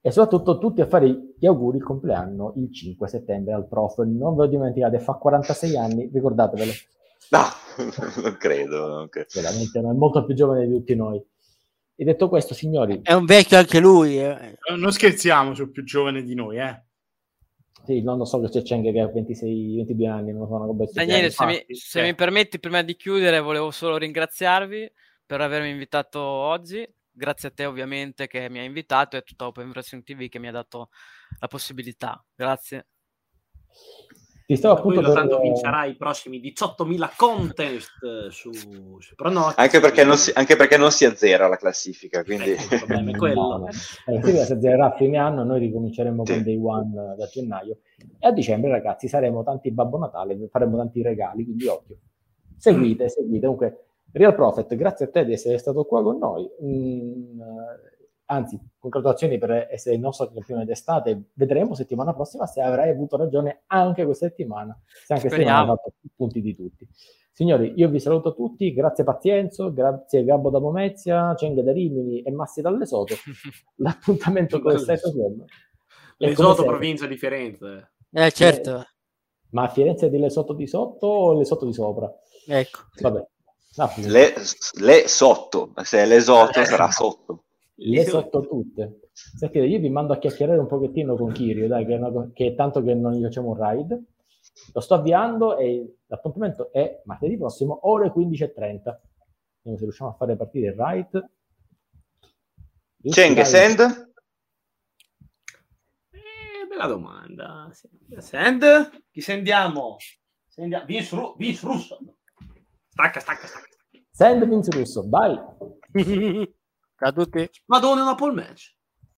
E soprattutto tutti a fare gli auguri il compleanno il 5 settembre al prof. Non ve lo dimenticate, fa 46 anni, ricordatevelo. No, [LAUGHS] non credo. Non credo. Veramente, no, è molto più giovane di tutti noi. E detto questo, signori... È un vecchio anche lui. Eh. Non scherziamo, sono più giovane di noi, eh. Sì, non lo so che c'è Cheng che ha 26, 22 anni, non lo so, una roba Daniele, se, mi, se mi permetti, prima di chiudere, volevo solo ringraziarvi per avermi invitato oggi. Grazie a te, ovviamente, che mi hai invitato e a tutta Open Wrestling TV che mi ha dato la possibilità. Grazie. Ti stavo appunto per... tanto vincerai i prossimi 18.000 contest eh, su, su pronostici. Anche perché, non si, anche perché non si azzera la classifica, quindi... Eh, il problema è quello. No, no. Eh, si azzererà a fine anno, noi ricominceremo sì. con Day One da gennaio. E a dicembre, ragazzi, saremo tanti Babbo Natale, faremo tanti regali, quindi occhio. Seguite, seguite. Comunque, Real Prophet, grazie a te di essere stato qua con noi. Mm, anzi, congratulazioni per essere il nostro campione d'estate. Vedremo settimana prossima se avrai avuto ragione anche questa settimana, se anche se ha fatto punti di tutti. Signori, io vi saluto tutti, grazie Pazienzo, grazie Gabbo da Pomezia, Cenga da Rimini e Massi dall'Esoto. [LAUGHS] L'appuntamento con il 6 settembre. L'Esoto provincia di Firenze. Eh, certo. Eh, ma a Firenze è di Lesotto di sotto o Lesotto di sopra? Ecco. Vabbè. No, le, le, sotto, se è l'esoto sarà sotto le sotto tutte. Sentite, io vi mando a chiacchierare un pochettino con Kirio, dai, che è, una che è tanto che non gli facciamo un ride. Lo sto avviando e l'appuntamento è martedì prossimo, ore 15.30. Vediamo se riusciamo a fare partire il ride. Cheng Send? Eh, bella domanda. Send? Chi sendiamo? Ru- Vince Russo. Stacca, stacca, stacca. Send Vince Russo, vai! [LAUGHS] Ciao a tutti. Madonna, una pole match.